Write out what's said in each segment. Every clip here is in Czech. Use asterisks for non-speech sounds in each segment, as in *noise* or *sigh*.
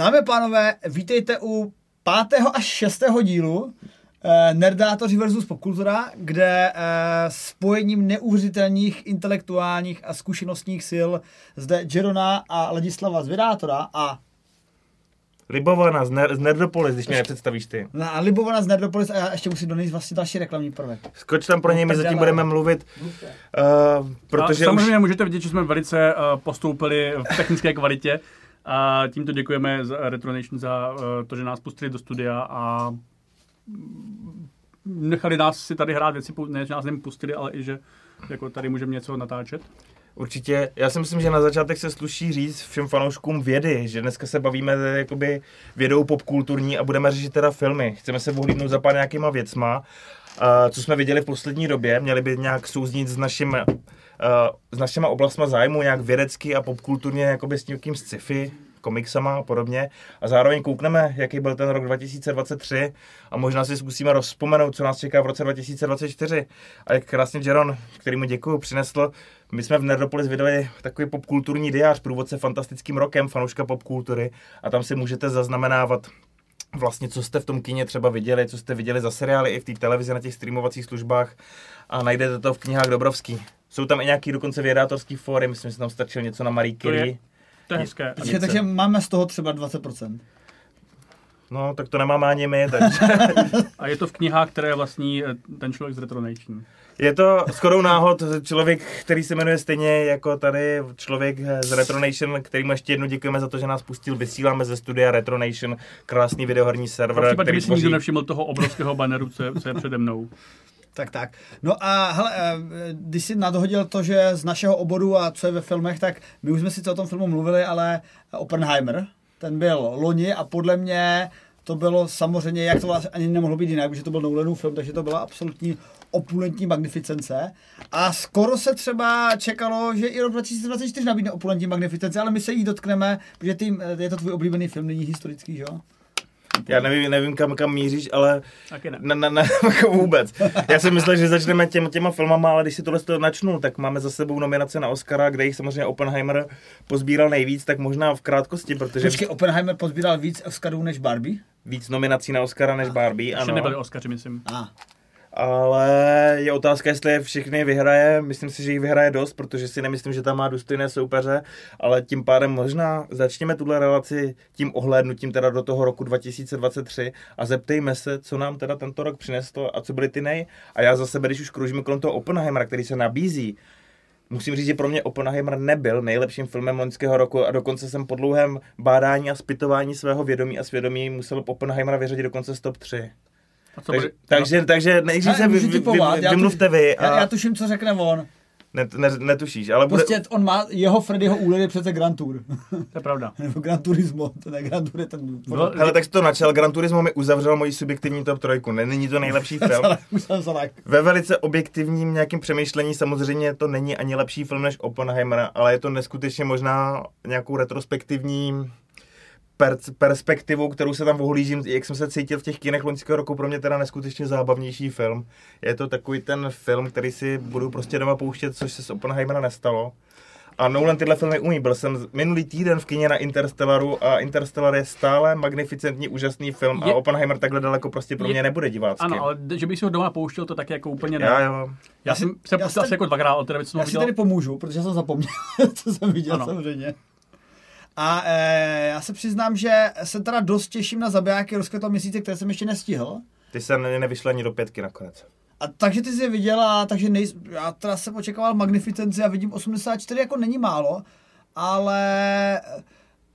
Dámy a pánové, vítejte u pátého až šestého dílu eh, Nerdátoři versus popkultura, kde eh, spojením neuvěřitelných intelektuálních a zkušenostních sil zde Jerona a Ladislava z Vydátora a Libovana z, Ner- z Nerdopolis, když mě nepředstavíš ty. na Libovana z Nerdopolis a já ještě musím donést vlastně další reklamní prvek. Skoč tam pro něj, my tak zatím budeme mluvit, uh, protože a samozřejmě už... můžete vidět, že jsme velice uh, postoupili v technické kvalitě. A tímto děkujeme za Retronation za uh, to, že nás pustili do studia a nechali nás si tady hrát věci, ne, že nás nem pustili, ale i že jako tady můžeme něco natáčet. Určitě, já si myslím, že na začátek se sluší říct všem fanouškům vědy, že dneska se bavíme eh, jakoby vědou popkulturní a budeme řešit teda filmy. Chceme se ohlídnout za pár nějakýma věcma, uh, co jsme viděli v poslední době, měli by nějak souznít s naším s našima oblastma zájmu, nějak vědecky a popkulturně, jakoby s někým sci-fi, komiksama a podobně. A zároveň koukneme, jaký byl ten rok 2023 a možná si zkusíme rozpomenout, co nás čeká v roce 2024. A jak krásně Jeron, kterýmu děkuju, přinesl, my jsme v Nerdopolis vydali takový popkulturní diář, průvodce fantastickým rokem, fanouška popkultury a tam si můžete zaznamenávat vlastně, co jste v tom kině třeba viděli, co jste viděli za seriály i v té televizi na těch streamovacích službách a najdete to v knihách Dobrovský. Jsou tam i nějaký dokonce vědátorský fóry, myslím, že tam stačil něco na Marie To je- Curie. To je hezké. Takže, takže máme z toho třeba 20%. No, tak to nemáme ani my, *laughs* takže A je to v knihách, které vlastní eh, ten člověk z Retronation. je to skoro náhod člověk, který se jmenuje stejně jako tady člověk z Retronation, kterýmu ještě jednou děkujeme za to, že nás pustil. Vysíláme ze studia Retronation, krásný videoherní server, případě, který kdyby si nikdo tvoří... nevšiml toho obrovského banneru, co je, co je přede mnou. Tak, tak. No a hele, eh, když jsi nadhodil to, že z našeho oboru a co je ve filmech, tak my už jsme si o tom filmu mluvili, ale Oppenheimer, ten byl loni a podle mě to bylo samozřejmě, jak to vlastně ani nemohlo být jinak, protože to byl Nolanův film, takže to byla absolutní opulentní magnificence. A skoro se třeba čekalo, že i rok 2024 nabídne opulentní magnificence, ale my se jí dotkneme, protože ty, je to tvůj oblíbený film, není historický, že jo? Já nevím, nevím kam, kam míříš, ale Taky ne. Ne, ne, ne, jako vůbec. Já jsem myslel, že začneme těm, těma filmama, ale když si tohle načnu, tak máme za sebou nominace na Oscara, kde jich samozřejmě Oppenheimer pozbíral nejvíc, tak možná v krátkosti, protože Počkej, Oppenheimer pozbíral víc Oscarů než Barbie? víc nominací na Oscara než Barbie, Ještě nebyli ano. Oscaři, myslím. A, Ale je otázka, jestli je všechny vyhraje. Myslím si, že jich vyhraje dost, protože si nemyslím, že tam má důstojné soupeře, ale tím pádem možná začněme tuhle relaci tím ohlédnutím teda do toho roku 2023 a zeptejme se, co nám teda tento rok přineslo a co byly ty nej. A já za sebe, když už kroužíme kolem toho Oppenheimera, který se nabízí, Musím říct, že pro mě Oppenheimer nebyl nejlepším filmem loňského roku a dokonce jsem po dlouhém bádání a zpytování svého vědomí a svědomí musel Oppenheimera vyřadit dokonce z top 3. A co Takže, bude- takže, nejdřív se vy, vy, vy, vymluvte vy a Já, já tuším, co řekne on. ne, ne, netušíš, ale bude... Prostě on má, jeho Freddyho úled je přece Grand Tour. To je pravda. *laughs* Nebo Grand Turismo, to ne Grand Tour je ten... Bylo- Hele, tak jsi to načal, Gran Turismo mi uzavřel moji subjektivní top trojku, Ne- není to nejlepší *laughs* film. *laughs* Už jsem se tak. Ve velice objektivním nějakým přemýšlení samozřejmě to není ani lepší film než Oppenheimer, ale je to neskutečně možná nějakou retrospektivní per, perspektivou, kterou se tam ohlížím, jak jsem se cítil v těch kinech loňského roku, pro mě teda neskutečně zábavnější film. Je to takový ten film, který si budu prostě doma pouštět, což se s Oppenheimera nestalo. A Nolan tyhle filmy umí. Byl jsem minulý týden v kině na Interstellaru a Interstellar je stále magnificentní, úžasný film a Je- Oppenheimer takhle daleko prostě pro Je- mě nebude divácky. Ano, ale že bych si ho doma pouštěl, to taky jako úplně ne. Já, jo. Já jsem se já asi jako dvakrát od té doby, co jsem Já si tady pomůžu, protože jsem zapomněl, *laughs* co jsem viděl Ano. samozřejmě. A e, já se přiznám, že se teda dost těším na zabijáky rozkvětlo měsíce, které jsem ještě nestihl. Ty se ne, nevyšly ani do pětky nakonec. A takže ty jsi je viděla, takže nej, já teda jsem očekával magnificenci a vidím 84 jako není málo, ale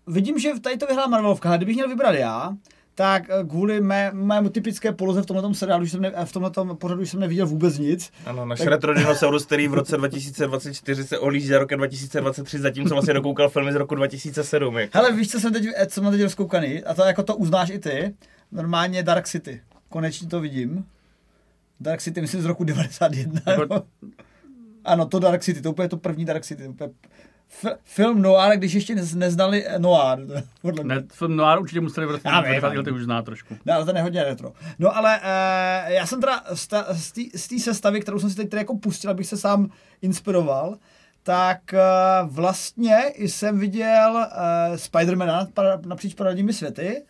vidím, že tady to vyhrál Marvelovka, kdybych měl vybrat já, tak eh, kvůli mé, mému typické poloze v tomhle seriálu, jsem ne, v tomhle pořadu už jsem neviděl vůbec nic, Ano, náš retro dinosaurus, který v roce 2024 se ohlíží za rokem 2023, zatímco vlastně dokoukal filmy z roku 2007. Jako. Hele, víš, co jsem teď, eh, co mám teď rozkoukaný? A to jako to uznáš i ty. Normálně Dark City. Konečně to vidím. Dark City, myslím, z roku 91. Jako- Jako... Ano, to Dark City, to úplně to první Dark City. Úplně... F- film noir, když ještě nez- neznali eh, noir. *laughs* Podle mě. Ne, film Noir určitě museli v roce Já vím, 90. ale- lety už zná trošku. Ne, ale ten je hodně retro. No ale uh, já jsem teda z té- sestavy, kterou jsem si teď jako pustil, abych se sám inspiroval, tak uh, vlastně jsem viděl uh, Spidermana napříč paralelními světy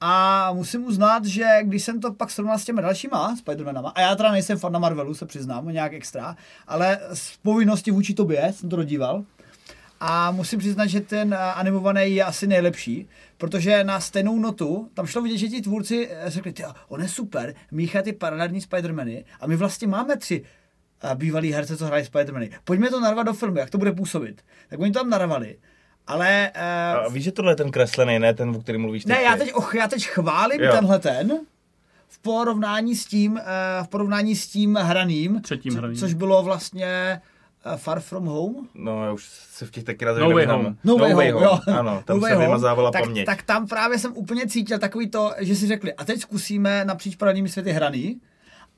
a musím uznat, že když jsem to pak srovnal s těmi dalšíma Spidermanama, a já teda nejsem fan na Marvelu, se přiznám, nějak extra, ale z povinnosti vůči tobě jsem to dodíval, a musím přiznat, že ten animovaný je asi nejlepší, protože na stejnou notu, tam šlo vidět, že ti tvůrci řekli, on je super, míchá ty paralelní Spidermany a my vlastně máme tři bývalý herce, co hrají Spidermany. Pojďme to narvat do filmu, jak to bude působit. Tak oni to tam narvali. Ale... Uh, a víš, že tohle je ten kreslený, ne ten, o kterém mluvíš teď? Ne, já teď, och, já teď chválím jo. tenhle ten v porovnání s tím, uh, v porovnání s tím hraným, Třetím hraným. což bylo vlastně uh, Far From Home? No, já už se v těch taky razem No Way Home. No, no Way, way Home, home. Jo. Ano, tam no se vymazávala tak, paměť. Tak tam právě jsem úplně cítil takový to, že si řekli, a teď zkusíme napříč paralelními světy hraný,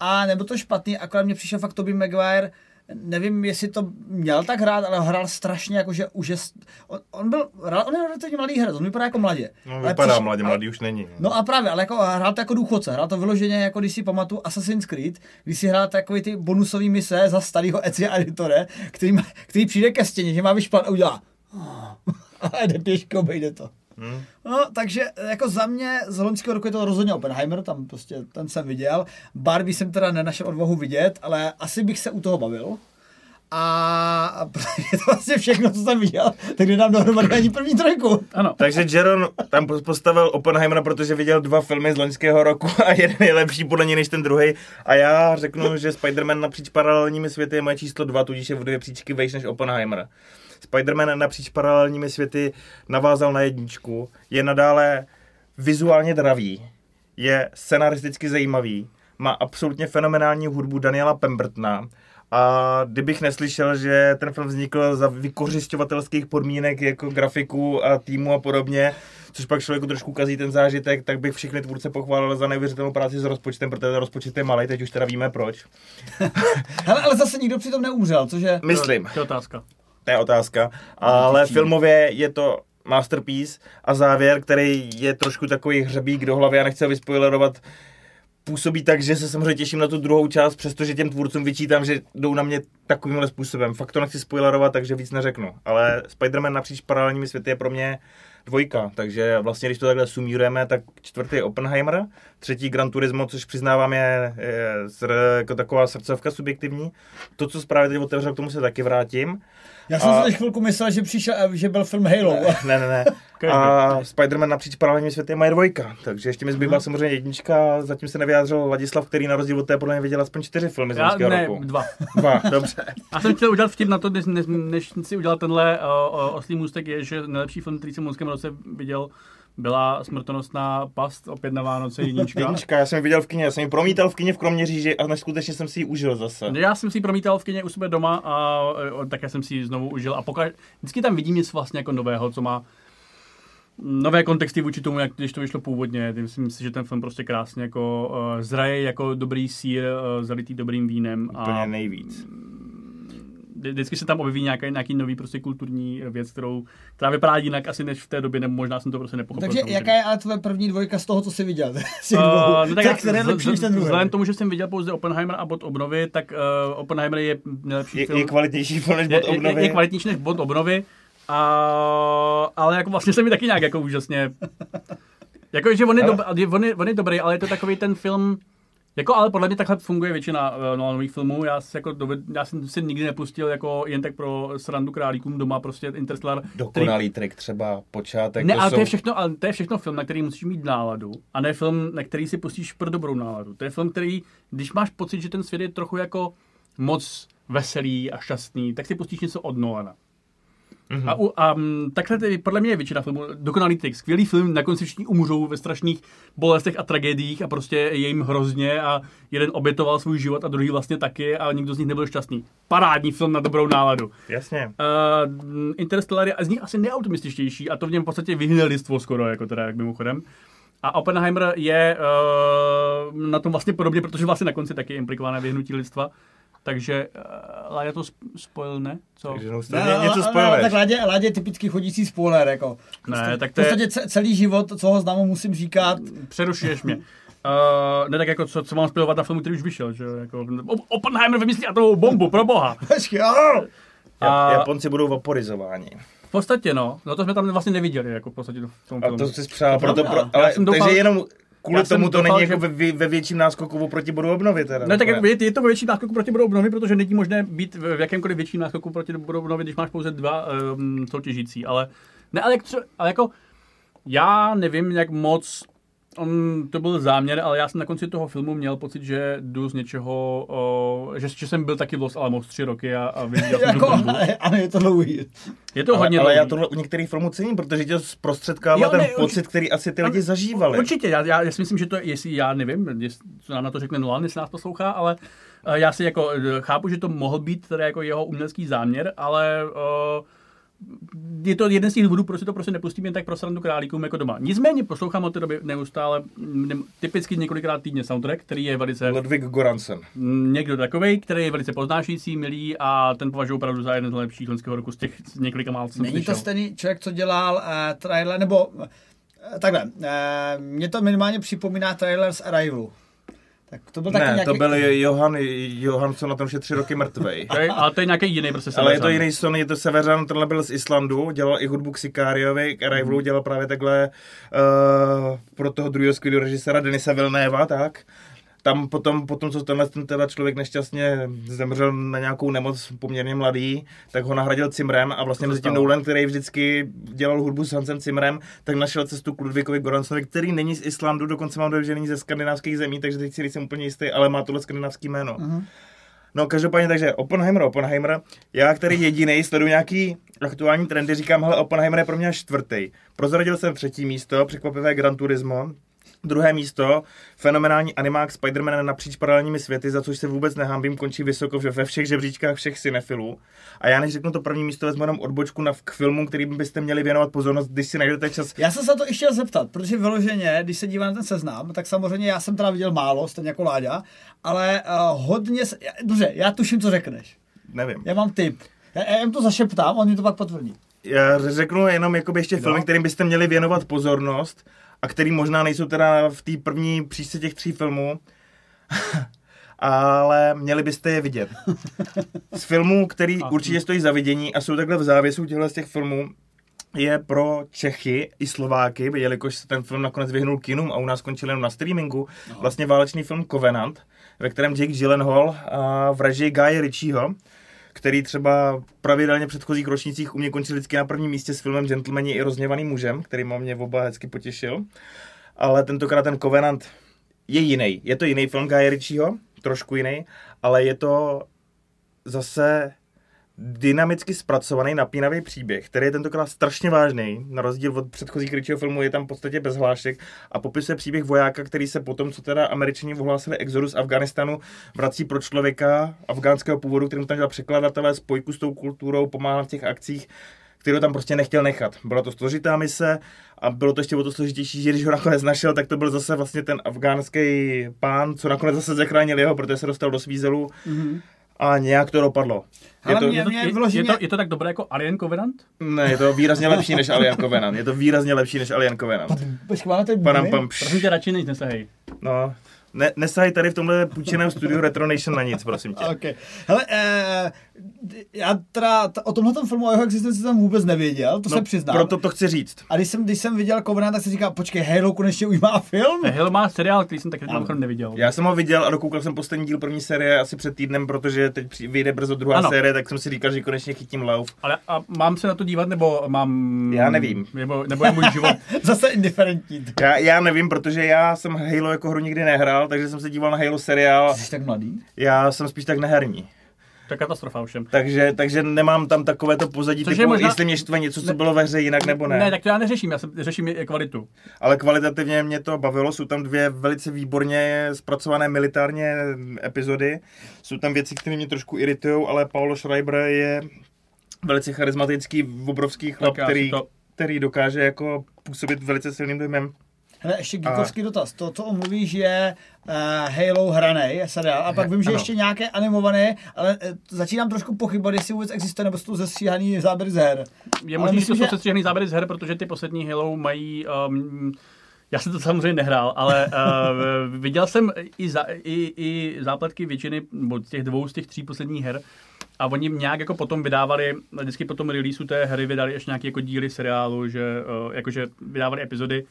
a nebo to špatný, akorát mě přišel fakt Tobey Maguire, nevím, jestli to měl tak hrát, ale hrál strašně jakože úžas. On, on byl, on je relativně mladý herec, on vypadá jako mladě. No, ale vypadá přišel, mladě, mladý už není. No a právě, ale jako hrál to jako důchodce, hrál to vyloženě, jako když si pamatuju Assassin's Creed, když si hrál takový ty bonusový mise za starého Ezia Editore, který, který přijde ke stěně, že má vyšplat a udělá. *laughs* A jde pěškou, obejde to. Hmm. No, takže jako za mě z loňského roku je to rozhodně Oppenheimer, tam prostě ten jsem viděl. Barbie jsem teda nenašel odvahu vidět, ale asi bych se u toho bavil. A *laughs* je to vlastně všechno, co jsem viděl, tak nedám dohromady ani první trojku. Ano. Takže Jaron tam postavil Oppenheimera, protože viděl dva filmy z loňského roku *laughs* a jeden je lepší podle něj než ten druhý. A já řeknu, že Spider-Man napříč paralelními světy je moje číslo dva, tudíž je v dvě příčky vejš než Oppenheimer. Spider-Man napříč paralelními světy navázal na jedničku, je nadále vizuálně dravý, je scenaristicky zajímavý, má absolutně fenomenální hudbu Daniela Pembertona, a kdybych neslyšel, že ten film vznikl za vykořišťovatelských podmínek jako grafiku a týmu a podobně, což pak člověku trošku kazí ten zážitek, tak bych všechny tvůrce pochválil za neuvěřitelnou práci s rozpočtem, protože ten rozpočet je malý, teď už teda víme proč. *laughs* Hele, ale zase nikdo přitom neumřel, cože? Myslím. To je otázka. To je otázka. Ale filmově je to masterpiece a závěr, který je trošku takový hřebík do hlavy a nechci vyspoilerovat, působí tak, že se samozřejmě těším na tu druhou část, přestože těm tvůrcům vyčítám, že jdou na mě takovýmhle způsobem. Fakt to nechci spoilerovat, takže víc neřeknu. Ale Spider-Man napříč paralelními světy je pro mě dvojka, takže vlastně, když to takhle sumírujeme, tak čtvrtý je Oppenheimer, třetí Gran Turismo, což přiznávám je, je jako taková srdcovka subjektivní. To, co zprávě teď otevřel, k tomu se taky vrátím. Já jsem a... si teď chvilku myslel, že, přišel, že byl film Halo. Ne, ne, ne. a Spider-Man napříč paralelními světy je dvojka, takže ještě mi zbývá samozřejmě jednička, zatím se nevyjádřil Ladislav, který na rozdíl od té podle mě viděl aspoň čtyři filmy z Já, ne, roku. dva. Dva, *laughs* dobře. Já jsem chtěl udělat vtip na to, než, než, než si udělal tenhle uh, oslý můstek, je, že nejlepší film, který jsem v loňském roce viděl, byla smrtonosná past opět na Vánoce jednička. *laughs* jednička, já jsem ji viděl v kině, já jsem ji promítal v kině v Kroměříži a neskutečně jsem si ji užil zase. Já jsem si ji promítal v kině u sebe doma a také jsem si ji znovu užil a pokaž, vždycky tam vidím něco vlastně jako nového, co má nové kontexty vůči tomu, jak když to vyšlo původně. Myslím si, že ten film prostě krásně jako uh, zraje jako dobrý sír, uh, zalitý dobrým vínem. Úplně a, nejvíc vždycky se tam objeví nějaký, nějaký nový prostě kulturní věc, kterou, která vypadá jinak asi než v té době, nebo možná jsem to prostě nepochopil. Takže samozřejmě. jaká je ale tvoje první dvojka z toho, co jsi viděl? *laughs* uh, no tak, tak které z, z, ten Vzhledem tomu, že jsem viděl pouze Oppenheimer a bod obnovy, tak uh, Oppenheimer je nejlepší je, film. Je kvalitnější film než bod obnovy. Je, je, je kvalitnější než bod obnovy, a, ale jako vlastně se mi taky nějak jako úžasně *laughs* jako, že on je, dob, on, je, on je dobrý, ale je to takový ten film, jako ale podle mě takhle funguje většina uh, nových filmů. Já, si jako doved, já jsem si nikdy nepustil jako jen tak pro srandu králíkům doma prostě Interstellar. Dokonalý který... trik třeba, počátek. Ne, to ale jsou... to, je všechno, ale to je všechno film, na který musíš mít náladu. A ne film, na který si pustíš pro dobrou náladu. To je film, který, když máš pocit, že ten svět je trochu jako moc veselý a šťastný, tak si pustíš něco od Nolana. Mm-hmm. A, u, a mm, takhle tedy podle mě je většina filmů. Dokonalý trik, skvělý film, na konci všichni umřou ve strašných bolestech a tragédiích a prostě je jim hrozně a jeden obětoval svůj život a druhý vlastně taky a nikdo z nich nebyl šťastný. Parádní film na dobrou náladu. Jasně. Uh, Interstellar je z nich asi neoptimističtější a to v něm v podstatě vyhne lidstvo skoro, jako teda, jak mimochodem. A Oppenheimer je uh, na tom vlastně podobně, protože vlastně na konci taky je implikované vyhnutí lidstva. Takže uh, Láďa to spojil, ne? Co? Takže no, no, něco spojil. Tak Láďa, Láďa je typický chodící spoiler, jako. Ne, tak to je... V podstatě celý život, co ho znám, musím říkat. Přerušuješ mě. Uh, ne tak jako, co, co mám spojovat na filmu, který už vyšel, že jako, Oppenheimer vymyslí atomovou bombu, pro boha. *laughs* Oh! A Japonci budou vaporizováni. v podstatě no, no to jsme tam vlastně neviděli, jako v podstatě v tom A filmu. to si přál, To proto, pro, ale, doufal- takže jenom kvůli já tomu to doufal, není že- jako ve, ve, ve větším náskoku oproti bodu obnovy. Teda, Ne, tak jako je, je to větší náskoku proti bodu obnovy, protože není možné být v v jakémkoliv větším náskoku proti bodu obnovy, když máš pouze dva um, soutěžící, ale ne, ale, jak třeba, ale jako já nevím, jak moc on, to byl záměr, ale já jsem na konci toho filmu měl pocit, že jdu z něčeho, o, že, že jsem byl taky v Los Alamos tři roky a, a viděl jsem *laughs* jako, ano, je to dlouhý. Je to ale, hodně ale já dlouhý. tohle u některých filmů cením, protože tě zprostředkává Jo, ten ne, pocit, který asi ty lidi zažívali. Určitě, já, já, já si myslím, že to, jestli já nevím, jestli, co nám na to řekne Nolan, jestli nás poslouchá, ale uh, já si jako eh, chápu, že to mohl být teda jako jeho umělecký záměr, ale uh, je to jeden z těch důvodů, proč si to prostě nepustím jen tak pro srandu králíkům jako doma. Nicméně poslouchám od té doby neustále mm, typicky několikrát týdně soundtrack, který je velice Ludwig Goranson. mm, někdo takový, který je velice poznášející, milý a ten považuji opravdu za jeden z nejlepších loňského roku z těch z několika málo, co jsem Není to slyšel. stejný člověk, co dělal uh, trailer, nebo uh, takhle, uh, mě to minimálně připomíná trailer z Arrivalu. Tak to byl taky Ne, nějaký... to byl Johan, Johan, co na tom už je tři roky mrtvej. *laughs* Okay, ale to je nějaký jiný prostě Ale je to jiný son, je to Severan, tenhle byl z Islandu, dělal i hudbu k Sikariovi, k Arrivalu, Mhm. dělal právě takhle uh, pro toho druhého skvělého režiséra Denisa Vilnéva, tak. Tam potom, potom, co tenhle ten teda člověk nešťastně zemřel na nějakou nemoc poměrně mladý, tak ho nahradil Cimrem a vlastně mezi tím. Nolan, který vždycky dělal hudbu s Hansem Cimrem, tak našel cestu k Ludvíkovi Goransonovi, který není z Islandu, dokonce mám dojem, že není ze skandinávských zemí, takže teď si nejsem úplně jistý, ale má tohle skandinávský jméno. Mhm. No každopádně takže Oppenheimer, Oppenheimer, já, který jediný sleduju nějaký aktuální trendy, říkám, hele, Oppenheimer je pro mě čtvrtý. Prozradil jsem třetí místo, překvapivé Gran Turismo, Druhé místo, fenomenální animák Spider-Man napříč paralelními světy, za což se vůbec nehambím, končí vysoko ve všech žebříčkách všech cinefilů. A já než řeknu to první místo, vezmu jenom odbočku na, k filmu, kterým byste měli věnovat pozornost, když si najdete čas. Já jsem se to i chtěl zeptat, protože vyloženě, když se dívám na ten seznam, tak samozřejmě já jsem teda viděl málo, stejně jako Láďa, ale uh, hodně, se, já- dobře, já tuším, co řekneš. Nevím. Já mám tip. Já, já jim to zašeptám, on mi to pak potvrdí. Já řeknu jenom jakoby ještě No. filmy, kterým byste měli věnovat pozornost a který možná nejsou teda v té první příčce těch tří filmů, *laughs* ale měli byste je vidět. Z filmů, který určitě stojí za vidění a jsou takhle v závěsu těchto z těch filmů, je pro Čechy i Slováky, jelikož se ten film nakonec vyhnul kinům a u nás skončil jenom na streamingu, vlastně válečný film Covenant, ve kterém Jake Gyllenhaal a v režii Guy Ritchieho, který třeba pravidelně v předchozích ročnících u mě končil vždycky na prvním místě s filmem Gentlemani i rozněvaným mužem, který mě oba hezky potěšil. Ale tentokrát ten Covenant je jiný. Je to jiný film Guy Ritchieho, trošku jiný, ale je to zase dynamicky zpracovaný napínavý příběh, který je tentokrát strašně vážný. Na rozdíl od předchozích Ritchieho filmů je tam v podstatě bez hlášek a popisuje příběh vojáka, který se potom, co teda američani ohlásili exodus Afganistanu, vrací pro člověka afgánského původu, kterým tam dělal překladatelé, spojku s tou kulturou, pomáhal v těch akcích, který ho tam prostě nechtěl nechat. Byla to složitá mise a bylo to ještě o to složitější, že když ho nakonec našel, tak to byl zase vlastně ten afgánský pán, co nakonec zase zachránil jeho, protože se dostal do svízelu Mhm. A nějak to dopadlo. Je to, mě- Je to, je, vyloženě- je, to, je to tak dobré jako Alien Covenant? ne, je to výrazně lepší než Alien Covenant. Je to výrazně lepší než Alien Covenant. Počkej, máme tady Panam bumy? pam, Prosím tě, radši než nesahej. No, ne, nesahaj tady v tomhle půjčeném studiu Retro Nation na nic, prosím tě. Okay. Hele, eh, já teda t- o tomhle filmu, o jeho existenci jsem vůbec nevěděl, to no, se přiznám. proto to chci říct. A když jsem, když jsem viděl Covenant, tak jsem říkal, počkej, Halo konečně už má film? Halo má seriál, který jsem taky mimochodem neviděl. Já jsem ho viděl a dokoukal jsem poslední díl první série asi před týdnem, protože teď vyjde brzo druhá Ano. série, tak jsem si říkal, že konečně chytím lauf. Ale a mám se na to dívat, nebo mám... Já nevím. Nebo, nebo je můj život. *laughs* Zase indiferentní. Já, já nevím, protože já jsem Halo jako hru nikdy nehrál, takže jsem se díval na Halo seriál. Jsi tak mladý? Já jsem spíš tak neherní. To je katastrofa všem. Takže, takže nemám tam takovéto pozadí, Což typu, je možná- jestli mě štve něco, co bylo ve hře jinak nebo ne. Ne, tak to já neřeším, já jsem, řeším i kvalitu. Ale kvalitativně mě to bavilo, jsou tam dvě velice výborně zpracované militárně epizody. Jsou tam věci, které mě trošku iritují, ale Paulo Schreiber je velice charismatický, obrovský chlap, který, to- který dokáže jako působit velice silným dojmem. Hele, ještě geekovský dotaz. To, co on mluvíš, je uh, Halo hranej seriál. A pak vím, že Ano. ještě nějaké animované, ale uh, začínám trošku pochybovat, jestli vůbec existuje, nebo jsou to zestříhaný záběry z her. Je možné, že to jsou že- sestříhaný záběry z her, protože ty poslední Halo mají... Um, já jsem to samozřejmě nehrál, ale uh, viděl jsem i, za, i, i zápletky většiny, nebo z těch dvou z těch tří posledních her, A oni nějak jako potom vydávali, vždycky po tom releaseu té hry vydali ještě nějaký jako díly seriálu, že uh, jakože vydávali epizody uh,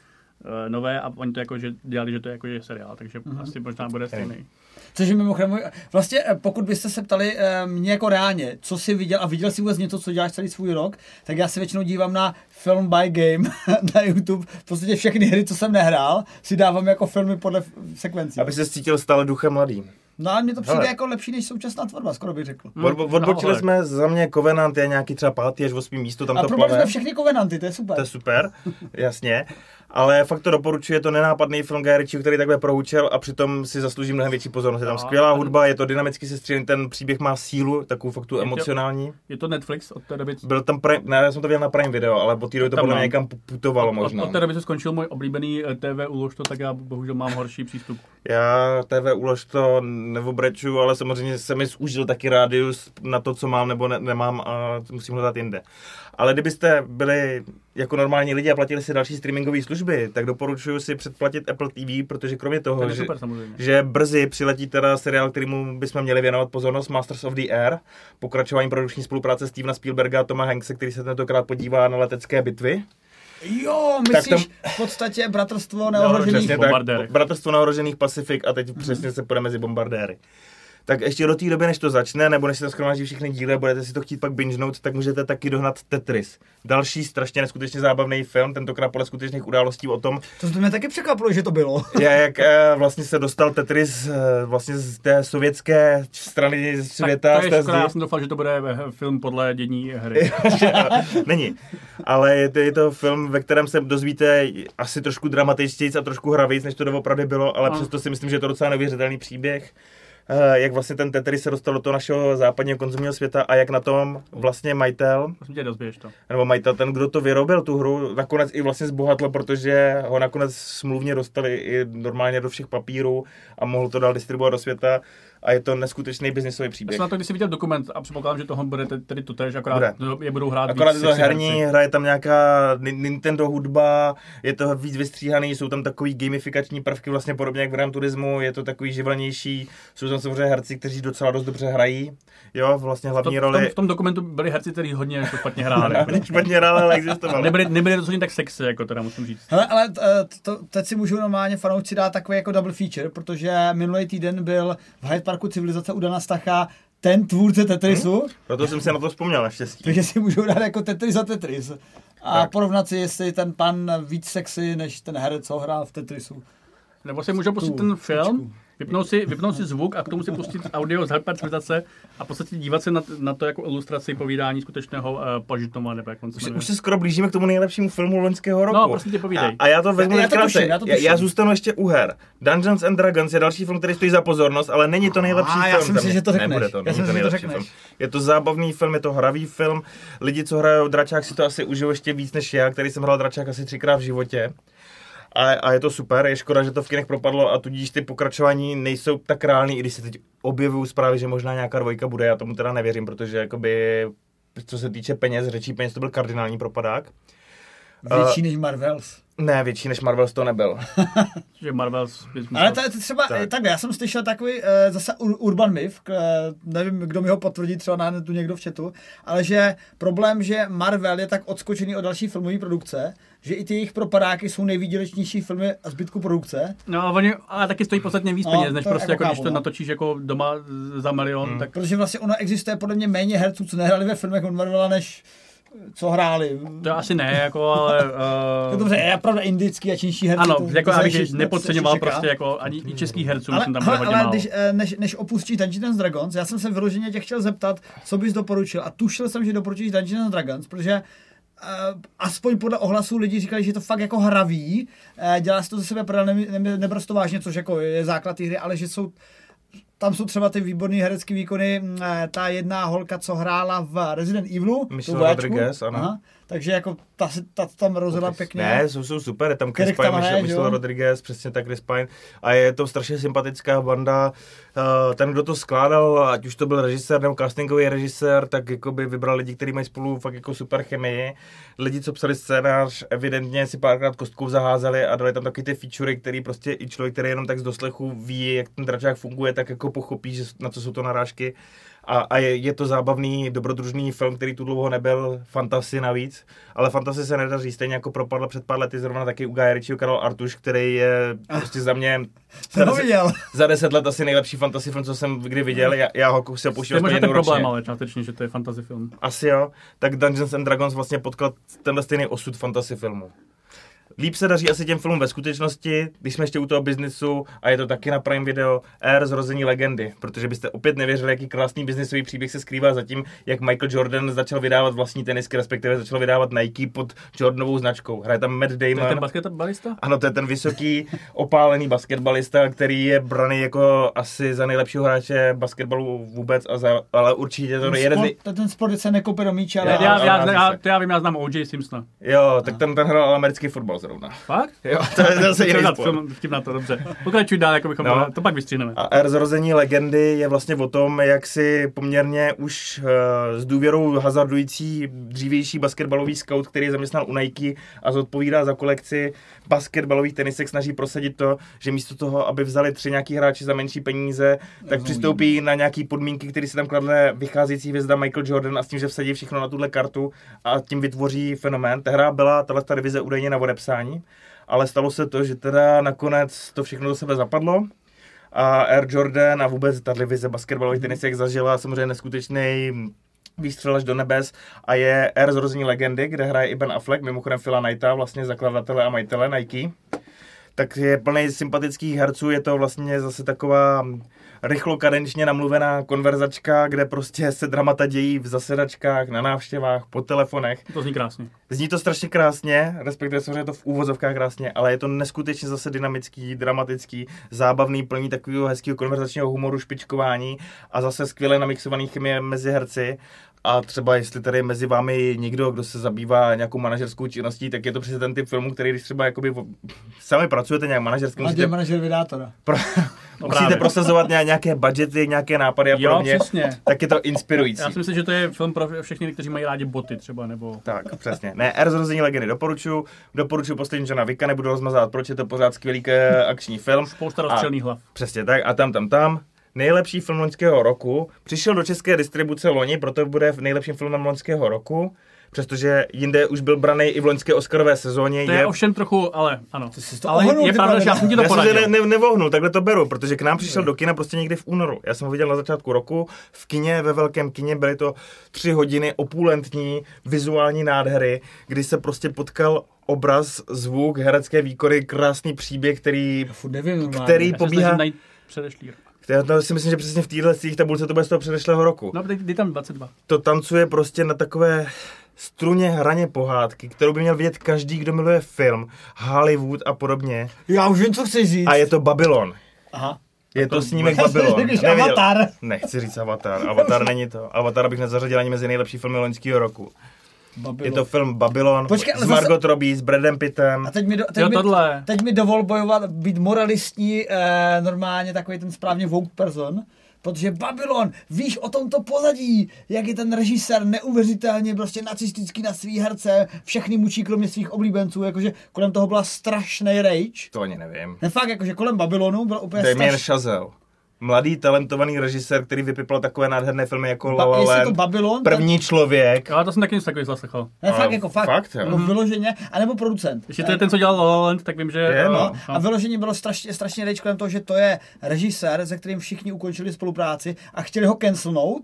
nové a oni to jako, že dělali, že to je jako že seriál, takže mm-hmm. asi možná bude stejný. Což je mimochodem, vlastně eh, pokud byste se ptali eh, mě jako reálně, co jsi viděl a viděl jsi vůbec něco, co děláš celý svůj rok, tak já se většinou dívám na film by game *laughs* na YouTube. V podstatě všechny hry, co jsem nehrál, si dávám jako filmy podle sekvencí. Aby se cítil stále duchem mladý. No ale mně to přijde Hele. jako lepší než současná tvorba, skoro bych řekl. Hmm. Od, odbočili No, jsme za mě Covenant, je nějaký třeba pátý až osmý místo, tam A to plave. jsme všechny kovenanty, to je super. To je super, *laughs* jasně. Ale fakt to doporučuji, je to nenápadný film Guy Ritchie, který takhle proučil a přitom si zaslouží mnohem větší pozornost. Je tam No, skvělá hudba, je to dynamicky sestřílený, ten příběh má sílu, takovou fakt tu emocionální. Je to Netflix od té doby? Byl tam Prime, ne, já jsem to viděl na Prime Video, ale od té doby to podle mě někam putovalo Od, možná. od té doby se skončil můj oblíbený eh, TV úlož to, tak já bohužel mám horší přístup. Já TV ulož to neobreču, ale samozřejmě se mi zúžil taky rádius na to, co mám nebo ne, nemám a musím hledat jinde. Ale kdybyste byli jako normální lidi a platili si další streamingové služby, tak doporučuji si předplatit Apple TV, protože kromě To toho, je že, super samozřejmě. že brzy přiletí teda seriál, kterýmu bychom měli věnovat pozornost, Masters of the Air, pokračování produkční spolupráce Stevena Spielberga a Toma Hankse, který se tentokrát podívá na letecké bitvy. Jo, Tak myslíš v podstatě bratrstvo *laughs* neohrožených. Přesně Bombardéry. tak, Bratrstvo neohrožených Pacifik a teď přesně se půjde mezi bombardéry. Tak ještě do té doby, než to začne, nebo než se to schromáždí všechny díly a budete si to chtít pak bingenout, tak můžete taky dohnat Tetris. Další strašně neskutečně zábavný film, tentokrát podle skutečných událostí o tom, To mě taky překvapilo, že to bylo. je, *laughs* jak eh, vlastně se dostal Tetris eh, vlastně z té sovětské strany světa. tak z to je škoda, zdi. já jsem doufal, že to bude eh, film podle dění hry. *laughs* Není. Ale je to, je to film, ve kterém se dozvíte asi trošku dramatičtějc a trošku hravějc, než to doopravdy bylo, ale No. přesto si myslím, že je to docela neuvěřitelný příběh. Eh, Jak vlastně ten Tetris se dostal do toho našeho západního konzumního světa a jak na tom vlastně majitel, tě, to. nebo majitel, ten, kdo to vyrobil, tu hru, nakonec i vlastně zbohatl, protože ho nakonec smluvně dostali i normálně do všech papírů a mohl to dál distribuovat do světa a je to neskutečný biznisový Já příběh. jsem na to, když jsi viděl dokument a předpokládám, že toho bude te- tedy totéž, akorát Bude. je budou hrát Akorát víc je to herní, hraje tam nějaká Ni- Nintendo hudba, je to víc vystříhaný, jsou tam takový gamifikační prvky, vlastně podobně jak v Gran Turismu, je to takový živelnější, jsou tam samozřejmě herci, kteří docela dost dobře hrají, jo, vlastně To, hlavní v, tom, roli. v tom dokumentu byli herci, kteří hodně jako špatně hráli. *laughs* Špatně hráli, ale existovali. nebyli, nebyli rozhodně tak sexy, jako teda musím říct. Hele, ale eh, to, teď si můžu normálně fanoušci dát takový jako double feature, protože minulý týden byl v Hyde Parku civilizace u Dana Stacha ten tvůrce Tetrisu, Proto jsem si na to vzpomněl naštěstí. takže si můžou dát jako Tetris za Tetris. A Tak. porovnat si, jestli ten pan víc sexy, než ten herec, co hrál v Tetrisu. Nebo si můžou pustit ten film, tečku. Vypnout si, vypnout si zvuk a k tomu si pustit audio z Hyper civilizace a v podstatě dívat se na, na to jako ilustraci povídání skutečného uh, Pažitoma, nebo jak on se Už, už se skoro blížíme k tomu nejlepšímu filmu loňského roku. No, prosím tě, povídej. A, a já to vezmu Já- já to krátce. tuším, já to já, zůstanu ještě u her. Dungeons and Dragons je další film, který stojí za pozornost, ale není to nejlepší A, film. já jsem mě. že to řekneš. Nebude to, Já jsem to nejlepší řekneš. film. Je to zábavný film, je to hravý film. Lidi, co hrajou dračák, si to asi užijou ještě víc než já, který jsem hrál dračák asi třikrát v životě. A, a je to super, je škoda, že to v kinech propadlo a tudíž ty pokračování nejsou tak reální, i když se teď objevují zprávy, že možná nějaká dvojka bude, já tomu teda nevěřím, protože jakoby, co se týče peněz, řečí peněz, to byl kardinální propadák. Větší než Marvels. Ne, větší než Marvels to nebyl. *laughs* Že Marvel bys musel... Ale to je to třeba, Tak. tak. tak já jsem slyšel takový uh, zase ur- urban myth, k, uh, nevím, kdo mi ho potvrdí, třeba na netu někdo v chatu, ale že problém, že Marvel je tak odskočený od další filmové produkce, že i ty jejich propadáky jsou nejvýdělečnější filmy a zbytku produkce. No, ale oni ale taky stojí podstatně víc No, peněz, než to prostě jako jako, když chápu, to no. natočíš jako doma za milion, Hmm. tak Protože vlastně ono existuje podle mě méně herců, co nehráli ve filmech od Marvela, než co hráli. to asi ne, jako, ale... Uh, *laughs* dobře, je pravda indický a čínští herci. ano, to- jako to abych nepodceňoval prostě jako ani i českých herců, Ale, myslím, tam ale, ale málo. když, eh, než, než opustíš Dungeons Dragons, já jsem se vyloženě tě chtěl zeptat, co bys doporučil. A tušil jsem, že doporučíš Dungeons Dragons, protože Uh, aspoň podle ohlasů lidi říkali, že je to fakt jako hraví, uh, dělá se to ze sebe prdel, ne, ne, neprosto vážně, což jako je základ té hry, ale že jsou tam jsou třeba ty výborné herecké výkony. mm, eh, Ta jedna holka, co hrála v Resident Evilu, tu Michelle. Rodriguez, ano. Aha, takže jako ta, ta, to tam rozhodla pěkně. Ne, jsou, jsou super, je tam Chris Pine, Michelle jo? Rodriguez, přesně tak Chris Pine. A je to strašně sympatická banda. Uh, ten, kdo to skládal, ať už to byl režisér nebo castingový režisér, tak jako by vybral lidi, kteří mají spolu fakt jako super chemii. Lidi, co psali scénář, evidentně si párkrát kostkou zaházeli a dali tam taky ty featurey, který prostě i člověk, který jenom tak z doslechu ví, jak ten dračák funguje, tak jako jako pochopí, že, na co jsou to narážky. A, a je, je, to zábavný, dobrodružný film, který tu dlouho nebyl, fantasy navíc, ale fantasy se nedaří, stejně jako propadl před pár lety zrovna taky u Guy Ritchieho Karol Artuš, který je prostě za mě Jsem ho viděl. za deset let asi nejlepší fantasy film, co jsem kdy viděl, já, já ho se To je možná ten problém, ale částečně, že to je fantasy film. Asi jo, tak Dungeons and Dragons vlastně potkal tenhle stejný osud fantasy filmu. Líp se daří asi těm filmům ve skutečnosti, když jsme ještě u toho biznisu a je to taky na Prime Video, Air zrození legendy, protože byste opět nevěřili, jaký krásný biznisový příběh se skrývá za tím, jak Michael Jordan začal vydávat vlastní tenisky, respektive začal vydávat Nike pod Jordanovou značkou. Hraje tam Matt To je ten Damon. basketbalista? Ano, to je ten vysoký, opálený basketbalista, který je braný jako asi za nejlepšího hráče basketbalu vůbec, a za, ale určitě to je jeden nej... Sport, ten sport, se nekope do míče, ale... Já, já, já, já, to já vím, já znám O.J. Simpsona. Jo, tak ten, ten hrál americký fotbal zrovna. Fakt? Jo, to je *laughs* zase jiný Vtip sport. na- Vtip na to, dobře. Pokračuj dál, jako bychom, No. no. to pak vystřihneme. A R zrození legendy je vlastně o tom, jak si poměrně už uh, s důvěrou hazardující dřívější basketbalový scout, který je zaměstnal u Nike a zodpovídá za kolekci basketbalových tenisek, snaží prosadit to, že místo toho, aby vzali tři nějaký hráči za menší peníze, tak přistoupí na nějaký podmínky, které si tam kladne vycházející hvězda Michael Jordan a s tím, že vsadí všechno na tuhle kartu a tím vytvoří fenomén. Ta hra byla, tahle divize údajně na odepsání, ale stalo se to, že teda nakonec to všechno do sebe zapadlo a Air Jordan a vůbec ta divize basketbalových tenisek zažila samozřejmě neskutečný výstřel až do nebes a je Air zrození legendy, kde hraje i Ben Affleck, mimochodem Phila Knighta, vlastně zakladatele a majitele Nike. Tak je plný sympatických herců, je to vlastně zase taková rychlokadenčně namluvená konverzačka, kde prostě se dramata dějí v zasedačkách, na návštěvách, po telefonech. To zní krásně. Zní to strašně krásně, respektive samozřejmě je to v úvozovkách krásně, ale je to neskutečně zase dynamický, dramatický, zábavný, plný takového hezkého konverzačního humoru, špičkování a zase skvěle namixovaný chemie mezi herci. A třeba jestli tady je mezi vámi někdo, kdo se zabývá nějakou manažerskou činností, tak je to přesně ten typ filmu, který když třeba jakoby v- sami pracujete nějak manažersky, musíte, manažer vydátora. pro, *laughs* musíte právě. prosazovat ně- nějaké budgety, nějaké nápady a Jo, podobně, přesně. tak je to inspirující. Já si myslím, že to je film pro všechny, kteří mají rádi boty třeba, nebo... Tak, přesně. Ne, R zrození legendy doporučuji. Doporučuji poslední Johna Vicka, nebudu rozmazat, proč je to pořád skvělý ke- akční film. Spousta rozstřelných hlav. Přesně tak, a tam, tam, tam. Nejlepší film loňského roku. Přišel do české distribuce loni, proto bude v nejlepším filmem loňského roku. Přestože jinde už byl braný i v loňské Oscarové sezóně. To je ovšem trochu, ale ano. jsi to Ale ohnul, je pravda, že já jsem ti to já jsem se poradil. ne, ne, nevohnul, takhle to beru, protože k nám přišel do kina prostě někdy v únoru. Já jsem ho viděl na začátku roku v kině, ve velkém kině, byly to tři hodiny opulentní vizuální nádhery, kdy se prostě potkal obraz, zvuk, herecké výkony, krásný příběh, který, nevím který pobíhá, předešlý rok. Já to si myslím, že přesně v téhle tabulce to bude z toho předešlého roku. No, dej tam 22. To tancuje prostě na takové struně hraně pohádky, kterou by měl vidět každý, kdo miluje film, Hollywood a podobně. Já už vím, co chci říct. A je to Babylon. Aha. Je to snímek Já jsem Babylon. Neviděl- Avatar. Nechci říct Avatar. Avatar není to. Avatar bych nezařadil ani mezi nejlepší filmy loňského roku. Babylon. Je to film Babylon Počkej, s zase- Margot Robbie, s Bradem Pittem. A teď mi, do, teď, Jo, mi, tohle. teď mi dovol bojovat, být moralistní, eh, normálně takový ten správně woke person, protože Babylon, víš o tomto pozadí, jak je ten režisér neuvěřitelně prostě nacistický na svý herce, všechny mučí kromě svých oblíbenců, jakože kolem toho byla strašný rage. To ani nevím. Ne fakt, jakože kolem Babylonu byla úplně Damien strašný. Chazelle. Mladý, talentovaný režisér, který vypipl takové nádherné filmy jako La Ba- La je to Babylon, První člověk. Ale to jsem taky něco takového zaslechal. Ne, fakt, A jako fakt. fakt, jo. Nebo vyloženě, anebo producent. Ještě to je ten, co dělal La La Land, tak vím, že... Je, no. No, a vyloženě bylo strašně, strašně rage kolem toho, že to je režisér, se kterým všichni ukončili spolupráci a chtěli ho cancelnout.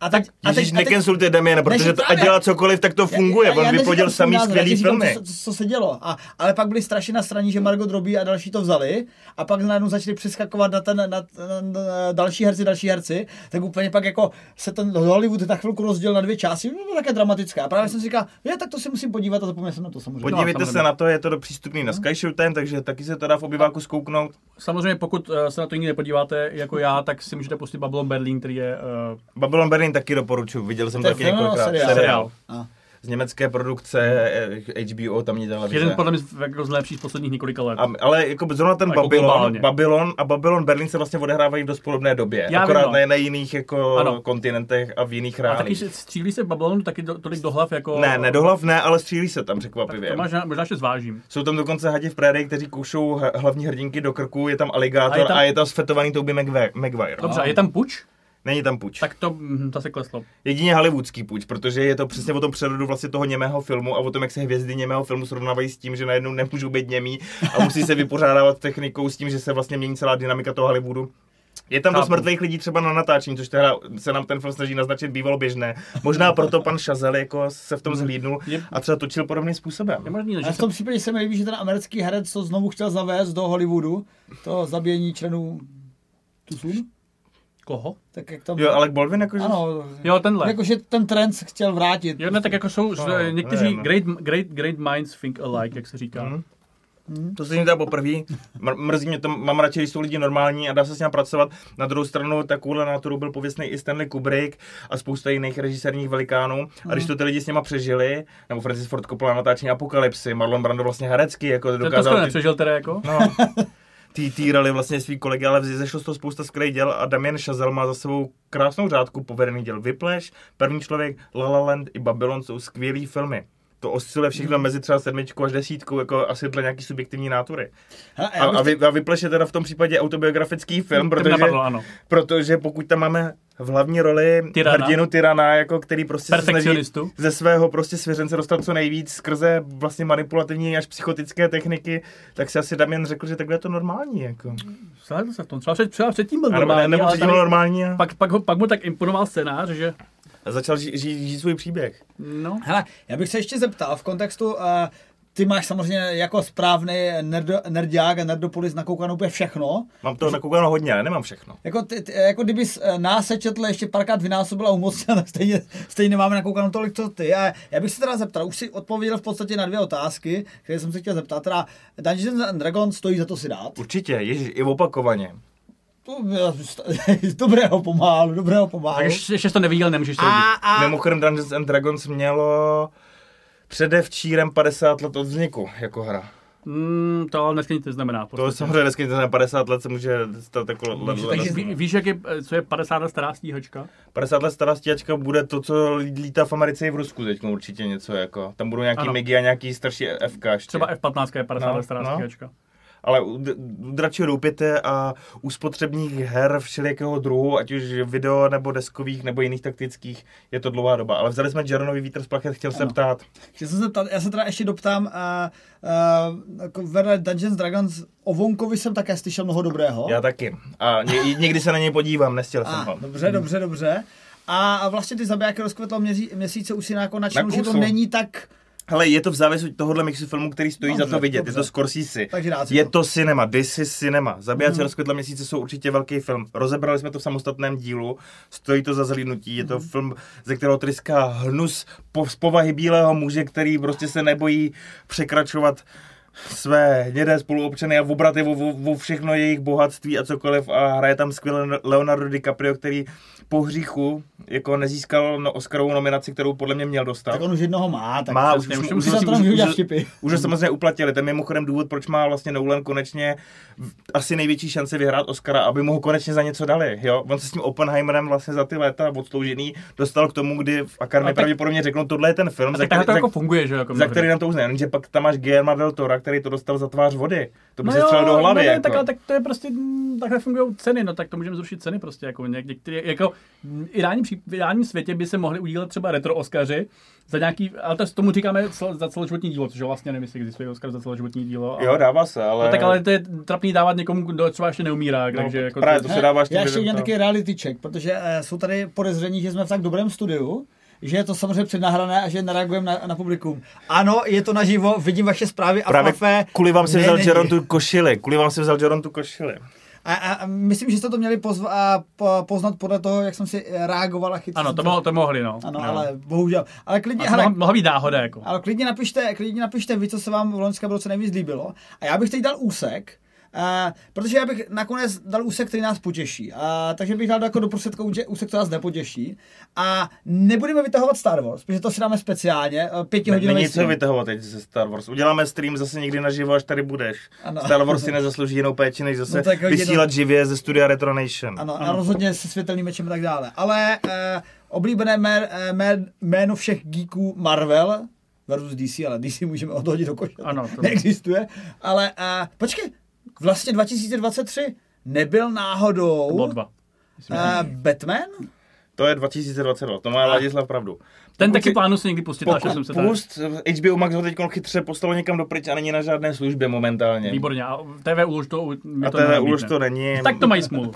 A teď, a Ježíš, nekensulujte Damiena, protože to, ať právě. dělá cokoliv, tak to funguje. On neříkám vyplodil svůj samý názor, já ti skvělý filmy. Co, co, co, se dělo. A, ale pak byli strašně na straně, že Margot Robbie a další to vzali a pak najednou začali přeskakovat na, ten, na, na, na, další herci, další herci, tak úplně pak jako se ten Hollywood na chvilku rozdělil na dvě části, no, bylo také dramatické. A právě jsem si říkal, je, tak to si musím podívat a zapomněl jsem na to samozřejmě. Podívejte No, se na to, je to přístupný na Sky Showtime, takže taky se to dá v obyváku zkouknout. Samozřejmě, pokud eh, se na to nikdy nepodíváte, jako já, tak si můžete pustit Babylon Berlin, který je... Uh, Babylon Berlin taky doporučuji, viděl jsem To taky film několikrát. seriál? Seriál. A. z německé produkce, eh, HBO tamní televize. Jeden podle mě z- jako z nejlepších posledních několika let. A, ale jako zrovna ten Jako Babylon, globálně. Babylon a Babylon Berlin se vlastně odehrávají v dost podobné době. Já akorát vím, no. ne na jiných jako Ano. kontinentech a v jiných A taky reálích. se střílí se Babylonu taky do, tolik do hlav jako... Ne, ne do hlav ne, ale střílí se tam Tak překvapivě. to možná, možná ještě zvážím. Jsou tam dokonce hadi v prérii, kteří koušou h- hlavní hrdinky do krku, je tam aligátor A je tam- tam, a je tam sfetovaný Toby Maguire. Maguire. Dobře, a je tam puč? Není tam puč. Tak to, hm, to se kleslo. Jedině hollywoodský puč, protože je to přesně o tom přerodu vlastně toho němého filmu a o tom, jak se hvězdy němého filmu srovnávají s tím, že najednou nemůžou být němí a musí se vypořádávat technikou s tím, že se vlastně mění celá dynamika toho Hollywoodu. Je tam dost mrtvých lidí třeba na natáčení, což teda se nám ten film snaží naznačit bývalo běžné. Možná proto pan Šazel jako se v tom zhlídnul Je- a třeba točil podobným způsobem. Je možný, A že v tom případě se mi líbí, že ten americký herec to znovu chtěl zavést do Hollywoodu, to zabíjení členů Tusun, Koho? tak jak tam... Jo, Alec Baldwin jako Ano, Jo, tenhle. jakože ten trend se chtěl vrátit. Jo, ne, tak jako jsou No, no, někteří nevím, no. great, great, great minds think alike, jak se říká. Mhm. To se jim dá poprvé. Mr- Mrzí mě to, mám radši, když jsou lidi normální a dá se s ním pracovat. Na druhou stranu takovouhle náturu byl pověstný i Stanley Kubrick a spousta jiných režisérních velikánů. A když to ty lidi s něma přežili, nebo Francis Ford Coppola na natáčení Apokalypsy, Marlon Brando vlastně herecky, jako Ten to dokázal ty, nepřežil teda jako. no, *laughs* týrali vlastně svý kolegy, ale zešlo z toho spousta skvělých děl a Damien Chazelle má za sebou krásnou řádku povedených děl. Vypleš, První člověk, La La Land i Babylon jsou skvělý filmy. To osciluje všechno mezi třeba sedmičkou až desítkou, jako asi dle nějaký subjektivní nátury. Hele, A, a, vy, a Vypleš je teda v tom případě autobiografický film, protože, napadlo, ano. protože pokud tam máme v hlavní roli Tyrana. hrdinu Tyrana, jako který prostě se snaží ze svého prostě svěřence dostat co nejvíc skrze vlastně manipulativní až psychotické techniky, tak si asi Damien řekl, že takhle je to normální. Jako. Zhlédl se v tom. Třeba, před, třeba předtím byl A nebo, normální, nebo ale tady- normální a pak, pak, ho, pak mu tak imponoval scénář, že a začal žít, žít, žít svůj příběh. no, Hele, já bych se ještě zeptal v kontextu, uh, ty máš samozřejmě jako správný nerdo, nerdiák a nerdopolis nakoukanou úplně všechno. Mám to nakoukáno hodně, ale nemám všechno. Jako, ty, ty, jako kdyby nás sečetl ještě párkrát vynásobila umocnil, *laughs* tak stejně, stejně nemáme nakoukanou tolik, co ty. A já bych se teda zeptal, už si odpověděl v podstatě na dvě otázky, které jsem se chtěl zeptat. Teda Dungeons and Dragons stojí za to si dát. Určitě, ježiš, i opakovaně. To, *laughs* dobrého pomálu, dobrého tak pomálu. ještě, ještě jsi to neviděl, nemůžeš to A, vidět. a, Mimochodem Dungeons and Dragons mělo předevčírem 50 let od vzniku jako hra. Mm, to ale dneska nic neznamená. v To samozřejmě dneska na 50 let se může stát jako le, Takže ví, víš, jak je, co je 50 let stará stíhačka? 50 let stará stíhačka bude to, co lítá v Americe i v Rusku teď určitě něco jako. Tam budou nějaký Ano. MIGI a nějaký starší FK ještě. Třeba F-15 je 50 No, let stará no. stíhačka. Ale u, dračího doupěte a u spotřebních her všelijakého druhu, ať už video nebo deskových nebo jiných taktických, je to dlouhá doba. Ale vzali jsme Jeronový vítr z plachet, chtěl se Ano. ptát. Chtěl jsem se ptat, já se teda ještě doptám, a, jako vedle Dungeons Dragons o Vonkovi jsem také slyšel mnoho dobrého. Já taky. A ně, někdy se na něj podívám, nestěl jsem A, ho. dobře, dobře, dobře. A, a vlastně ty zabijáky rozkvetlo měří, měsíce už si jako načnul, že to není tak, Hele, je to v závěsu tohohle mixu filmu, který stojí Dobře, za to vidět. dobře. Je to Scorsese. Je to. to cinema, this is cinema. Zabijáci Mhm. mm. rozkvětla měsíce jsou určitě velký film. Rozebrali jsme to v samostatném dílu, stojí to za zhlídnutí. Je to Mhm. film, ze kterého tryská hnus po, z povahy bílého muže, který prostě se nebojí překračovat své hnědé spoluobčany a obrat je o, o, o všechno jejich bohatství a cokoliv a hraje tam skvěle Leonardo DiCaprio, který po hříchu jako nezískal no, Oscarovou nominaci, kterou podle mě měl dostat. Tak on už jednoho má, tak Má, už, už, už- už, už samozřejmě uplatili. Ten je mimochodem důvod, proč má vlastně Nolan konečně v- asi největší šanci vyhrát Oscara, aby mu ho konečně za něco dali. Jo? On se s tím Oppenheimerem vlastně za ty léta odsloužený dostal k tomu, kdy v A Akademii tak- pravděpodobně řeknou, tohle je ten film, za který, to jako funguje, že? Jako za který nám to uzná. Jenže pak tam máš Guillermo del Tora, který to dostal za tvář vody. To by No se jo, střelil do hlavy. no ne, jako. tak, ale tak to je prostě, mm, takhle fungují ceny, no tak to můžeme zrušit ceny prostě, jako něk, některý, jako v ideálním, v ideálním světě by se mohli udílet třeba retro Oscaři za nějaký, ale to, tomu říkáme cel, za celoživotní dílo, což vlastně nevím, jestli existuje Oscar za celoživotní dílo. Jo, dává se, ale... No, tak ale to je trapný dávat někomu, kdo třeba ještě neumírá, No, takže jako právě to, to se dává ještě Já ještě udělám to- taky reality check, protože uh, jsou tady podezření, že jsme v tak dobrém studiu, že je to samozřejmě přednahrané a že nereagujeme na, na publikum. Ano, je to naživo, vidím vaše zprávy a Právě Fafe kvůli vám si ne, vzal. Jeron tu košili. Kvůli vám si vzal Jeron tu košili. A, a, myslím, že jste to měli pozva, a, po, poznat podle toho, jak jsem si reagoval a chytil. ano, to, mohlo, to mohli, no. Ano, No. ale bohužel. Ale klidně, A to hele, mohla, mohla být náhoda, jako. ale klidně napište, klidně napište vy, co se vám v loňském roce nejvíc líbilo. A já bych teď dal úsek A, protože já bych nakonec dal úsek, který nás potěší. A, takže bych dal jako do prostředku úsek, který nás nepotěší. A nebudeme vytahovat Star Wars, protože to si dáme speciálně, pětihodinový Není co vytahovat teď ze Star Wars. Uděláme stream zase někdy naživo, až tady budeš. Ano. Star Wars si *laughs* nezaslouží jinou péči, než zase No tak vysílat to- živě ze studia Retro Nation. Ano, a rozhodně se světelným mečem a tak dále. Ale eh, oblíbené mé, eh, mé, jméno všech geeků Marvel versus DC, ale DC můžeme odhodit do koše. Ano, to- Neexistuje. Ale eh, počkej, vlastně 2023 nebyl náhodou To bylo dva. Myslím, eh, Batman? To je 2022, to má Ladislav pravdu. Ten Pokud taky si- plánu si někdy pustit, až Pokud jsem se tady... pust, HBO Max ho teď chytře poslalo někam do pryč a není na žádné službě momentálně. Výborně, a TV ulož to, mi A to TV už to není. Tak to mají smůlu.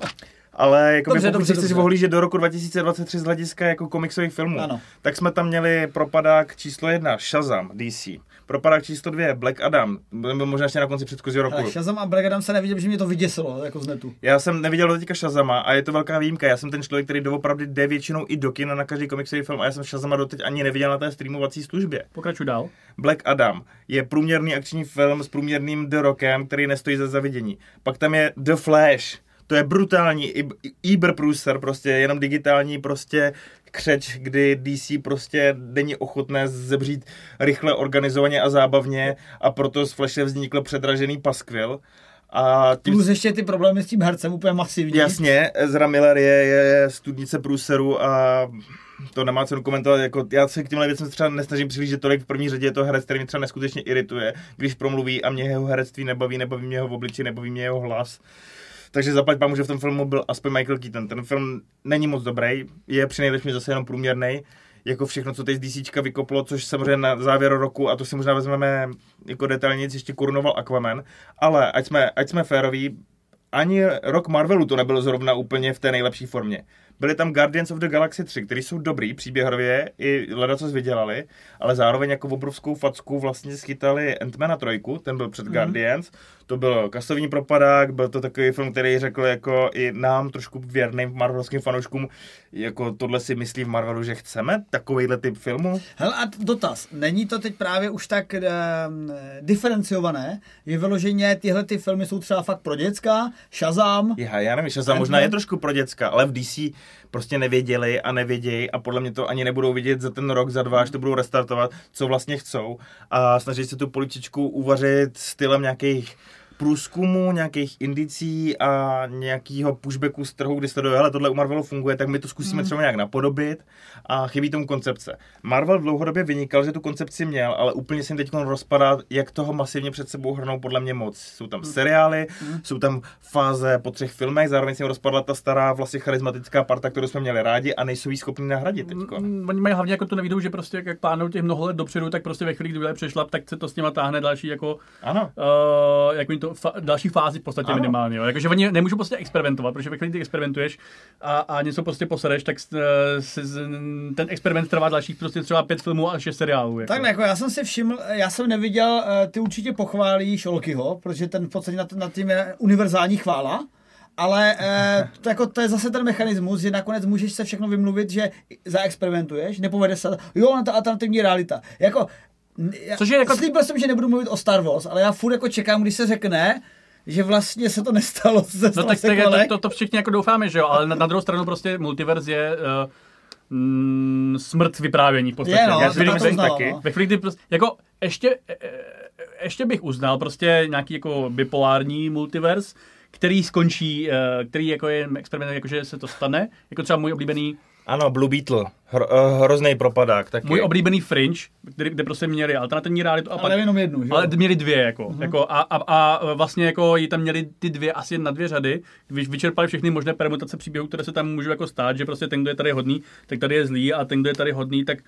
Ale jako Dobře, dobře, pokud dobře, si chceš ohlížet do roku 2023 z hlediska jako komiksových filmů, Ano. tak jsme tam měli propadák číslo jedna Shazam DC. Propadák číslo dvě Black Adam, byl možná ještě na konci předchozího roku. Ale Shazam a Black Adam se neviděl, že mě to vyděsilo jako z netu. Já jsem neviděl do teďka Shazama a je to velká výjimka. Já jsem ten člověk, který doopravdy jde většinou i do kina na každý komiksový film a já jsem Shazama doteď ani neviděl na té streamovací službě. Pokračuj dál. Black Adam je průměrný akční film s průměrným The Rockem, který nestojí za zavidění. Pak tam je The Flash, to je brutální, Iber průser, prostě jenom digitální prostě křeč, kdy DC prostě není ochotné zebřít rychle, organizovaně a zábavně a proto z Flashe vznikl předražený paskvil. A tím Plus ještě ty problémy s tím hercem úplně masivní. Jasně, Ezra Miller je, je studnice průseru a to nemá cenu komentovat, jako já se k těmhle věcem třeba nesnažím přihlížet tolik, v první řadě je to herec, který mě třeba neskutečně irituje, když promluví a mě jeho herectví nebaví, nebaví mě jeho obliči, nebaví mě jeho hlas. Takže zaplať pámu, že v tom filmu byl aspoň Michael Keaton. Ten film není moc dobrý, je při nejlepším zase jenom průměrný, jako všechno, co teď z DCčka vykoplo, což samozřejmě na závěr roku, a to si možná vezmeme jako detailně, ještě korunoval Aquaman, ale ať jsme, ať jsme féroví, ani rok Marvelu to nebylo zrovna úplně v té nejlepší formě. Byli tam Guardians of the Galaxy 3, který jsou dobrý příběhově, i leda co vydělali, ale zároveň jako obrovskou facku vlastně schytali Ant-Mana 3, ten byl před mm. Guardians, to byl kasovní propadák, byl to takový film, který řekl jako i nám trošku věrným marvelským fanouškům, jako tohle si myslí v Marvelu, že chceme takovýhle typ filmu. Hele a dotaz, není to teď právě už tak uh, diferenciované, že vyloženě tyhle ty filmy jsou třeba fakt pro děcka, Shazam, Já, já nevím, Shazam možná je trošku pro děcka, ale v DC prostě nevěděli a nevědějí a podle mě to ani nebudou vidět za ten rok, za dva, až to budou restartovat, co vlastně chcou. A snaží se tu poličičku uvařit stylem nějakých průzkumu, nějakých indicí a nějakého pushbacku z trhu, kdy se to hele, tohle u Marvelu funguje, tak my to zkusíme třeba nějak napodobit a chybí tomu koncepce. Marvel dlouhodobě vynikal, že tu koncepci měl, ale úplně se jim teď rozpadá, jak toho masivně před sebou hrnou podle mě moc. Jsou tam seriály, jsou tam fáze po třech filmech, zároveň se jim rozpadla ta stará vlastně charismatická parta, kterou jsme měli rádi a nejsou jí schopni nahradit teďko. Mm, Oni mají hlavně jako tu nevidou, že prostě jak plánují těch mnoho let dopředu, tak prostě ve chvíli, kdy přešlap, tak se to s nima táhne další jako, Ano. uh, jak oni to, fa- další fázi v podstatě Ano. minimálně. Jo. Jakože oni nemůžou prostě experimentovat, protože ve chvíli, kdy experimentuješ a, a něco prostě posereš, tak uh, si, z- ten experiment trvá dalších prostě třeba pět filmů a šest seriálů. Jako. Tak jako já jsem si všiml, já jsem neviděl, eh, ty určitě pochválíš Lokiho, protože ten v podstatě nad, nad tím je univerzální chvála, ale eh, *laughs* to, jako, to je zase ten mechanismus, že nakonec můžeš se všechno vymluvit, že zaexperimentuješ, nepovede se, jo, na ta alternativní realita. Jako, já, Což je jako- Slíbil jsem, že nebudu mluvit o Star Wars, ale já furt jako čekám, když se řekne, že vlastně se to nestalo ze No tak, tak, to, to všichni jako doufáme, že jo, ale na, na druhou stranu prostě multiverz je uh, mm, smrt vyprávění v podstatě. Je, no, Já si to že uznala, taky. no. Ve chvíli, kdy prostě, jako ještě, eh, ještě bych uznal prostě nějaký jako bipolární multiverz, který skončí, eh, který jako je experiment, jako že se to stane, jako třeba můj oblíbený Ano, Blue Beetle, Hro, uh, hrozný propadák taky. můj oblíbený Fringe, který, kde prostě měli alternativní realitu a Ale pak jenom jednu, že ale měli dvě, jako, mm-hmm. jako a, a, a, vlastně jako jí tam měli ty dvě asi na dvě řady, když vyčerpali všechny možné permutace příběhů, které se tam můžou jako stát, že prostě ten, kdo je tady hodný, tak tady je zlý a ten, kdo je tady hodný, tak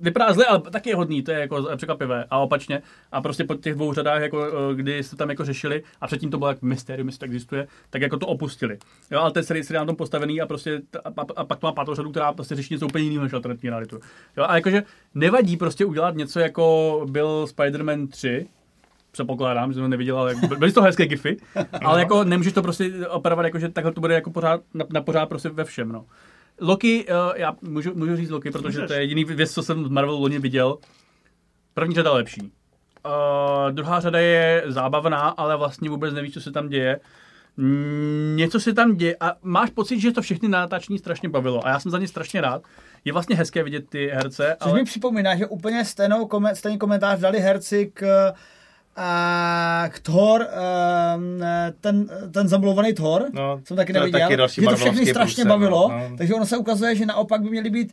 vypadá zle, ale taky je hodný, to je jako překvapivé a opačně. A prostě po těch dvou řadách, jako, eh, kdy se tam jako řešili a předtím to bylo jak mystérium, jestli to existuje, tak jako to opustili. Jo, ale ten seriál je na tom postavený a prostě a, a, a pak má pátou řadu, která prostě řeší něco úplně jiného než alternativní realitu. Jo, a jakože nevadí prostě udělat něco jako byl Spider-Man 3, předpokládám, že jsem neviděl, ale by- byly to hezké gify, *laughs* ale jako nemůžeš to prostě operovat jako, že takhle to bude jako pořád, na, na pořád prostě ve všem, no. Loki, uh, já můžu, můžu říct Loki, protože to je jediný věc, co jsem z Marvelu loni viděl. První řada lepší. Uh, druhá řada je zábavná, ale vlastně vůbec nevíš, co se tam děje. Něco se tam děje a máš pocit, že to všechny natáčení strašně bavilo a já jsem za ně strašně rád. Je vlastně hezké vidět ty herce, Což ale mi připomíná, že úplně stejnou, stejný komentář dali herci k, a, k Thor, um, ten, ten zamluvaný Thor, No, jsem taky neviděl, taky další že to všechny strašně průser, bavilo, no, no. takže ono se ukazuje, že naopak by měli být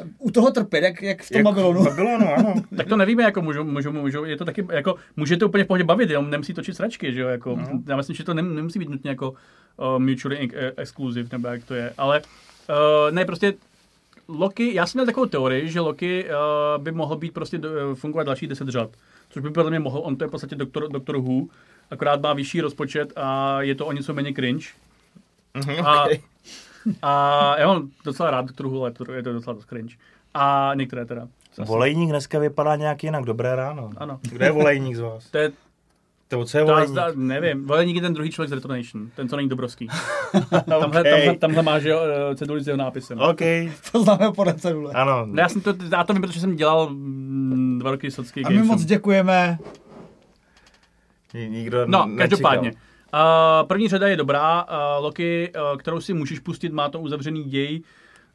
uh, u toho trpět, jak, jak v tom Jak Babylonu. Babylonu, *laughs* ano. tak to nevíme, jako můžou, můžou, můžou, je to taky, jako, můžete úplně v pohodě bavit, jenom nemusí točit sračky, že jo, jako, No. já myslím, že to nem, nemusí být nutně jako uh, mutually in- exclusive, nebo jak to je, ale uh, ne, prostě Loki, já jsem měl takovou teorii, že Loki uh, by mohl být prostě do, uh, fungovat dalších 10 řad, což by podle mě mohl, on to je v podstatě doktor, doktor Who, akorát má vyšší rozpočet a je to o něco méně cringe. Mhm, A, okay. a já mám docela rád doktor Who, ale to- je to docela dost cringe. A některé teda. Zase. Volejník dneska vypadá nějak jinak. Dobré ráno. Ano. Kde je volejník z vás? To je To co je To zda, nevím, Voleník je ten druhý člověk z Retonation, ten, co není Dobrovský. *laughs* tamhle, Okay. tamhle, tamhle má, že jo, eh, ceduli s jeho nápisem. OK, To známe podle cedule. ano. No, já, jsem to, já to vím, protože jsem dělal mm, dva roky socky A my moc děkujeme. Ni- Nikdo No, nečekal. každopádně. Uh, první řada je dobrá, uh, Loki, uh, kterou si můžeš pustit, má to uzavřený děj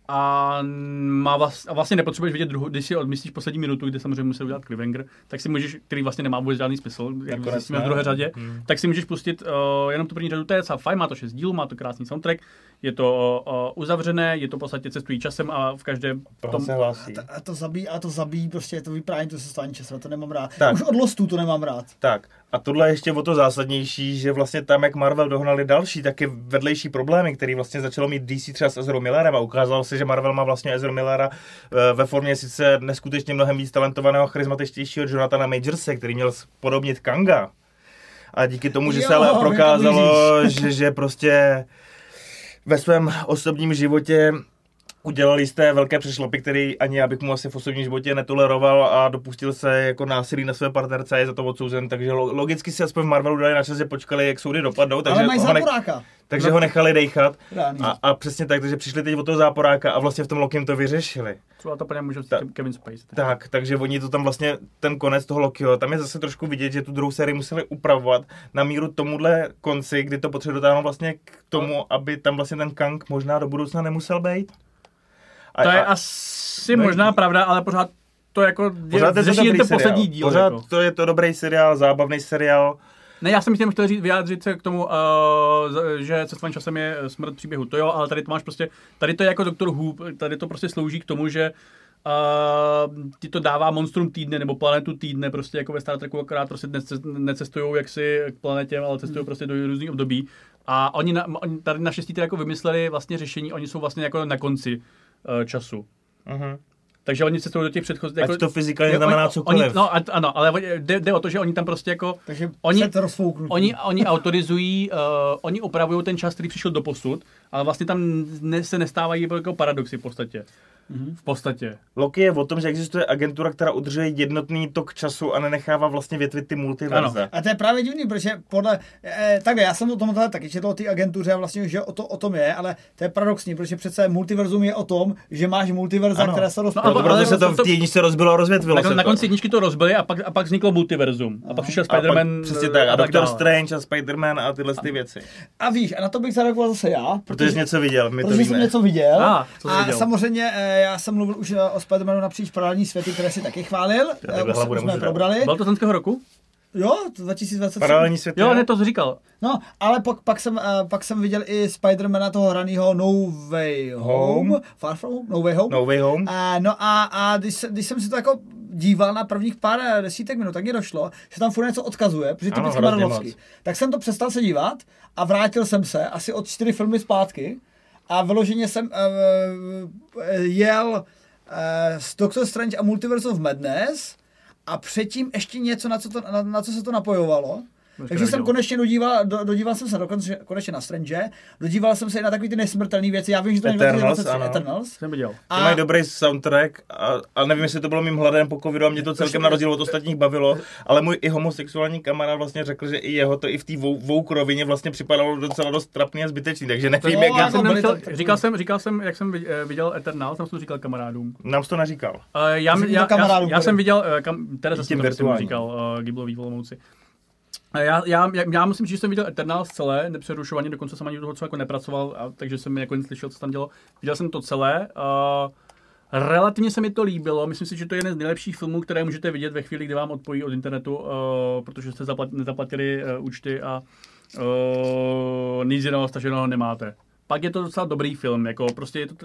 a, má vlast, a vlastně nepotřebuješ vidět druhou, když si odmyslíš poslední minutu, kde samozřejmě musel udělat cliffhanger, tak si můžeš, který vlastně nemá vůbec žádný smysl, jak zjistíme v ne. druhé řadě, Hmm. tak si můžeš pustit uh, jenom tu první řadu, to je docela fajn, má to šest dílů, má to krásný soundtrack, je to uh, uzavřené, je to v podstatě cestují časem a v každém Tom... tom, se hlásí. A to zabíjí, a to zabíjí, prostě to vyprávění, to se stání času, to nemám rád. Tak. Už od Lostů to nemám rád. Tak, a tohle je ještě o to zásadnější, že vlastně tam, jak Marvel dohnali další taky vedlejší problémy, který vlastně začalo mít DC třeba s Ezra Millerem a ukázalo se, že Marvel má vlastně Ezra Millera eh, ve formě sice neskutečně mnohem víc talentovaného, charismatičtějšího Jonathana Majorse, který měl podobnit Kanga. A díky tomu, že se Jo, ale vím, kam prokázalo, že, že prostě ve svém osobním životě udělal jisté velké přešlopy, který ani já bych mu asi v osobním životě netoleroval a dopustil se jako násilí na své partnerce a je za to odsouzen, takže lo- logicky si aspoň v Marvelu dali na čas, že počkali, jak soudy dopadnou, takže, Ale mají ho, ne- záporáka. takže ho nechali dejchat a, a přesně tak, takže přišli teď od toho záporáka a vlastně v tom Lokim to vyřešili. třeba to plně může Ta- Kevin Spacey. Tak, takže oni to tam vlastně, ten konec toho Lokiho, tam je zase trošku vidět, že tu druhou sérii museli upravovat na míru tomuhle konci, kdy to potřebuje dotáhnout vlastně k tomu, aby tam vlastně ten Kang možná do budoucna nemusel být. A, To je a- asi no, možná pravda, ale pořád to jako Pořád je to jen dobrý ten poslední díl. Pořád Jako. to je to dobrý seriál, zábavný seriál. Ne, já jsem tím chtěl říct, vyjádřit se k tomu, uh, že cestování časem je smrt příběhu. To jo, ale tady to máš prostě, tady to je jako Doktor Who, tady to prostě slouží k tomu, že uh, ti to dává monstrum týdne nebo planetu týdne, prostě jako ve Star Treku, akorát prostě necestují jaksi k planetě, ale cestují prostě do různých období. A oni, na, oni tady na šestý jako vymysleli vlastně řešení, oni jsou vlastně jako na konci času. Uh-huh. Takže oni cestují do těch předchozích. Ať to fyzikálně znamená cokoliv. Oni, no, a- ano, ale jde, jde, o to, že oni tam prostě jako... Takže Oni-. Oni, oni autorizují, uh, oni opravují ten čas, který přišel do posud, ale vlastně tam ne, se nestávají jako paradoxy v podstatě. Mhm. V podstatě. Loki je o tom, že existuje agentura, která udržuje jednotný tok času a nenechává vlastně větvit ty multiverze. A to je právě divný, protože podle, eh, takhle, já jsem o tom taky četl o té agentuře a vlastně, že o, to, o tom je, ale to je paradoxní, protože přece multiverzum je o tom, že máš multiverza, Ano. které se No, rozpadají. ale- Proto, protože se to v té jedničce rozbilo a rozvětvilo Na, se na to. konci jedničky to rozbili a pak, a pak vzniklo multiverzum. A pak přišel a Spider-Man. pak, přesně tak, a tak Doctor dále. Strange a Spider-Man a tyhle ty věci. A víš, a na to bych zareagoval zase já, Protože jsi něco viděl, my to protože jsem víme. něco viděl. A, co jsi a viděl? samozřejmě eh, já jsem mluvil už eh, o Spider-Manu napříč paralelní světy, které si taky chválil. Eh, takhle už, jsme probrali. Bylo to z loňského roku? Jo, to 2023. Paralelní svět. Jo, ne, to jsi říkal. No, ale pak, pak, jsem, uh, pak jsem viděl i Spidermana toho hraného No Way Home. Home. Far From Home? No Way Home. No Way Home. A, no a, a když, se, když jsem si to jako díval na prvních pár eh, desítek minut, tak mi došlo, že tam furt něco odkazuje, protože typicky moc. Tak jsem to přestal se dívat a vrátil jsem se asi od čtyři filmy zpátky a vyloženě jsem uh, jel uh, s Doctor Strange a Multiverse of Madness a předtím ještě něco, na co, to, na, na co se to napojovalo. Takže jsem konečně dodíval, do, dodíval jsem se dokonce, konečně na Strange, dodíval jsem se i na takový ty nesmrtelné věci. Já vím, že to není Eternals, 2023 ano. Eternals. Jsem viděl. Ty A, mají dobrý soundtrack a, a nevím, jestli to bylo mým hladem po covidu a mě to celkem na rozdíl od ostatních bavilo, ale můj i homosexuální kamarád vlastně řekl, že i jeho to i v té woke rovině vlastně připadalo docela dost trapný a zbytečný, takže nevím, No, jak jako já jsem nechtěl, to- říkal, jsem, říkal jsem, jak jsem eh, viděl Eternal, tam jsem to říkal kamarádům. nám to neříkal. Uh, já, jsem viděl, uh, kam, Tereza jsem to říkal, uh, Giblový Volomouci. Já, já, já, musím říct, že jsem viděl Eternal celé, nepřerušovaně, dokonce jsem ani toho co jako nepracoval, a, takže jsem jako nic slyšel, co tam dělo. Viděl jsem to celé. Uh, relativně se mi to líbilo, myslím si, že to je jeden z nejlepších filmů, které můžete vidět ve chvíli, kdy vám odpojí od internetu, uh, protože jste zaplat, nezaplatili uh, účty a uh, nic jiného staženého nemáte. Pak je to docela dobrý film, jako prostě je to,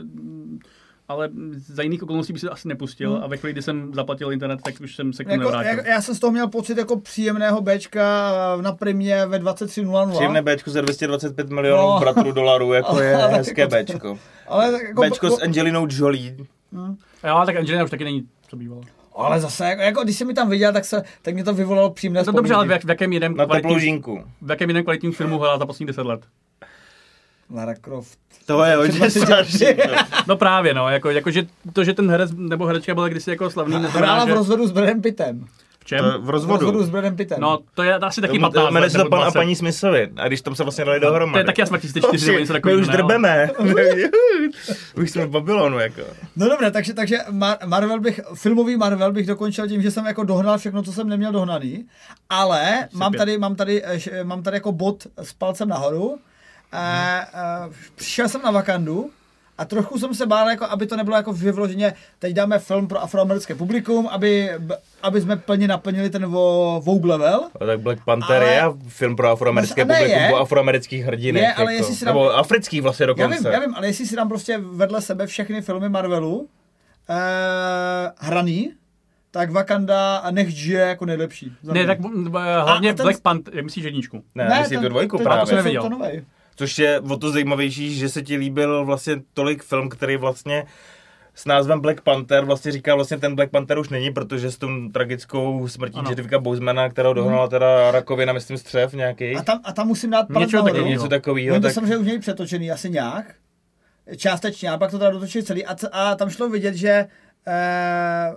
ale za jiných okolností bych se to asi nepustil Hmm. a ve chvíli, kdy jsem zaplatil internet, tak už jsem se k tomu jako, nevrátil. jak, já jsem z toho měl pocit jako příjemného Bčka na primě ve 23.00. Příjemné Bčko za 225 milionů No. bratrů dolarů, jako je *laughs* Ale hezké jako to- Bčko. Ale jako, Bčko s Angelinou Jolie. Jo, tak Angelina už taky není, co bývalo. ale zase, jako, jako, když jsem mi tam viděl, tak, se, tak mě to vyvolalo příjemné No dobře, ale v, jak, v, jakém jiném kvalitním, v jakém jiném kvalitním filmu hrála za posledních 10 let? Lara Croft. To je hodně starší. *laughs* No právě, no, jako, jako že to, že ten herec nebo herečka byla kdysi jako slavný, neznamená, Hrála v že... rozvodu s Bradem Pittem. v čem? To v V rozvodu rozvodu. s Bradem Pittem. No, to je asi taky To- 15 to Jmenuje se to pan a 20. paní Smithovi. A když tam se vlastně dali dohromady. To je taky asi *laughs* 2004 nebo něco My takového. už ne? drbeme. *laughs* už jsme v Babylonu, jako. No dobře, takže, takže Mar- Marvel bych, filmový Marvel bych dokončil tím, že jsem jako dohnal všechno, co jsem neměl dohnaný, ale mám tady, mám tady, eh, š- mám tady jako bod s palcem nahoru. E, e, přišel jsem na Wakandu a trochu jsem se bál, jako, aby to nebylo jako vyvloženě, teď dáme film pro afroamerické publikum, aby, aby jsme plně naplnili ten vo, Vogue level. A tak Black Panther Ale- je film pro afroamerické Ne, publikum, je. o afroamerických hrdinech. Je, ale jako. jestli si dám- Nebo afrických vlastně Já dokonce. vím, já vím, ale jestli si dám prostě vedle sebe všechny filmy Marvelu e, hraný, tak Wakanda a nech žije jako nejlepší. Ne, mě. tak eh, hlavně A ten- Black Panther, myslíš jedničku? Ne, ne myslíš tu dvojku to, právě. to jsem To, neviděl. to novej. Což je o to zajímavější, že se ti líbil vlastně tolik film, který vlastně s názvem Black Panther vlastně říká vlastně ten Black Panther už není, protože s tou tragickou smrtí. Jedvika Bosemana, kterou dohnala teda rakovina, myslím střev nějaký. A tam, a tam musím dát palec Něčeho nahoru. Něco takového. To Tak... samozřejmě už měli přetočený asi nějak. Částečně, a pak to teda dotočili celý. A, a tam šlo vidět, že eh,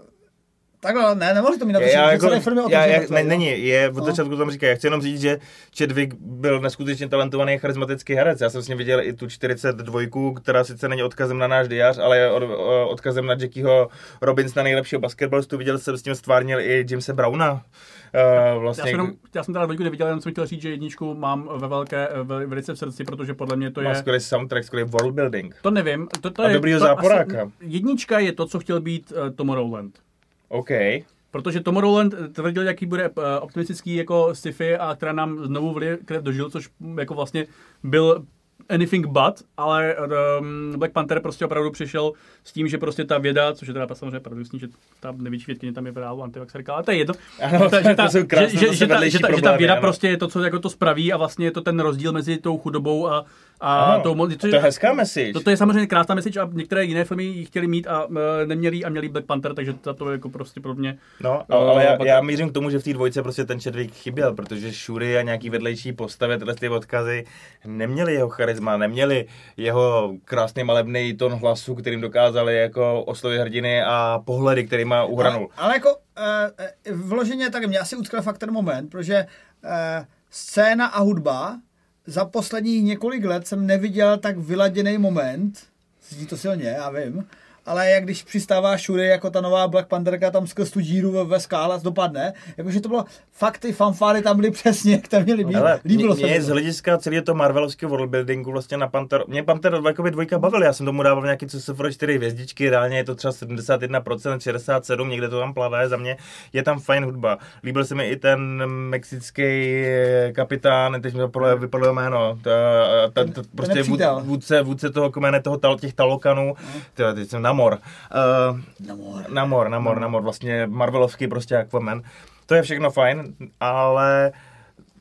takhle, ne, nemohli to mít natočit, Já, že jako, celé firmy já, já, ne, není, je, od No. začátku tam říká, já chci jenom říct, že Chadwick byl neskutečně talentovaný a charismatický herec. Já jsem s ním viděl i tu 42, která sice není odkazem na náš diář, ale je od, odkazem na Jackieho Robinsona, nejlepšího basketbalistu. Viděl jsem s tím stvárnil i Jamesa Browna. Uh, Já vlastně, jsem, jenom, já jsem teda dvojku neviděl, jenom jsem chtěl říct, že jedničku mám ve velké, ve, velice v srdci, protože podle mě to má je... skvělý soundtrack, skvělý world building. To nevím. To, to A je, dobrýho to záporáka. Asi, jednička je to, co chtěl být uh, Tomorrowland. OK. Protože Tomorrowland tvrdil, jaký bude uh, optimistický jako sci-fi a která nám znovu vlije krev do žil, což mm, jako vlastně byl anything but, ale um, Black Panther prostě opravdu přišel s tím, že prostě ta věda, což je teda samozřejmě paradoxní, že ta největší vědkyně tam je reálu antivaxerka, ale to je jedno. Ano, Ta- že ta- to jsou krásné že, že, zase že, ta, že, ta, že ta problémy, věda ano. prostě je to, co jako to spraví a vlastně je to ten rozdíl mezi tou chudobou a, a Ano, tou... mo- to je hezká message. to, to je samozřejmě krásná message a některé jiné filmy ji chtěli mít a uh, neměli a měli Black Panther, takže za to je jako prostě pro mě No, No, ale já, pak- já mířím k tomu, že v té dvojce prostě ten Chadwick chyběl, protože Shuri a nějaký vedlejší postavy, tyhle ty odkazy, neměli jeho charisma, neměli jeho krásný malebný tón hlasu, kterým dokázali jako oslovit hrdiny a pohledy, který má uhranul. Ale, ale jako uh, vloženě tak mě asi utkal fakt ten moment, protože uh, scéna a hudba za posledních několik let jsem neviděl tak vyladěný moment, zní to silně, já vím, ale jak když přistává Shuri jako ta nová Black Pantherka tam skrz tu díru ve, ve skále dopadne, jakože to bylo fakt ty fanfáry tam byly přesně, jak tam měly být. Ale Líbilo mě, se mě z hlediska celého toho Marvelovského worldbuildingu vlastně na Panther, mě Panther jakoby dvojka bavil, já jsem tomu dával nějaký CSFR 4 hvězdičky, reálně je to třeba 71%, 67, někde to tam plavé, za mě je tam fajn hudba. Líbil se mi i ten mexický eh, kapitán, teď mi to vypadlo jméno, ta, ta, ta, prostě nepřítel. vůd, vůdce, vůdce toho kmene, toho, tal, těch talokanů, tyhle, teď jsem Namor. Uh, Namor. Namor, Namor, Namor, vlastně Marvelovský prostě Aquaman. To je všechno fajn, ale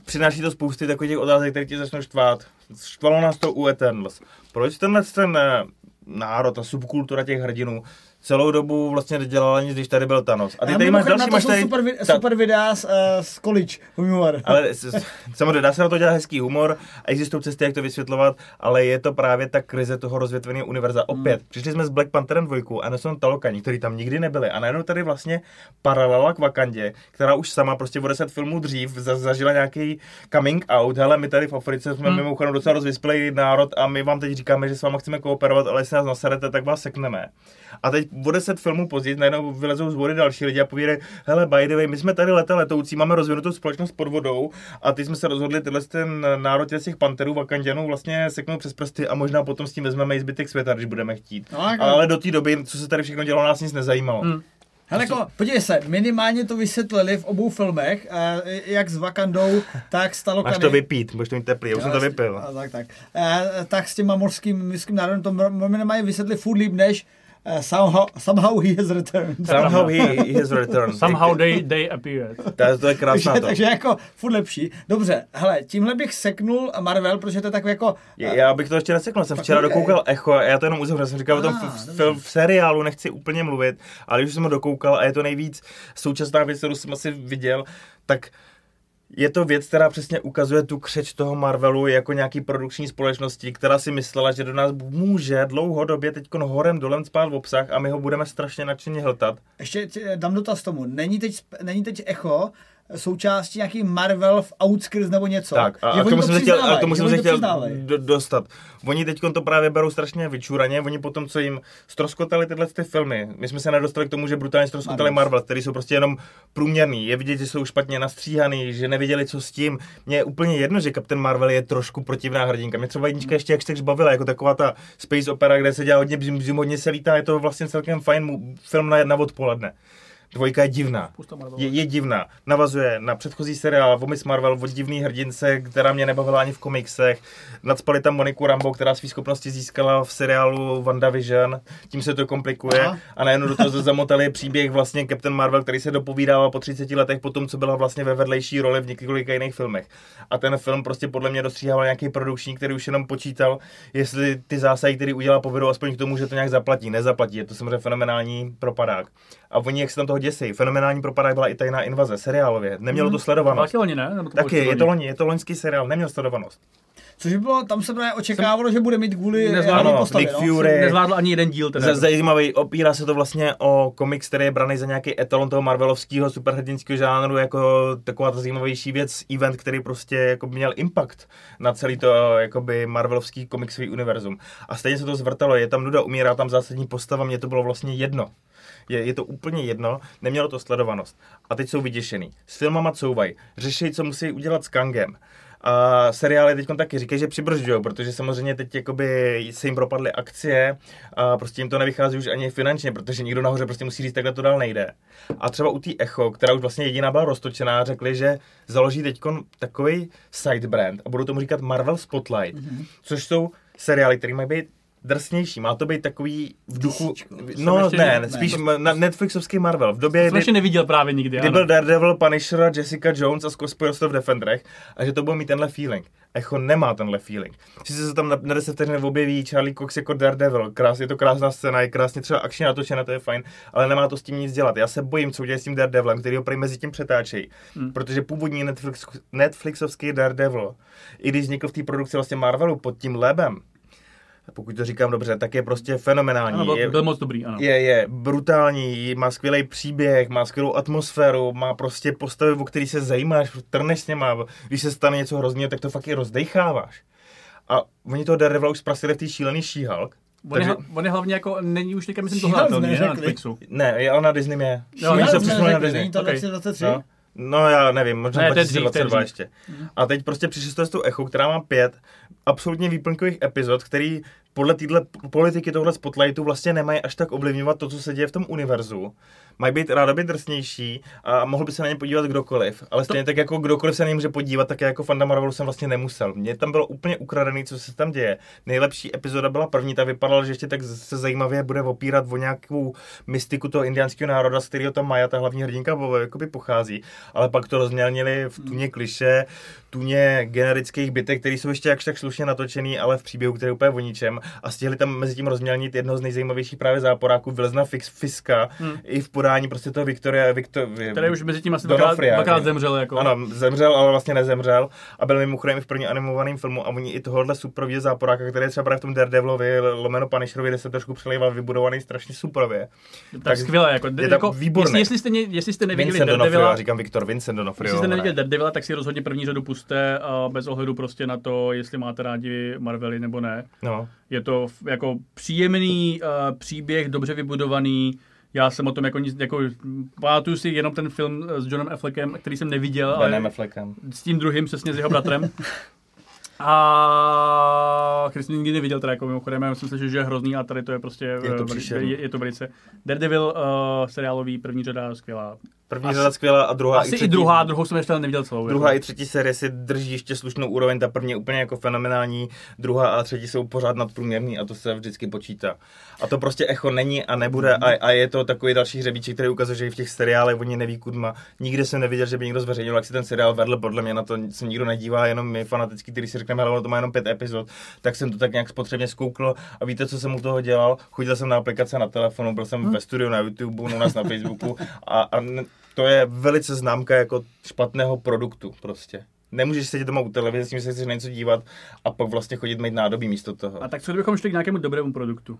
přináší to spousty takových těch otázek, které ti začnou štvát. Štvalo nás to u Eternals. Proč tenhle ten eh, národ, ta subkultura těch hrdinů celou dobu vlastně nedělala nic, když tady byl Thanos. A ty tady máš další, máš tady... super, ta- super videa z, uh, z college humor. Ale s- samozřejmě dá se na to dělat hezký humor, existují cesty, jak to vysvětlovat, ale je to právě ta krize toho rozvětveného univerza. Opět, přišli jsme s Black Pantherem 2 a nesom Talokani, kteří tam nikdy nebyli. A najednou tady vlastně paralela k Wakandě, která už sama prostě o 10 filmů dřív za, zažila nějaký coming out. Hele, my tady v Africe jsme Hmm. mimochodem docela rozvyspělý národ a my vám teď říkáme, že s váma chceme kooperovat, ale jestli nás nasadete, tak vás sekneme. A teď o 10 filmů později najednou vylezou z vody další lidi a povídají, hele, by the way, my jsme tady leta letoucí, máme rozvinutou společnost pod vodou a teď jsme se rozhodli tyhle ten národ těch panterů, vakandianů vlastně seknout přes prsty a možná potom s tím vezmeme i zbytek světa, když budeme chtít. No, jako- Ale do té doby, co se tady všechno dělalo, nás nic nezajímalo. Hmm. Hele, jako, podívej se, minimálně to vysvětlili v obou filmech, eh, jak s Wakandou, tak s Talokany. Máš to vypít, můžeš to mít teplý, já už jsem to vypil. a Tak, tak. Eh, tak s těma morským, morským národem to minimálně vysvětli furt líp, než eh, somehow, somehow he has returned. Somehow he, he has returned. Somehow they, they appeared. To je, to je krásná takže, to. takže jako furt lepší. Dobře, hele, tímhle bych seknul Marvel, protože to je takový jako... Je- Já bych to ještě nesekl, jsem včera dokoukal Echo, a já to jenom uzavřel, jsem říkal o tom Ah, v, v, v, seriálu, nechci úplně mluvit, ale když jsem ho dokoukal a je to nejvíc současná věc, kterou jsem asi viděl, tak je to věc, která přesně ukazuje tu křeč toho Marvelu jako nějaký produkční společnosti, která si myslela, že do nás může dlouhodobě teď horem dolem spát v obsah a my ho budeme strašně nadšeně hltat. Ještě dám dotaz tomu. Není teď, není teď Echo součástí nějaký Marvel v Outskirts nebo něco? Tak, a, a k tomu to jsem se chtěl, a tomu jsem se chtěl do, dostat. Oni teď to právě berou strašně vyčúraně, oni potom, co jim stroskotali tyhle ty filmy, my jsme se nedostali k tomu, že brutálně stroskotali Marvel. Marvel, který jsou prostě jenom průměrný. Je vidět, že jsou špatně nastříhaný, že nevěděli, co s tím. Mně je úplně jedno, že Captain Marvel je trošku protivná hrdinka. Mě třeba jednička ještě jak se bavila, jako taková ta space opera, kde se dělá hodně bzim, bzim, hodně se lítá, je to vlastně celkem fajn film na, na odpoledne. Dvojka je divná. Je, je divná. Navazuje na předchozí seriál Vomis Marvel od divný hrdince, která mě nebavila ani v komiksech. Nadspali tam Moniku Rambo, která své schopnosti získala v seriálu WandaVision. Tím se to komplikuje. Aha. A najednou do toho zamotali příběh vlastně Captain Marvel, který se dopovídává po 30 letech po tom, co byla vlastně ve vedlejší roli v několika jiných filmech. A ten film prostě podle mě dostříhával nějaký produkční, který už jenom počítal, jestli ty zásahy, který udělá, povedou aspoň k tomu, že to nějak zaplatí. Nezaplatí. Je to samozřejmě fenomenální propadák. A oni, jak se tam toho děsí, fenomenální propadák byla i tajná invaze, seriálově. Nemělo to sledovanost. Taky loni, ne? Nebo to Taky, je to loni? loni, je to loňský seriál, neměl sledovanost. Což by bylo, tam se právě očekávalo, že bude mít kvůli Nezvládl, hlavní ano, postavě, Nick no. Fury. Nezvládl ani jeden díl teda. Zajímavý, opírá se to vlastně o komiks, který je braný za nějaký etalon toho marvelovského superhrdinského žánru, jako taková ta zajímavější věc, event, který prostě jako měl impact na celý to jakoby marvelovský komiksový univerzum. A stejně se to zvrtalo, je tam nuda, umírá tam zásadní postava, mně to bylo vlastně jedno. Je, je to úplně jedno, nemělo to sledovanost. A teď jsou vyděšený. S filmama couvaj, řeší, co musí udělat s Kangem. A seriály teď taky říkají, že přibržďují, protože samozřejmě teď jakoby se jim propadly akcie a prostě jim to nevychází už ani finančně, protože nikdo nahoře prostě musí říct, takhle to dál nejde. A třeba u té Echo, která už vlastně jediná byla roztočená, řekli, že založí teď takový side brand a budou tomu říkat Marvel Spotlight, mm-hmm. což jsou seriály, které mají být drsnější. Má to být takový v duchu... No ještě ne, ne- spíš ne. na Netflixovský Marvel. V době, Jsem kdy, ještě neviděl právě nikdy. kdy ano. byl Daredevil, Punisher, Jessica Jones a spojil se to v Defenderech a že to bude mít tenhle feeling. Echo nemá tenhle feeling. Sice se tam na, na 10 vteřin objeví Charlie Cox jako Daredevil, krás, je to krásná scéna, je krásně třeba akčně natočena, to je fajn, ale nemá to s tím nic dělat. Já se bojím, co udělají s tím Daredevilem, který ho prý mezi tím přetáčejí, hmm. protože původní Netflix, Netflixovský Daredevil, i když vznikl v té produkci vlastně Marvelu pod tím lebem, pokud to říkám dobře, tak je prostě fenomenální. Ano, byl, je, byl moc dobrý, ano. je, je brutální, má skvělý příběh, má skvělou atmosféru, má prostě postavy, o který se zajímáš, trneš s něma, když se stane něco hrozného, tak to fakt i rozdecháváš. A oni toho Daredevila už zprasili v té šílený She-Hulk. On, je, Takže, on je hlavně jako, není už teďka myslím tohle, ne, na. Netflixu. ne, je, ale na Disney je. Jo, Oni ne, se přesunuli na Disney. Není to Ok. 2023? No. No já nevím, možná Ne, to je dřív, to je 2022 dřív. ještě. A teď prostě přišli jste s tou Echo, která má pět absolutně výplňkových epizod, který podle téhle politiky tohle spotlightu vlastně nemají až tak ovlivňovat to, co se děje v tom univerzu. Mají být rádoby drsnější a mohl by se na ně podívat kdokoliv. Ale stejně tak jako kdokoliv se na ně může podívat, tak já jako fanda Marvelu jsem vlastně nemusel. Mně tam bylo úplně ukradený, co se tam děje. Nejlepší epizoda byla první, ta vypadala, že ještě tak se zajímavě bude opírat o nějakou mystiku toho indiánského národa, z kterého tam Maja, ta hlavní hrdinka, jakoby pochází. Ale pak to rozmělnili v tuně kliše, tuně generických bytek, které jsou ještě jakž tak slušně natočený, ale v příběhu, který je úplně o ničem. A stihli tam mezi tím rozmělnit jednoho z nejzajímavějších právě záporáků, Fix, Fiska, hmm. i v podání prostě toho Viktoria, Viktor, který už mezi tím asi dvakrát, dvakrát zemřel. Jako. Ano, zemřel, ale vlastně nezemřel a byl mimochodem i v první animovaném filmu a oni i tohohle super záporáka, který je třeba právě v tom Daredevilovi, lomeno Punisherovi, kde se trošku přelejval, vybudovaný strašně superově. Tak, tak skvěle, jako, je jako výborný. Jestli, jestli, jste, jestli jste neviděli Vincent Daredevila, říkám Viktor Vincent D'Onofrio. Jestli jste neviděli Daredevila, tak si rozhodně první řadu puste bez ohledu prostě na to, jestli máte rádi Marvely nebo ne. No. Je to jako příjemný uh, příběh, dobře vybudovaný, já jsem o tom jako nic, jako, pamatuju si jenom ten film s Johnem Affleckem, který jsem neviděl, ale Affleckem. s tím druhým, přesně s jeho bratrem. *laughs* A který jsem nikdy neviděl, teda jako mimochodem, já myslím si, že je hrozný a tady to je prostě, je to, je, je to velice. Daredevil uh, seriálový, první řada, skvělá. První řada skvělá a druhá asi i třetí. i druhá, druhou jsem ještě neviděl celou. Druhá jako. i třetí série si drží ještě slušnou úroveň, ta první je úplně jako fenomenální, druhá a třetí jsou pořád nadprůměrný a to se vždycky počítá. A to prostě echo není a nebude a, a je to takový další hřebíček, který ukazuje, že i v těch seriálech oni neví kudma. Nikdy jsem neviděl, že by někdo zveřejnil, jak si ten seriál vedl, podle mě na to se nikdo nedívá, jenom my fanatický, který si řekneme, ale to má jenom pět epizod, tak jsem to tak nějak spotřebně zkoukl a víte, co jsem u toho dělal? Chodil jsem na aplikace na telefonu, byl jsem hmm. ve studiu na YouTube, u nás na Facebooku a, a to je velice známka jako špatného produktu prostě. Nemůžeš sedět doma u televize, s tím se chceš něco dívat a pak vlastně chodit mít nádobí místo toho. A tak co kdybychom šli k nějakému dobrému produktu?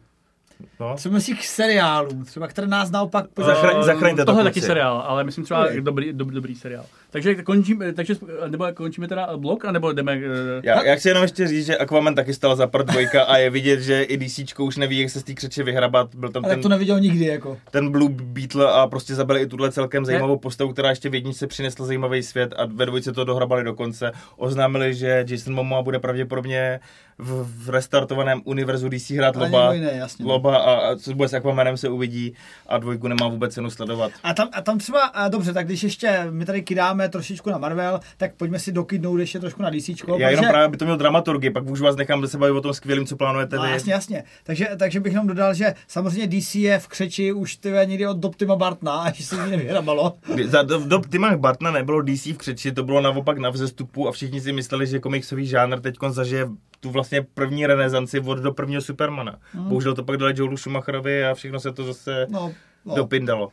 No. Co myslíš k seriálům, třeba, které nás naopak... Zachraň, zachraňte Tohle taky seriál, ale myslím třeba dobrý, dobrý, dobrý seriál. Takže končíme, takže, nebo končíme teda blok, anebo jdeme... Uh... Já, já, chci jenom ještě říct, že Aquaman taky stala za prd dvojka a je vidět, že i DC už neví, jak se z té křeče vyhrabat. Byl tam ale ten, to neviděl nikdy, jako. Ten Blue Beetle a prostě zabili i tuhle celkem zajímavou postavu, která ještě v jedničce přinesla zajímavý svět a ve dvojce to dohrabali do konce. Oznámili, že Jason Momoa bude pravděpodobně v, v restartovaném univerzu DC hrát Loba, jiné, jasně. Loba a, a co bude s Aquamanem se uvidí a dvojku nemá vůbec cenu sledovat. A tam, a tam třeba, a dobře, tak když ještě my tady kydáme trošičku na Marvel, tak pojďme si dokydnout ještě trošku na DC. Já protože... jenom právě by to měl dramaturgy, pak už vás nechám se bavit o tom skvělém, co plánujete no, vy. Jasně, jasně. Takže, takže bych jenom dodal, že samozřejmě DC je v křeči už ty někdy od dob Tima Bartna, *laughs* až se ní nevyhrabalo. Za do, dob Tima Bartna nebylo DC v křeči, to bylo naopak na vzestupu a všichni si mysleli, že komiksový žánr teď zažije tu vlastně první renesanci od do prvního Supermana. Mm. Bohužel to pak dali Joelu Schumacherovi a všechno se to zase no, no. dopindalo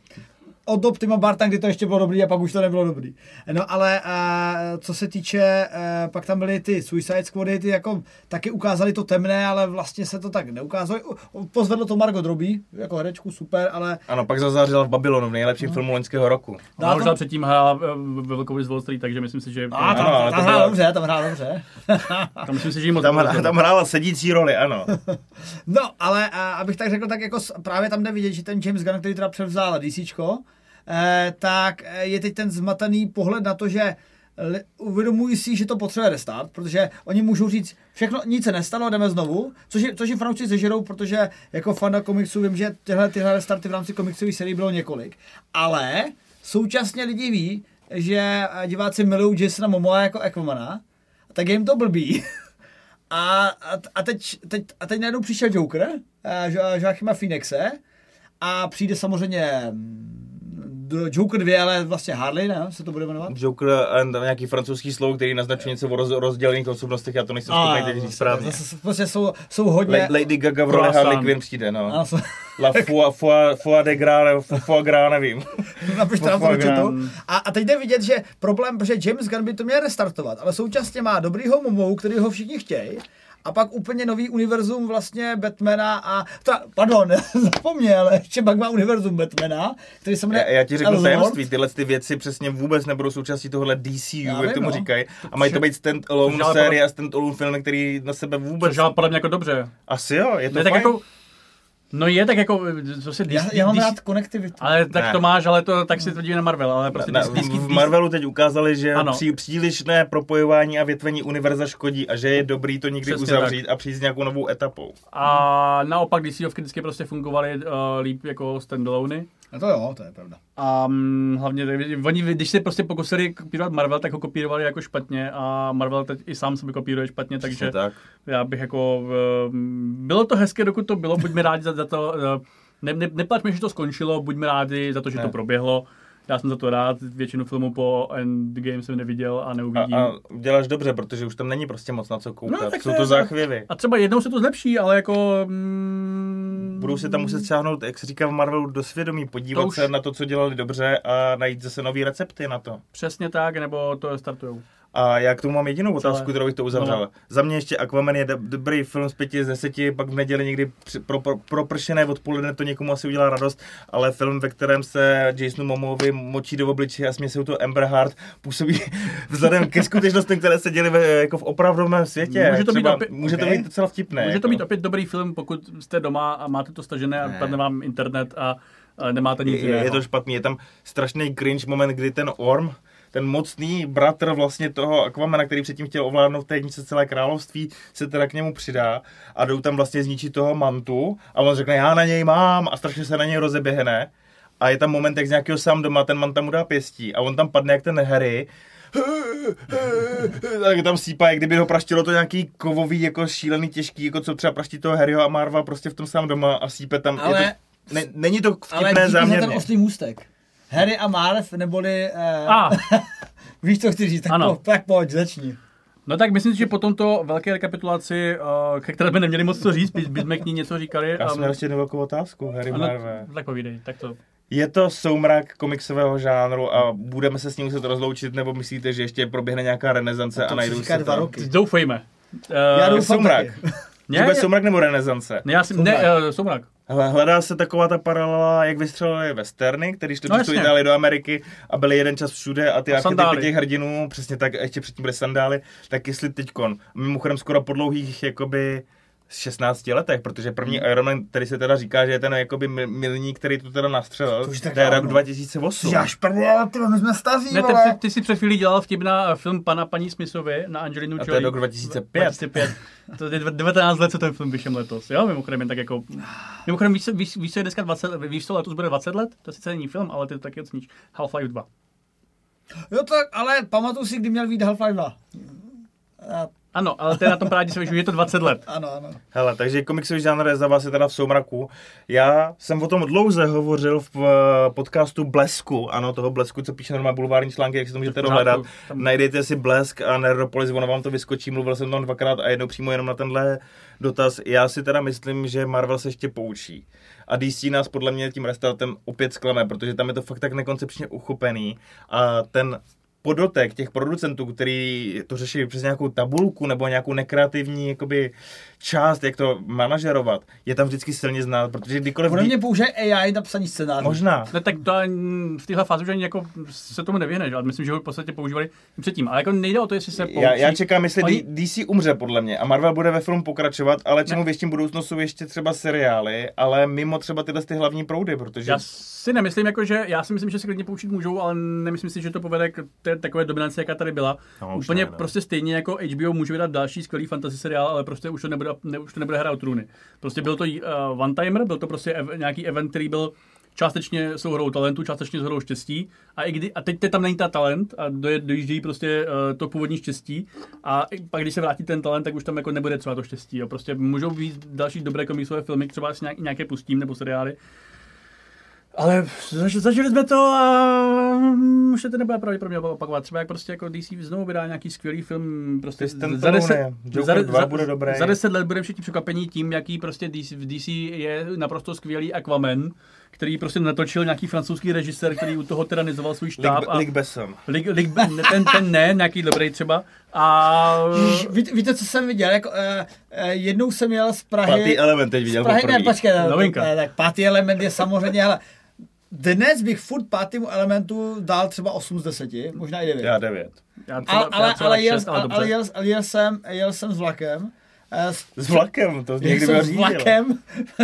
od dob Tima Barta, kdy to ještě bylo dobrý a pak už to nebylo dobrý. No ale uh, co se týče, uh, pak tam byly ty Suicide Squady, ty jako taky ukázali to temné, ale vlastně se to tak neukázalo. Pozvedlo to Margot Robbie, jako herečku super, ale... Ano, pak zazářila v Babylonu, v nejlepším uh-huh. filmu loňského roku. Ona už předtím hrála ve Velkovi z Wall Street, takže myslím si, že... A, tam, ano, tam, tam hrála dobře, tam hrála dobře. *laughs* tam myslím si, že moc tam, hrála, tam hrála sedící roli, ano. *laughs* no, ale a, abych tak řekl, tak jako právě tam jde vidět, že ten James Gunn, který teda převzal DCčko, Eh, tak eh, je teď ten zmatený pohled na to, že uvědomují si, že to potřebuje restart, protože oni můžou říct, všechno, nic se nestalo, jdeme znovu, což, je, což jim fanoušci zežerou, protože jako fanda komiksu vím, že tyhle, tyhle restarty v rámci komiksové série bylo několik. Ale současně lidi ví, že diváci milují Jasona Momoa jako Aquamana, tak je jim to blbý. *laughs* A, a, a, teď, teď, a teď najednou přišel Joker, Joachima Phoenixe, a přijde samozřejmě Joker 2, ale vlastně Harley, ne? Se to bude jmenovat? Joker a nějaký francouzský slovo, který naznačuje něco o roz, rozdělených osobnostech, já to nejsem schopný teď říct správně. Prostě jsou, jsou hodně... Lady Gaga v roli Harley Quinn přijde, no. La *laughs* foie, foie, foie de gras, foie gras, nevím. *laughs* Napište na to. A, a teď jde vidět, že problém, protože James Gunn by to měl restartovat, ale současně má dobrýho Momou, který ho všichni chtějí, a pak úplně nový univerzum vlastně Batmana a, to, pardon, *laughs* zapomněl, ještě pak má univerzum Batmana, který se jmenuje Já, já ti řeknu tajemství, tyhle ty věci přesně vůbec nebudou součástí tohohle DCU, já jak tomu no. říkají. A mají to být stand-alone série a stand-alone film, který na sebe vůbec... Což podle mě jako dobře. Asi jo, je to ne, fajn. Tak jako, No je tak jako, co se já, já mám rád konektivitu. Ale tak ne. to máš, ale to tak si tvrdíme na Marvel, ale prostě ne, DC, v Marvelu teď ukázali, že ano. Pří, přílišné propojování a větvení univerza škodí a že je dobrý to někdy Přesně uzavřít tak. a přijít s nějakou novou etapou. A naopak DCovky vždycky prostě fungovaly uh, líp jako standalone. No to jo, to je pravda. A um, hlavně, oni, když se prostě pokusili kopírovat Marvel, tak ho kopírovali jako špatně a Marvel teď i sám sebe kopíruje špatně, takže tak. já bych jako, uh, bylo to hezké, dokud to bylo, buďme rádi za, za to, uh, ne, ne, neplaťme, že to skončilo, buďme rádi za to, že ne. to proběhlo. Já jsem za to rád, většinu filmů po Endgame jsem neviděl a A, neuvidím. a děláš dobře, protože už tam není prostě moc na co koukat. No, tak Jsou to záchvěvy. A třeba jednou se to zlepší, ale jako... Mm, Budou se tam muset sáhnout, jak se říká v Marvelu, do svědomí, podívat To už- se na to, co dělali dobře a najít zase nové recepty na to. Přesně tak, nebo to startujou. A já k tomu mám jedinou otázku, Celé. kterou bych to uzavřel. No. Za mě ještě Aquaman je do- dobrý film z pěti z deseti, pak v neděli někdy pro, pro, propršené odpoledne to někomu asi udělá radost, ale film, ve kterém se Jasonu Momovi močí do obličeje a se to Amber Heard, působí *laughs* vzhledem ke skutečnostem, které se děly jako v opravdovém světě. Může to být Třeba, opět- může to ok. být docela vtipné. Může to jako. být opět dobrý film, pokud jste doma a máte to stažené a Ne. padne vám internet a, a nemáte nic je, je jiného. to špatný, je tam strašný cringe moment, kdy ten Orm, ten mocný bratr vlastně toho Aquamana, který předtím chtěl ovládnout v té jedničce celé království, se teda k němu přidá a jdou tam vlastně zničit toho mantu a on řekne, já na něj mám a strašně se na něj rozeběhne. A je tam moment, jak z nějakého sám doma ten man tam mu dá pěstí a on tam padne jak ten Harry, *laughs* tak tam sípá, jak kdyby ho praštilo to nějaký kovový, jako šílený, těžký, jako co třeba praští toho Harryho a Marva prostě v tom sám doma a sípe tam. Ale- je to, ne, není to Ale vtipné za záměrně. ten ostrý můstek. Harry a Marv, neboli... Uh, A, *laughs* víš, co chci říct, tak, Ano. po, tak pojď, začni. no tak myslím si, že po tomto velké rekapitulaci, uh, ke které jsme neměli moc co říct, by, by jsme k ní něco říkali. Já jsem měl ještě jednu velkou otázku, Harry ano, Marve. tak povídej, tak to. Je to soumrak komiksového žánru a budeme se s ním muset rozloučit, nebo myslíte, že ještě proběhne nějaká renesance a To najdou se dva tam? roky. Doufejme. Uh, Já doufám soumrak. Ne, Vůbec soumrak nebo renesance? ne, já si, Soumrak. ne, uh, soumrak. Hele, hledá se taková ta paralela, jak vystřelili westerny, který šli No. Itálii do Ameriky a byli jeden čas všude a ty archetypy těch hrdinů, přesně tak, a ještě předtím byly sandály, tak jestli teďkon, mimochodem skoro po dlouhých jakoby 16 letech, protože první Hmm. Iron Man, který se teda říká, že je ten jakoby mi- milník, který to teda nastřelil, To už je tak to je rok dávno. 2008. Já šprdě, ty my jsme staří, Ne, ty, ty, ty jsi před chvílí dělal vtip na film pana paní Smithovi, na Angelinu A to Jolie. je rok 2005. 2005. To je 19 let, co ten film vyšel letos. Jo, mimochodem jen tak jako... Mimochodem, víš, víš, víš, co je dneska 20, víš, co letos bude 20 let? To sice není film, ale ty to taky oceníš. Half-Life 2. Jo tak, ale pamatuju si, kdy měl být Half-Life 2. A, Ano, ale to je na tom právě, že se je to 20 let. ano, ano. Hele, takže komiksový žánr je za vás je teda v soumraku. Já jsem o tom dlouze hovořil v eh, podcastu Blesku, ano, toho Blesku, co píše normálně bulvární články, jak si to můžete dohledat. tam- Najdejte si Blesk a Nerdopolis, ono vám to vyskočí, mluvil jsem tam dvakrát a jednou přímo jenom na tenhle dotaz. Já si teda myslím, že Marvel se ještě poučí. A DC nás podle mě tím restartem opět zklame, protože tam je to fakt tak nekoncepčně uchopený a ten podotek těch producentů, který to řeší přes nějakou tabulku nebo nějakou nekreativní jakoby, část, jak to manažerovat, je tam vždycky silně znát, protože kdykoliv... Podle mě použije AI na psaní scénářů. Možná. Ne, tak to v téhle fázi už ani jako se tomu nevyhneš, ale myslím, že ho v podstatě používali i předtím. Ale jako nejde o to, jestli se poučí. Já, já čekám, jestli Oni- Oni... DC umře podle mě a Marvel bude ve filmu pokračovat, ale čemu věštím budoucnost jsou ještě třeba seriály, ale mimo třeba tyhle ty hlavní proudy, protože... Já si nemyslím, jako, že já si myslím, že se klidně poučit můžou, ale nemyslím si, že to povede k té takové dominanci, jaká tady byla. No, Úplně ne, no. prostě stejně jako HBO může vydat další skvělý fantasy seriál, ale prostě už to nebude, ne, už to nebude hra o trůny. Prostě byl to uh, one timer, byl to prostě ev, nějaký event, který byl částečně souhrou talentu, částečně souhrou štěstí. A, i kdy, a teď, teď tam není ta talent a doje, dojíždějí prostě uh, to původní štěstí. A i pak, když se vrátí ten talent, tak už tam jako nebude třeba to štěstí. Jo. Prostě můžou být další dobré komiksové filmy, třeba si nějak, nějaké pustím nebo seriály. Ale zaž, zažili jsme to a mm, už se to nebude pravděpodobně opakovat. Třeba jak prostě jako DC znovu vydá nějaký skvělý film. Prostě ten za, deset. Joker 2 bude dobrý. za deset let budeme všichni překvapení tím, jaký prostě DC, v DC je naprosto skvělý Aquaman, který prostě natočil nějaký francouzský režisér, který u toho tyranizoval svůj štáb. Lik, a, Lik Besson. Lig, lig, ten, ten ne, nějaký dobrý třeba. A Ježiš, Víte, víte, co jsem viděl? Jako, uh, uh, jednou jsem jel z Prahy... Pátý element teď viděl z Prahy, ne, počkej, Novinka. ne, tak pátý element je samozřejmě, hele, dnes bych furt pátému elementu dal třeba 8 z 10, možná i 9. Já devět. já třeba, ale, ale, já třeba ale, jel, šest, ale, ale, dobře. ale jel, jel, jsem, jel jsem s vlakem. eh, s- S vlakem, to Jel někdy jsem byl s vlakem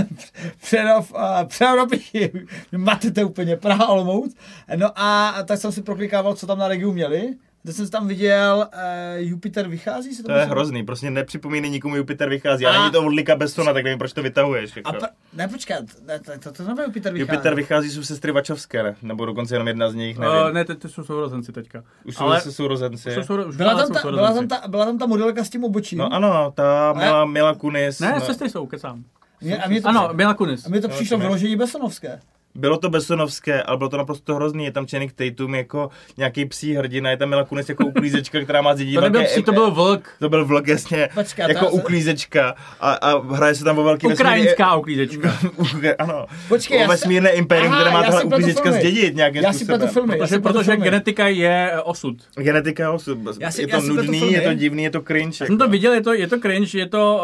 *laughs* Přerov, uh, Přerov *laughs* matete úplně, Praha Olomouc. No a, a tak jsem si proklikával, co tam na regiu měli. Teď jsem tam viděl, uh, Jupiter vychází. Se To je jmenuje? hrozný, prostě nepřipomínej nikomu Jupiter vychází. A A- není to od Lika Bessona, tak nevím, proč to vytahuješ. A Jako. pr- ne, počkat, ne, to, to, to nebude Jupiter vychází. Jupiter vychází, jsou sestry Vačovské, ne? nebo dokonce jenom jedna z nich, nevím. Uh, ne, ty, ty jsou sourozenci teďka. Už jsou ale- zase sourozenci. Už jsou souro- už Byla tam, ta, byla, tam ta, byla tam ta modelka s tím obočím. No ano, ta Mila, Mila Kunis. Ne, no. sestry jsou, kecám. Mě, a mě to, Ano, Mila Kunis. a mě to No, přišlo to ne. vyložení Besonovské. Bylo to besonovské, ale bylo to naprosto hrozný. Je tam Channing Tatum jako nějaký psí hrdina, je tam Mila Kunis jako uklízečka, která má zdědit To nebyl velké- psí, to byl vlk. to byl vlog, jasně, Počkat, jako to- uklízečka a, a hraje se tam o velký Ukrajinská uklízečka. vesmírný, *laughs* ano, Počkej, o já se- vesmírné impérium, Aha, které má já tahle pletu uklízečka filmy. zdědit nějakým Já si způsobem. filmy. já Protože, si pletu protože filmy. genetika je eh, osud. Genetika osud. Já si- je já to si pletu nudný, filmy. je to divný, je to cringe. Já jsem to jako. viděl, je to, je to cringe, je to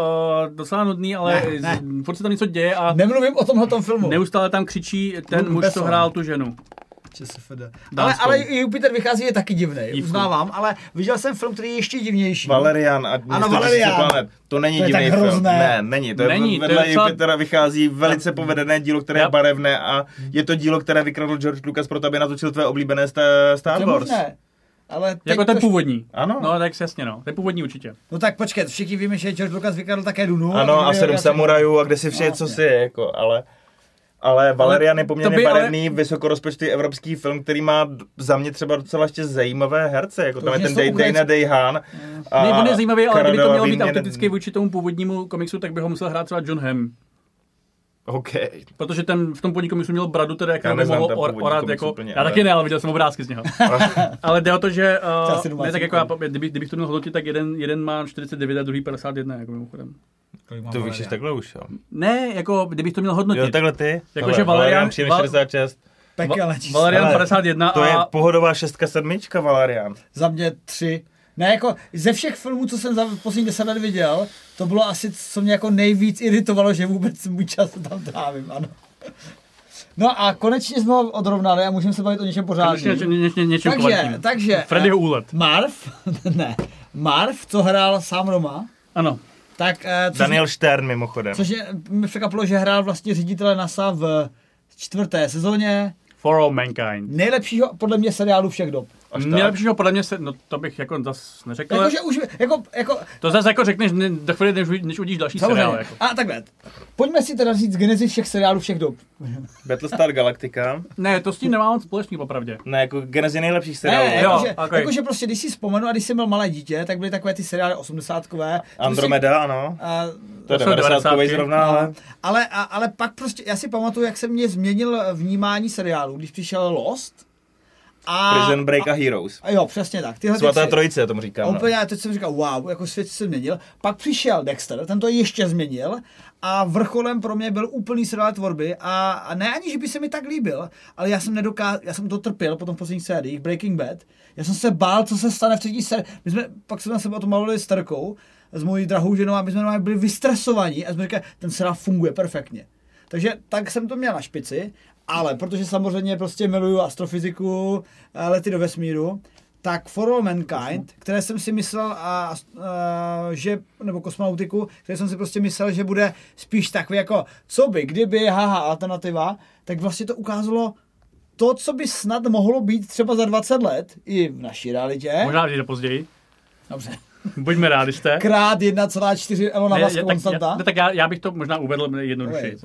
uh, docela nudný, ale furt se tam něco děje a Nemluvím o tomhle filmu. neustále tam křičí ten muž, co hrál tu ženu. ČSFD. Ale, ale Jupiter vychází je taky divný, uznávám, ale viděl jsem film, který je ještě divnější. Valerian a tisíce Valerian. planet. To není To je divný tak film. hrozné. Ne, není. To je Není, to je vedle docela- Jupitera vychází velice povedené dílo, které je barevné a je to dílo, které vykradl George Lucas proto, aby natočil tvé oblíbené Star, To je Wars. možné. Ale Jako ten to- původní. Ano. No, tak jasně no. Ten původní určitě. No tak počkej, všichni víme, že George Lucas vykradl také Dunu. Ano, a někdo sedm je- samurajů a kde si vše, No, co si je, jako, ale... Ale Valerian je poměrně by ale- barevný, vysokorozpočtový evropský film, který má za mě třeba docela ještě zajímavé herce, jako To tam je ten Day, Dana Dayhan. Ne, on je zajímavý, ale kdyby to mělo být autentický vůči tomu původnímu komiksu, tak by ho musel hrát třeba John Hamm. OK. Protože ten v tom původním komiksu měl bradu, teda jak Já by neznám mohl ten or, orat jako... úplně, já taky ne, ale viděl jsem obrázky z něho. *laughs* ale jde o to, že... Uh, ne, tak jako já, koupím. kdybych, to měl hodnotit, tak jeden, jeden má 49 a druhý 51, jako mimochodem. To víš, Valerian? takhle už, jo. Ne, jako kdybych to měl hodnotit. Jo, takhle ty? Jakože Hele, Valerian- přijde Val- 66. Pekelné číslo. Valerian Hele, 51 To je a... pohodová šestka, sedmička, Valerian. Za mě tři. Ne, jako ze všech filmů, co jsem za poslední deset let viděl, to bylo asi, co mě jako nejvíc iritovalo, že vůbec můj čas tam trávím, ano. No a konečně jsme ho odrovnali a můžeme se bavit o něčem pořádným. ně, ně, ně, něčem Takže, kvalitním. takže, Freddyho eh, úlet. Marv, *laughs* ne, Marv, co hrál sám Roma, Ano. tak, eh, což, Daniel Stern mimochodem. což je, mi překvapilo, že hrál vlastně ředitele NASA v čtvrté sezóně For all mankind. nejlepšího podle mě seriálu všech dob. Až tak. Nejlepšího podle mě se, no to bych jako zas neřekl. Jakože už, jako, jako, To zase jako řekneš ne, do chvíli, než, než uvidíš další seriál. samozřejmě. Jako. A takhle, pojďme si teda říct genezi všech seriálů všech dob. Battlestar Galactica. Ne, to s tím nemám moc společný, popravdě. Ne, jako genezi nejlepších seriálů. Ne, jo, jakože, okay. jakože prostě, když si vzpomenu a když jsem byl malé dítě, tak byly takové ty seriály 80kové. Andromeda, ano. A, To je to jsou 90 90. zrovna, ale... ale, a, ale pak prostě, já si pamatuju, jak se mě změnil vnímání seriálu, když přišel Lost. A, Prison Break a Heroes. a jo, přesně tak. Tyhle ty Svatá tři. trojice, tomu A říkám. No. úplně, já teď jsem říkal, wow, jako svět se změnil. Pak přišel Dexter, ten to ještě změnil a vrcholem pro mě byl úplný seriál tvorby a, a ne ani, že by se mi tak líbil, ale já jsem nedokázal, já jsem to trpěl po tom posledních sériích, Breaking Bad. Já jsem se bál, co se stane v třetí sérii. My jsme, pak jsme se o tom mluvili s Terkou, s mojí drahou ženou a my jsme byli vystresovaní a jsme říkali, ten seriál funguje perfektně. Takže tak jsem to měl na špici, ale protože samozřejmě prostě miluju astrofyziku, eh, lety do vesmíru, tak For All Mankind, které jsem si myslel, a, a, že, nebo kosmonautiku, které jsem si prostě myslel, že bude spíš takový jako, co by, kdyby, haha, alternativa, tak vlastně to ukázalo to, co by snad mohlo být třeba za 20 let i v naší realitě. Možná jde později. Dobře. Buďme realisté. Krát 1,4 Elona Ne, Musk konstanta. já, tak já, já, bych to možná uvedl jednodušeji.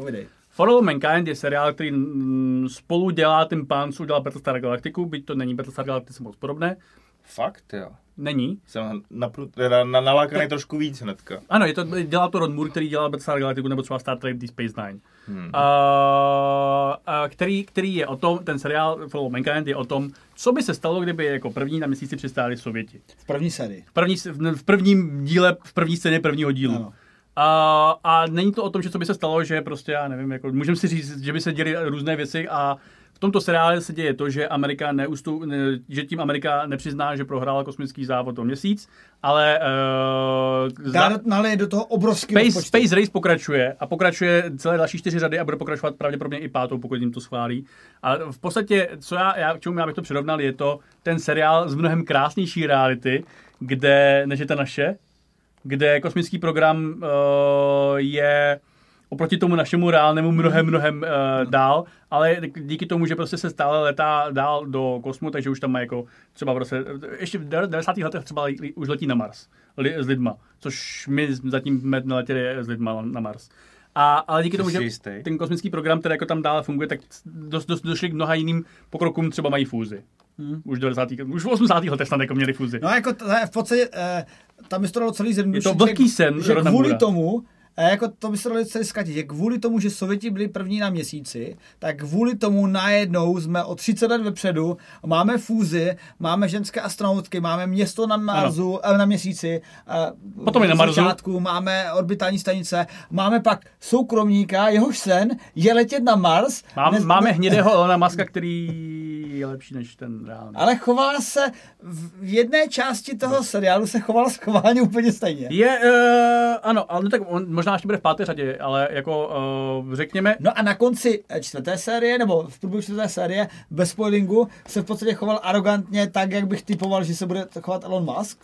All Mankind je seriál, který mm, spolu dělá ten pán, co udělal Battlestar Galactiku, byť to není Battlestar Galactica moc podobné. Fakt, jo. Není. Jsem napru, teda na, nalákaný trošku víc hnedka. Ano, je to, dělá to Ron Moore, který dělal Battlestar Galactiku nebo třeba Star Trek Deep Space Nine. Hmm. A, a který, který je o tom, ten seriál For All Mankind je o tom, co by se stalo, kdyby jako první na měsíci přistáli Sověti. V první sérii. V, první, v prvním díle, v první scéně prvního dílu. Ano. A, a není to o tom, že co by se stalo, že prostě, já nevím, jako, můžeme si říct, že by se děly různé věci a v tomto seriále se děje to, že Amerika neustu, ne, že tím Amerika nepřizná, že prohrála kosmický závod o měsíc, ale uh, Dá nalije do toho obrovský Space. Space Race pokračuje a pokračuje celé další čtyři řady a bude pokračovat pravděpodobně i pátou, pokud jim to schválí. A v podstatě, co já, já, k čemu já bych to přirovnal, je to ten seriál z mnohem krásnější reality, kde, než je ta naše, kde kosmický program uh, je oproti tomu našemu reálnému mnohem, mnohem uh, dál, ale díky tomu, že prostě se stále letá dál do kosmu, takže už tam má jako třeba roce, ještě v 90. letech třeba už letí na Mars li, s lidma, což my zatím jsme neletěli s lidma na Mars. A, ale díky tomu, že ten kosmický program, který jako tam dále funguje, tak dost, dost, došli k mnoha jiným pokrokům, třeba mají fúzi. Hmm. Už, do 90. už v 80. letech snad jako měli fúzi. No jako t- v podstatě, eh, tam je to dalo celý zjednodušení. Je to vlhký sen že Rona kvůli tomu A jako to by se dalo celý zkratit, že kvůli tomu, že Sověti byli první na měsíci, tak kvůli tomu najednou jsme o 30 let vepředu, máme fúzi, máme ženské astronautky, máme město na Marsu, ano. na měsíci, Potom je na Marsu. Začátku, máme orbitální stanice, máme pak soukromníka, jehož sen je letět na Mars. Mám, Dnes, máme hnědého *laughs* Elona Muska, který je lepší než ten reálný. Ale choval se, v jedné části toho seriálu se choval schování úplně stejně. Je, uh, ano, ale no tak on možná ještě bude v páté řadě, ale jako uh, řekněme... No a na konci čtvrté série, nebo v průběhu čtvrté série, bez spoilingu, se v podstatě choval arrogantně tak, jak bych typoval, že se bude chovat Elon Musk.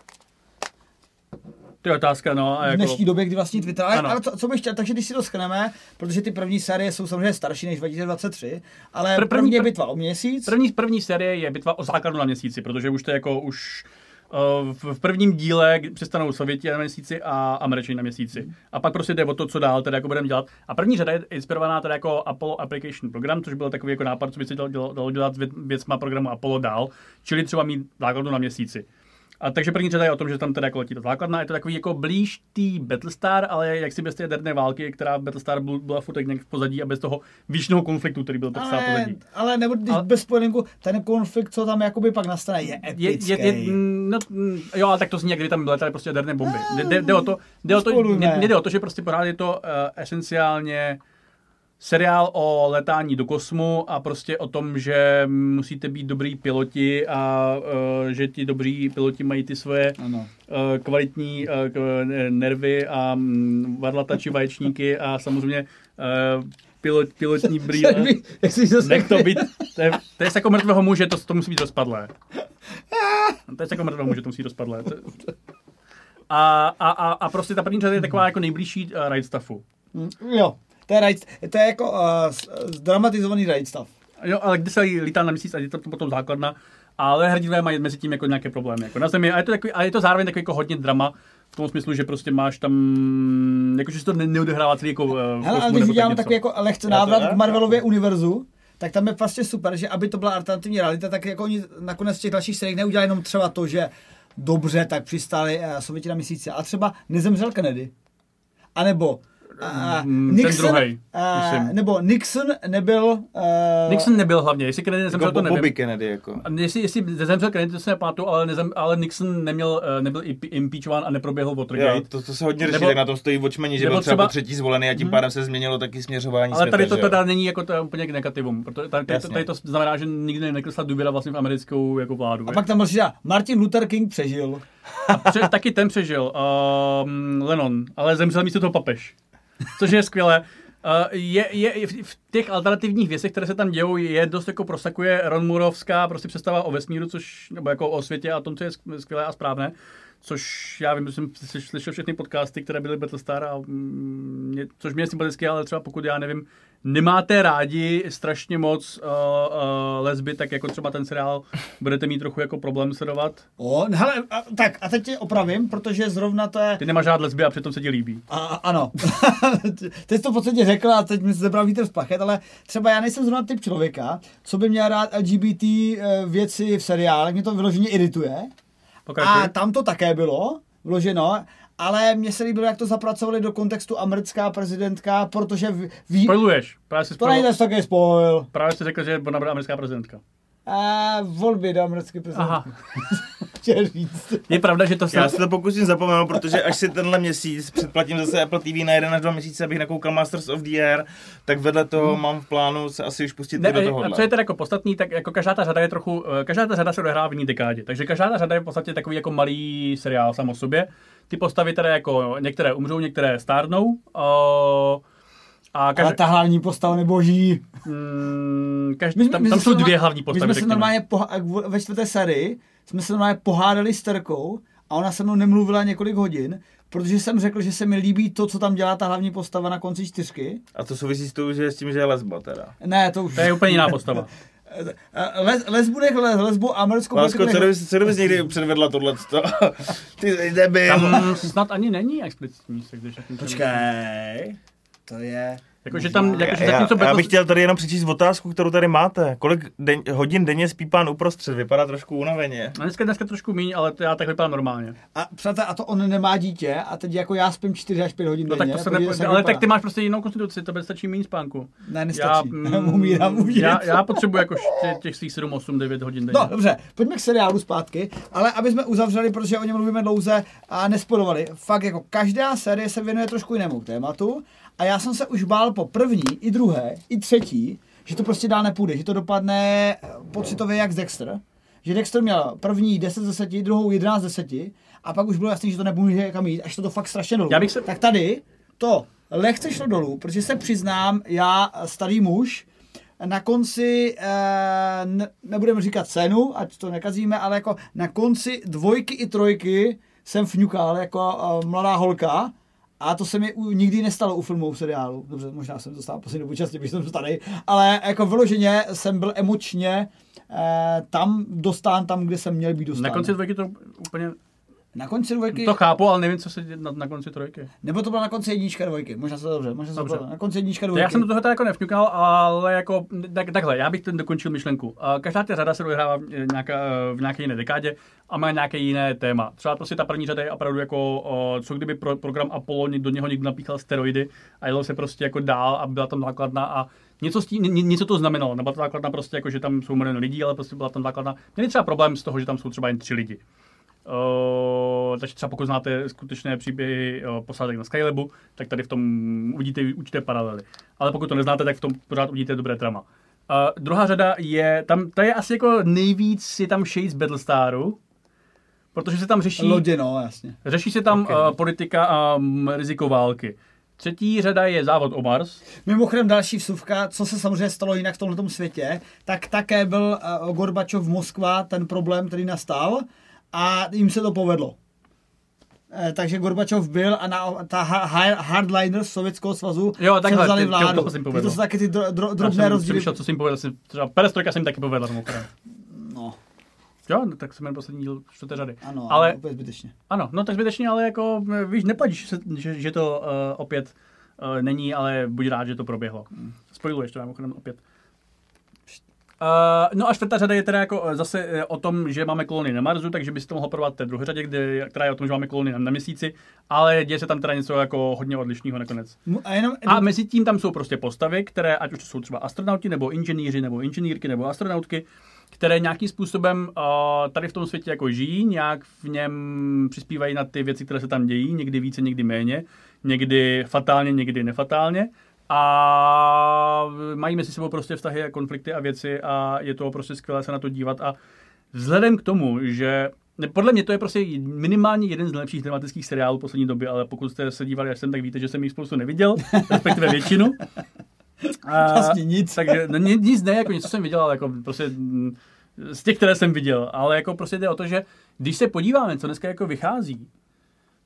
To je otázka, no. A jako... V dnešní době, kdy vlastní Twitter. Ale, ale co, co bych chtěl, takže když si to schneme, protože ty první série jsou samozřejmě starší než 2023, ale Pr- první, první je bitva o měsíc. První, první série je bitva o základu na měsíci, protože už to je jako už v prvním díle přestanou Sověti na měsíci a Američani na měsíci. A pak prostě jde o to, co dál teda jako budeme dělat. A první řada je inspirovaná teda jako Apollo Application Program, což byl takový jako nápad, co by se dalo, dalo dělat věcma programu Apollo dál, čili třeba mít základu na měsíci. A takže první řada je o tom, že tam teda jako letí ta základna, je to takový jako blíž tý Battlestar, ale jak si bez té jaderné války, která v Battlestar byla furt nějak v pozadí a bez toho výšného konfliktu, který byl tak ale, pozadí. Ale nebo když ale, bez spojenku, ten konflikt, co tam jakoby pak nastane, je epický. Je, je, je, no, jo, ale tak to zní, kdy tam byly tady prostě jaderné bomby. Jde, jde, o to, jde, o to, jde, jde o to, že prostě pořád je to uh, esenciálně seriál o letání do kosmu a prostě o tom, že musíte být dobrý piloti a uh, že ti dobří piloti mají ty svoje ano. Uh, kvalitní uh, nervy a um, varlatači vaječníky a samozřejmě uh, pilot, pilotní *laughs* brýle. Nech to být, to je, to je jako mrtvého muže, to, to musí být rozpadlé. *laughs* To je jako mrtvého muže, to musí být rozpadlé. A, a, a, a prostě ta první řada je taková jako nejbližší uh, ride stuffu. Jo, to je, right, to je jako uh, zdramatizovaný right stav. Jo, ale když se lítá na měsíc a je to potom základna, ale hrdinové mají mezi tím jako nějaké problémy. Jako na zemi, a je to, takový, a je to zároveň takový jako hodně drama, v tom smyslu, že prostě máš tam, jakože se to ne, neodehrává celý jako... Uh, Hele, ale když udělám takový jako lehce návrat k Marvelově univerzu, tak tam je vlastně super, že aby to byla alternativní realita, tak jako oni nakonec v těch dalších seriích neudělali jenom třeba to, že dobře, tak přistáli uh, Sověti na měsíci, a třeba nezemřel Kennedy. A nebo Uh, Nixon, ten druhý, uh, nebo Nixon nebyl... Uh, Nixon nebyl hlavně, jestli Kennedy nezemřel, jako to nevím. Bobby Kennedy, jako. Jestli, jestli nezemřel Kennedy, to se nepamatuju, ale, nezem, ale Nixon neměl, uh, nebyl impeachován a neproběhl Watergate. Jo, to, to se hodně řeší, na tom stojí očmení, že byl třeba, třeba třetí zvolený a tím hmm. pádem se změnilo taky směřování Ale tady to teda není jako to úplně k negativum, protože tady, tady, tady, to znamená, že nikdy neklesla důvěra vlastně v americkou jako vládu. A pak tam byl Martin Luther King přežil. A pře, taky ten přežil, uh, Lennon, ale zemřel místo toho papež což je skvělé. Uh, je, je, v těch alternativních věcech, které se tam dějou, je dost jako prosakuje Ron Murovská prostě představa o vesmíru, což, nebo jako o světě a tom, co je skvělé a správné. Což já vím, že jsem slyšel všechny podcasty, které byly Battlestar, a, mě, což mě je sympatické, ale třeba pokud já nevím, nemáte rádi strašně moc uh, uh, lesby, tak jako třeba ten seriál budete mít trochu jako problém sledovat? O, hele, a, tak a teď tě opravím, protože zrovna to je... Ty nemáš rád lesby a přitom se ti líbí. A, ano. *laughs* teď to v podstatě řekla a teď mi se zebral vítr z plachet, ale třeba já nejsem zrovna typ člověka, co by měl rád LGBT eh, věci v seriálech, mě to vyloženě irituje. Pokračuj. A tam to také bylo vloženo, ale mně se líbilo, jak to zapracovali do kontextu americká prezidentka, protože ví... Spojuješ. Právě si to není také spojil. Právě si řekl, že ona bude americká prezidentka. A volby do americké prezidentky. *laughs* říct. Je pravda, že to se... Já se to pokusím zapomenout, protože až si tenhle měsíc předplatím zase Apple TV na jeden až dva měsíce, abych nakoukal Masters of the Air, tak vedle toho hmm. mám v plánu se asi už pustit ne, do toho. Co je teda jako podstatný, tak jako každá ta řada je trochu, eh, každá ta řada se odehrává v jiné dekádě, takže každá ta řada je v podstatě takový jako malý seriál sam o sobě. Ty postavy teda jako některé umřou, některé stárnou. Uh, a každý... Ale ta hlavní postava neboží. Mm, každý, tam, tam jsou dvě hlavní postavy. My jsme se normálně poha- ve čtvrté sérii jsme se normálně pohádali s Terkou a ona se mnou nemluvila několik hodin, protože jsem řekl, že se mi líbí to, co tam dělá ta hlavní postava na konci čtyřky. A to souvisí s, tou, že s tím, že je lesba teda. Ne, to už... To je úplně jiná postava. *laughs* Les, lesbu nech les, lesbu americkou Lásko, co kdybys, co kdybys někdy předvedla tohle? *laughs* Ty nebyl. Tam snad ani není explicitní Počkej, to je... Jakože tam, jakože Já, zatímco já Battle- bych chtěl tady jenom přečíst otázku, kterou tady máte. Kolik den, hodin denně spí pán uprostřed? Vypadá trošku unaveně. No dneska, dneska trošku míň, ale to já tak vypadám normálně. A přátelé, a to on nemá dítě a teď jako já spím 4 až 5 hodin No tak denně. to se podívejte nepo... Ale vypadá. tak ty máš prostě jinou konstituci, to stačí méně spánku. Ne, nestačí. Já, mm, *laughs* umírám, umírám. já, já potřebuji jako tě- těch svých 7, 8, 9 hodin denně. No, dobře, pojďme k seriálu zpátky, ale aby jsme uzavřeli, protože o něm mluvíme dlouze a nespojovali. Fakt jako každá série se věnuje trošku jinému tématu a já jsem se už bál po první, i druhé, i třetí, že to prostě dál nepůjde, že to dopadne eh, pocitově jak Dexter. Že Dexter měl první 10 z 10, druhou 11 z 10 a pak už bylo jasný, že to nebude kam jít, až to, to fakt strašně dolů. Já bych se- Tak tady to lehce šlo dolů, protože se přiznám, já starý muž, na konci, ne, nebudeme říkat cenu, ať to nekazíme, ale jako na konci dvojky i trojky jsem fňukal jako eh, mladá holka a to se mi u, nikdy nestalo u filmů, seriálu. Dobře, možná jsem to stál poslední dobu častěji, když jsem starý, ale jako vyloženě jsem byl emočně eh, tam dostán tam, kde jsem měl být dostán. Na konci dvojky to úplně... na konci dvojky, To chápu, ale nevím, co se děje na, na konci trojky. nebo to bylo na konci jednička dvojky, možná se to dobře, možná se to Dobře. bylo na konci jednička To dvojky. já jsem do toho jako nevňukal, ale jako, tak, takhle, já bych ten dokončil myšlenku. Každá ta řada se odehrává v, nějaká, v nějaké jiné dekádě a má nějaké jiné téma. Třeba prostě ta první řada je opravdu jako, co kdyby pro, program Apollo do něho někdo napíchal steroidy a jelo se prostě jako dál a byla tam základna a něco, s tím, ně- něco to znamenalo. Nebyla to základna prostě jako, že tam jsou miliony lidí, ale prostě byla tam základna. Měli třeba problém z toho, že tam jsou třeba jen tři lidi. Uh, takže třeba pokud znáte skutečné příběhy uh, posádek na Skylabu, tak tady v tom uvidíte určité paralely. Ale pokud to neznáte, tak v tom pořád uvidíte dobré drama. Uh, druhá řada je, tam, ta je asi jako nejvíc, je tam shades Battlestaru, protože se tam řeší, Lodě, no, jasně. řeší se tam Okay. uh, politika a um, riziko války. Třetí řada je závod o Mars. Mimochodem další vsuvka, co se samozřejmě stalo jinak v tomto světě, tak také byl uh, Gorbačov Moskva ten problém, který nastal a jim se to povedlo. Eh, takže Gorbačov byl a na, ta ha- ha- hardliners Sovětského svazu Jo, takhle, vzali ty- vládu. to se jim To povedlo. jsou taky ty dro, dro, drobné jsem rozdíly. Přemýšlel, co jsem jim povedal, jsem, třeba perestrojka jsem taky povedla mimochodem. No, Jo, no, tak jsem jen poslední díl čtvrté řady. ano, ale ale úplně zbytečně. Ano, no tak zbytečně, ale jako eh, víš, nepladíš, že, že, že to uh, opět uh, není, ale buď rád, že to proběhlo. Hmm. Spojuješ to mimochodem opět. Uh, no a čtvrtá řada je teda jako eh, zase eh, o tom, že máme kolony na Marsu, takže byste to mohlo porovat té druhé řadě, kde, která je o tom, že máme kolony na, na měsíci, ale děje se tam teda něco jako hodně odlišného nakonec. Mu- A jenom, A mezi tím tam jsou prostě postavy, které, ať už to jsou třeba astronauti, nebo inženýři, nebo inženýrky, nebo astronautky, které nějakým způsobem uh, tady v tom světě jako žijí, nějak v něm přispívají na ty věci, které se tam dějí, někdy více, někdy méně, někdy fatálně, někdy nefatálně. A mají mezi sebou prostě vztahy a konflikty a věci a je to prostě skvělé se na to dívat. A vzhledem k tomu, že podle mě to je prostě minimálně jeden z nejlepších dramatických seriálů poslední doby, ale pokud jste se dívali až sem, tak víte, že jsem jich spoustu neviděl, respektive většinu. *laughs* A, Vlastně nic. Takže no, ni- nic ne, jako něco jsem viděl, ale jako prostě mm, z těch, které jsem viděl, ale jako prostě jde o to, že když se podíváme, co dneska jako vychází,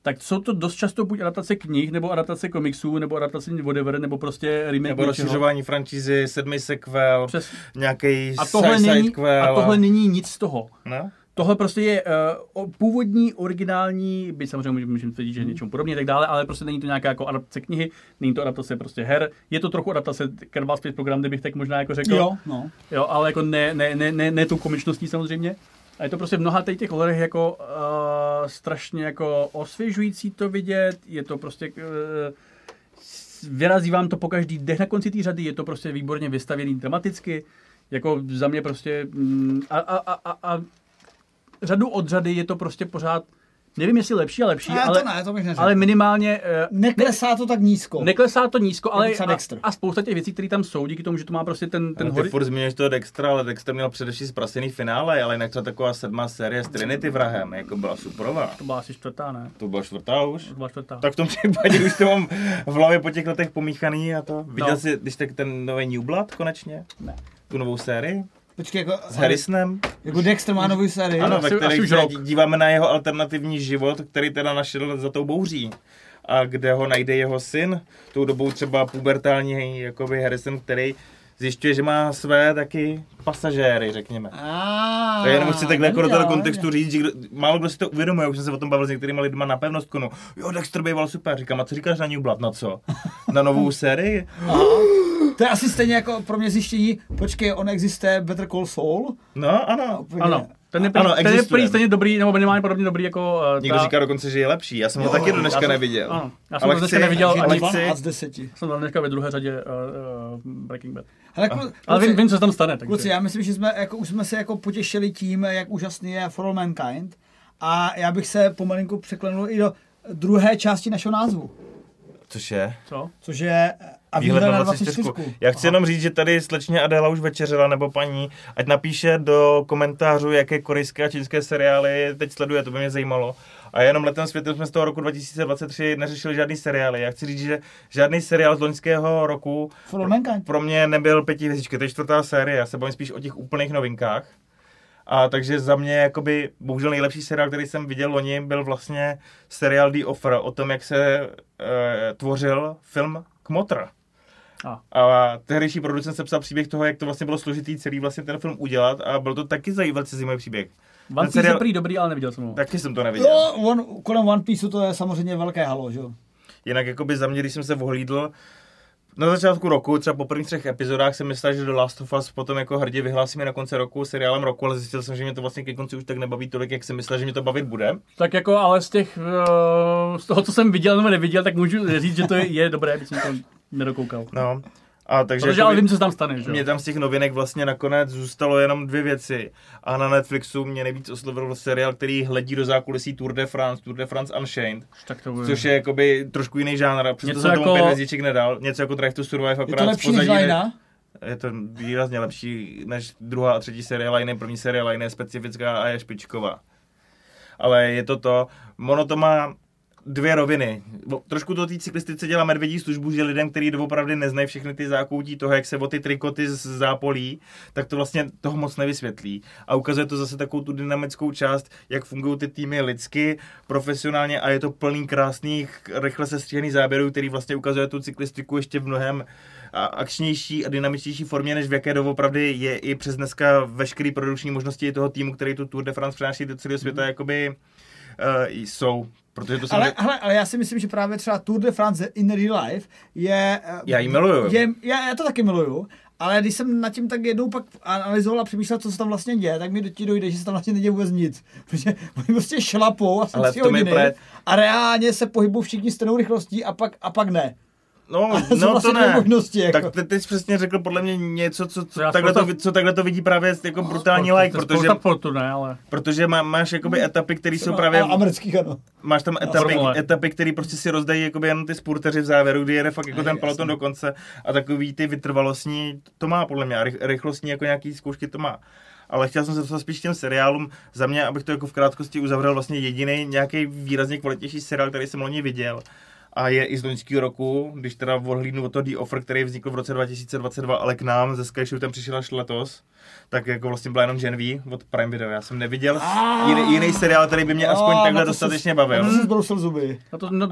tak jsou to dost často buď adaptace knih, nebo adaptace komiksů, nebo adaptace whatever, nebo prostě remake Nebo rozšiřování franšízy, sedmi sequel, Přes... nějaký A tohle, není, sidequel. a tohle není nic z toho. No? Tohle prostě je uh, původní, originální, by samozřejmě můžeme, tvrdit, že je něčemu podobně a tak dále, ale prostě není to nějaká jako adaptace knihy, není to adaptace prostě her, je to trochu adaptace Kerbal Space Program, kdybych tak možná jako řekl. Jo, no. Jo, ale jako ne, ne, ne, ne, ne tou komičností samozřejmě. A je to prostě v mnoha tady těch ohledech jako uh, strašně jako osvěžující to vidět, je to prostě uh, vyrazí vám to po každý dech na konci té řady, je to prostě výborně vystavěný dramaticky, jako za mě prostě mm, a, a, a, a, a řadu od řady je to prostě pořád, nevím jestli lepší a lepší, Ne, ale, to ne, to bych neřekl. ale minimálně uh, Neklesá to tak nízko. neklesá to nízko, ale třeba a, a, spousta těch věcí, které tam jsou, díky tomu, že to má prostě ten, ten Ten ty furt zmiňuješ toho Dextra, ale Dexter měl především zprasený finále, ale jinak třeba taková sedmá série s Trinity vrahem, jako byla superová. To byla asi čtvrtá, ne? To byla čtvrtá už. To byla čtvrtá. Tak v tom případě už to mám v hlavě po těch letech pomíchaný a to. Viděl No. jsi, když tak ten nový New Blood konečně? Ne. Tu novou sérii? Počkej, jako, S Harrisonem? jako Dexter má nový sérii. Ano, ve které se díváme na jeho alternativní život, který teda našel za tou bouří. A kde ho najde jeho syn, tou dobou třeba pubertální jakoby Harrison, který zjišťuje, že má své taky pasažéry, řekněme. A, To jenom chci takhle jako do toho kontextu říct, že kdo, málo kdo si to uvědomuje, už jsem se o tom bavil s některými lidmi na pevnost konu. Jo, Dexter býval super, říkám, a co říkáš na New Blood, na co? Na novou sérii? To je asi stejně jako pro mě zjištění, počkej, on existuje Better Call Saul? No, ano. Úplně- Ano. Ten je, prý, Ano, ten je prý stejně dobrý, nebo minimálně podobně dobrý jako uh, Někdo říká dokonce, že je lepší, já jsem ho taky do jsem- neviděl. ano, já jsem ale ho dneska neviděl, ale ale chci, z deseti. Jsem tam dneska ve druhé řadě uh, uh, Breaking Bad. Hele, klu, Ale kluci, vím, vím, co se tam stane. Takže. kluci, já myslím, že jsme, jako, už jsme se jako potěšili tím, jak úžasný je For All Mankind. A já bych se pomalinku překlenul i do druhé části našeho názvu, což je? Co? což je a Výhled na 24. 24. Já chci jenom říct, že tady slečně Adela už večeřela, nebo paní, ať napíše do komentářů, jaké korejské a čínské seriály teď sleduje, to by mě zajímalo. A jenom letem světem jsme z toho roku 2023 neřešili žádný seriály. Já chci říct, že žádný seriál z loňského roku Mankind. pro mě nebyl pěti hvězdičky, to je čtvrtá série, já se bavím spíš o těch úplných novinkách. A takže za mě, jakoby, bohužel nejlepší seriál, který jsem viděl loni, byl vlastně seriál The Offer, o tom, jak se e, tvořil film Kmotr. A. A tehdejší producent se psal příběh toho, jak to vlastně bylo složitý celý vlastně ten film udělat a byl to taky zajímavý zajímavý příběh. One Piece seriál- je prý dobrý, ale neviděl jsem ho. Taky jsem to neviděl. Jo, on, kolem One Pieceu to je samozřejmě velké halo, že jo? Jinak jakoby za mě, když jsem se ohlídl, na začátku roku, třeba po prvních třech epizodách jsem myslel, že The Last of Us potom jako hrdě vyhlásíme na konci roku seriálem roku, ale zjistil jsem, že mě to vlastně ke konci už tak nebaví tolik, jak jsem myslel, že mě to bavit bude. Tak jako, ale z těch, uh, z toho, co jsem viděl nebo neviděl, tak můžu říct, že to je, je dobré, když jsem to nedokoukal. No. A takže Protože jakoby- ale vím, co se tam stane, že Mě tam z těch novinek vlastně nakonec zůstalo jenom dvě věci. A na Netflixu mě nejvíc oslovil seriál, který hledí do zákulisí Tour de France, Tour de France Unchained, Tak to bude. což je jakoby trošku jiný žánr. a Přesto Něco jsem tomu jako- pět hvězdiček nedal. Něco jako Drive to Survive, Je akorát to z lepší než Lajna? Je to výrazně lepší než druhá a třetí série Line. První série Line je specifická a je špičková. Ale je to to, ono to má dvě roviny. Trošku to té cyklistice dělá medvědí službu, že lidem, kteří doopravdy neznají všechny ty zákoutí toho, jak se o ty trikoty z zápolí, tak to vlastně toho moc nevysvětlí. A ukazuje to zase takovou tu dynamickou část, jak fungují ty týmy lidsky, profesionálně a je to plný krásných, rychle sestříhaných záběrů, který vlastně ukazuje tu cyklistiku ještě v mnohem a akčnější a dynamičtější formě, než v jaké doopravdy je i přes dneska veškeré produkční možnosti toho týmu, který tu Tour de France přináší do celého světa, jakoby uh, jsou. Protože to Ale, ale, ale já si myslím, že právě třeba Tour de France in real life je... eh, Já ji miluju. Je, já, já to taky miluju, ale když jsem nad tím tak jednou pak analyzoval a přemýšlel, co se tam vlastně děje, tak mi do ti dojde, že se tam vlastně neděje vůbec nic. *laughs* Protože oni prostě šlapou asi Ale tři hodiny právě- a reálně se pohybují všichni stejnou rychlostí a pak, a pak ne. No, no vlastně to ne. možnosti, jako. Tak ty, ty jsi přesně řekl podle mě něco, co, co, já takhle, spousta- to, co takhle to vidí právě jako brutální like, To je protože, sportu, ne, ale... protože má, máš jakoby etapy, které jsou právě... a amerických ano. Máš tam etapy, etapy které prostě si rozdají jakoby jenom ty spurteři v závěru, kdy jede fakt jako ten peloton do konce a takový ty vytrvalostní, to má podle mě, a rych- rychlostní jako nějaký zkoušky to má. Ale chtěl jsem se dostat spíš k těm seriálům. Za mě, abych to jako v krátkosti uzavřel, vlastně jediný nějaký výrazně kvalitnější seriál, který jsem loni viděl. A je i z loňského roku, když teda odhlídnu od toho The Offer, který vznikl v roce 2022, ale k nám ze Sky Show ten přišel až letos, tak jako vlastně byla jenom Gen V od Prime Video. Já jsem neviděl jiný, jiný seriál, který by mě aspoň takhle to dostatečně jsi- bavil. Na to jsi zbrousil zuby. A to, no,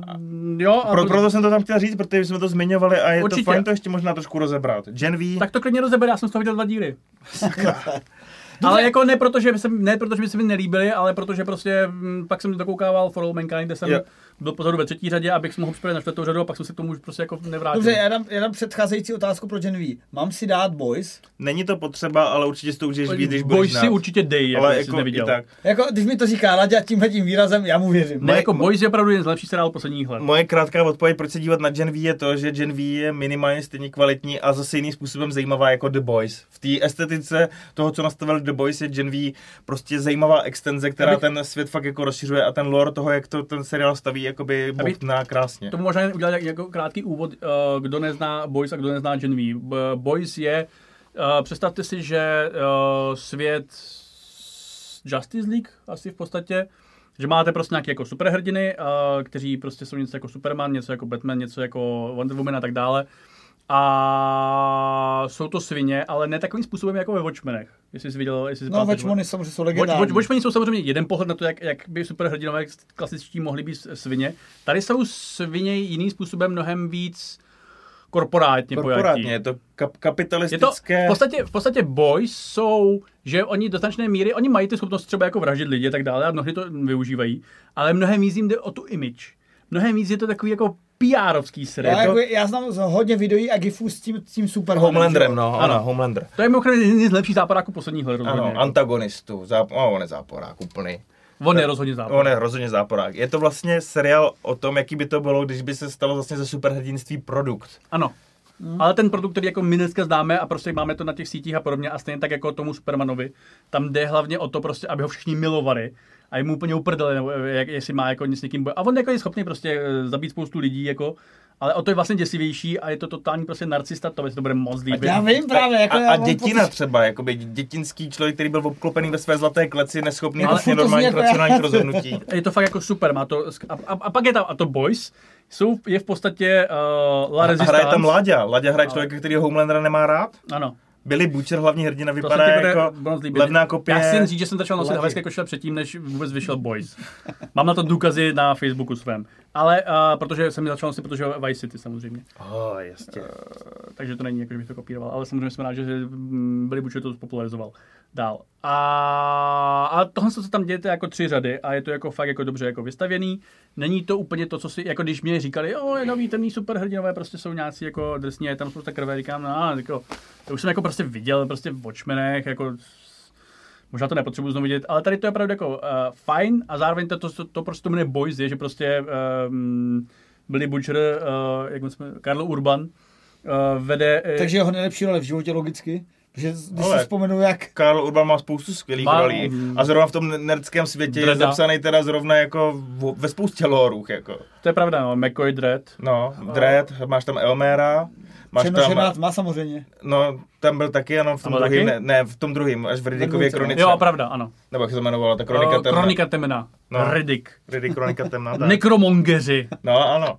jo, a Pro, to- proto jsem to tam chtěl říct, protože jsme to zmiňovali a je Určitě. to fajn to ještě možná trošku rozebrat. Gen V, tak to klidně rozebere, já jsem z toho viděl dva díly. *laughs* ale jako ne proto, že by se, ne proto, že by se mi nelíbily, ale protože prostě mm, pak jsem dokoukával For All Mankind, kde jsem Jo. Byl pozadu ve třetí řadě, abych si mohl připravit na čtvrtou řadu a pak jsem se k tomu už prostě jako nevrátil. Dobře, já dám, já dám předcházející otázku pro Gen V. Mám si dát Boys? není to potřeba, ale určitě si to užiješ víc, když budeš Boj si znát. určitě dej, jako, ale jako neviděl. tak. Jako, když mi to říká Laďa tímhle tím výrazem, já mu věřím. Ne, jako Boys je opravdu jeden z lepších seriálů posledních let. Moje krátká odpověď, proč se dívat na Gen V, je to, že Gen V je minimálně stejně kvalitní a zase jiným způsobem zajímavá jako The Boys. V té estetice toho, co nastavil The Boys, je Gen V prostě zajímavá extenze, která Abych- ten svět fakt jako rozšiřuje a ten lore toho, jak to ten seriál staví, jakoby bobtná krásně. To možná jen udělat jak- jako krátký úvod, uh, kdo nezná Boys a kdo nezná Gen V. Boys je, uh, představte si, že uh, svět Justice League asi v podstatě, že máte prostě nějaké jako superhrdiny, kteří prostě jsou něco jako Superman, něco jako Batman, něco jako Wonder Woman a tak dále. A jsou to svině, ale ne takovým způsobem jako ve Watchmenech. Jestli jsi viděl, jestli jsi No, Watchmeny samozřejmě jsou legendární. Watch, Watchmeni jsou samozřejmě jeden pohled na to, jak, jak by superhrdinové klasičtí mohli být svině. Tady jsou svině jiným způsobem mnohem víc korporátně, Korporátně, pojatí. je to kap- Je to kapitalistické... v podstatě, v podstatě boys jsou, že oni do značné míry, oni mají ty schopnosti třeba jako vraždit lidi a tak dále a mnohdy to využívají, ale mnohem víc jim jde o tu image. Mnohem víc je to takový jako PR-ovský seriál. Já, To, jako, já znám z- hodně videí a gifů s tím, s tím super Homelanderem, no, Ano. ano, Homelander. to je mimochodem jeden z lepších záporáků posledních let. Ano, antagonistu, záp- no, on je záporák úplný. On je rozhodně záporák. On je rozhodně záporák. Je to vlastně seriál o tom, jaký by to bylo, když by se stalo vlastně ze superhrdinství produkt. Ano. Ale ten produkt, který jako my dneska známe a prostě máme to na těch sítích a podobně a stejně tak jako tomu Supermanovi, tam jde hlavně o to prostě, aby ho všichni milovali a je mu úplně uprdele, nebo jak, jestli má jako s někým boj. A on jako je schopný prostě eh, zabít spoustu lidí, jako, ale o to je vlastně děsivější a je to totální prostě narcista, to to bude moc líbit. Já vím právě, jako a, já a dětina pocit- třeba, jakoby dětinský člověk, který byl obklopený ve své zlaté kleci, neschopný Ale vlastně normálních jako racionálních *laughs* rozhodnutí. Je to fakt jako super, má to, a, a, a pak je tam, a to Boys, jsou, je v podstatě uh, La A Resistance. hraje tam Láďa. Láďa hraje člověka, který Homelandera nemá rád. Ano. Billy Butcher, hlavní hrdina, To vypadá bude jako levná kopie. Já si říct, že jsem začal nosit Lucky. havěské košile předtím, než vůbec vyšel Boys. Mám na to důkazy na Facebooku svém. Ale uh, protože jsem začal nosit, protože Vice City samozřejmě. Oh, jasně. Takže to není jako, že bych to kopíroval. Ale samozřejmě jsem rád, že mm, Billy Butcher to popularizoval dál. A, a tohle, se tam děje, jako tři řady a je to jako fakt jako dobře jako vystavěný. Není to úplně to, co si, jako když mě říkali, jo, je nový temný superhrdinové, prostě jsou nějací jako drsní, je tam spousta krve, říkám, no, jako, to už jsem jako prostě viděl prostě v Watchmenech, jako Možná to nepotřebuji znovu vidět, ale tady to je opravdu jako uh, fajn a zároveň to, to, to, to prostě jmenuje Boys, je, že prostě um, Billy Butcher, uh, jak jsme, Karl Urban, uh, vede... Takže jeho nejlepší role v životě logicky. Že když Ale- si vzpomenu, jak Karl Urban má spoustu skvělých Má- rolí a zrovna v tom nerdském světě je Dreda. zapsaný teda zrovna jako v, ve spoustě lorů, jako. To je pravda, no, McCoy Dread. No, Dredd, máš tam Elmera, máš tam, tma samozřejmě. no, tam byl taky, ano, v tom druhém, ne, ne, v tom druhém, až v no. kronice. Jo, pravda, ano. Nebo jak se to jmenovalo, ta kronika Uh, temna. Kronika temna. No. No. Riddick. Riddick kronika temna, *laughs* tak. Nekromongeři. No, ano.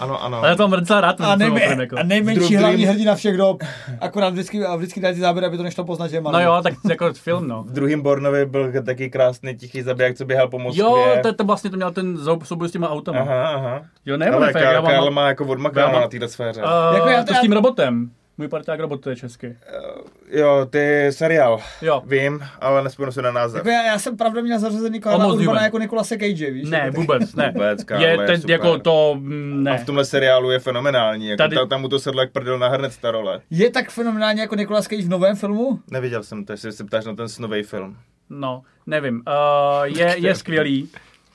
Ano, ano. Ale já to mám docela rád. A, film, nejme, jako. a nejmenší hlavní hrdina všech dob. Akorát vždycky, a vždycky dají ty záběry, aby to nešlo poznat, že je malý. No jo, tak jako film, no. V druhém Bornovi byl taky krásný tichý zabiják, co běhal po Moskvě. Jo, to, to vlastně to měl ten souboj s těma autama. Aha, aha. Jo, ne, Ale Karl, má jako odmakáno na této sféře. Uh, Jako já to s tím robotem. Můj parták robot, to je česky. Jo, ty seriál. Jo. Vím, ale nespomenu se na název. Jako já, já, jsem pravda měl zařazený Karla Almost Urbana Human. jako Nikolase Cage, víš? Ne, jako, vůbec, ne. Vůbec, Karl, je je ten, super. jako to, mm, A ne. v tomhle seriálu je fenomenální. Jako Tady- Tady... Tam mu to sedlo jak prdel na hrnec ta role. Je tak fenomenální jako Nicolas Cage v novém filmu? Neviděl jsem to, jestli se ptáš na ten snový film. No, nevím. Uh, je, je skvělý.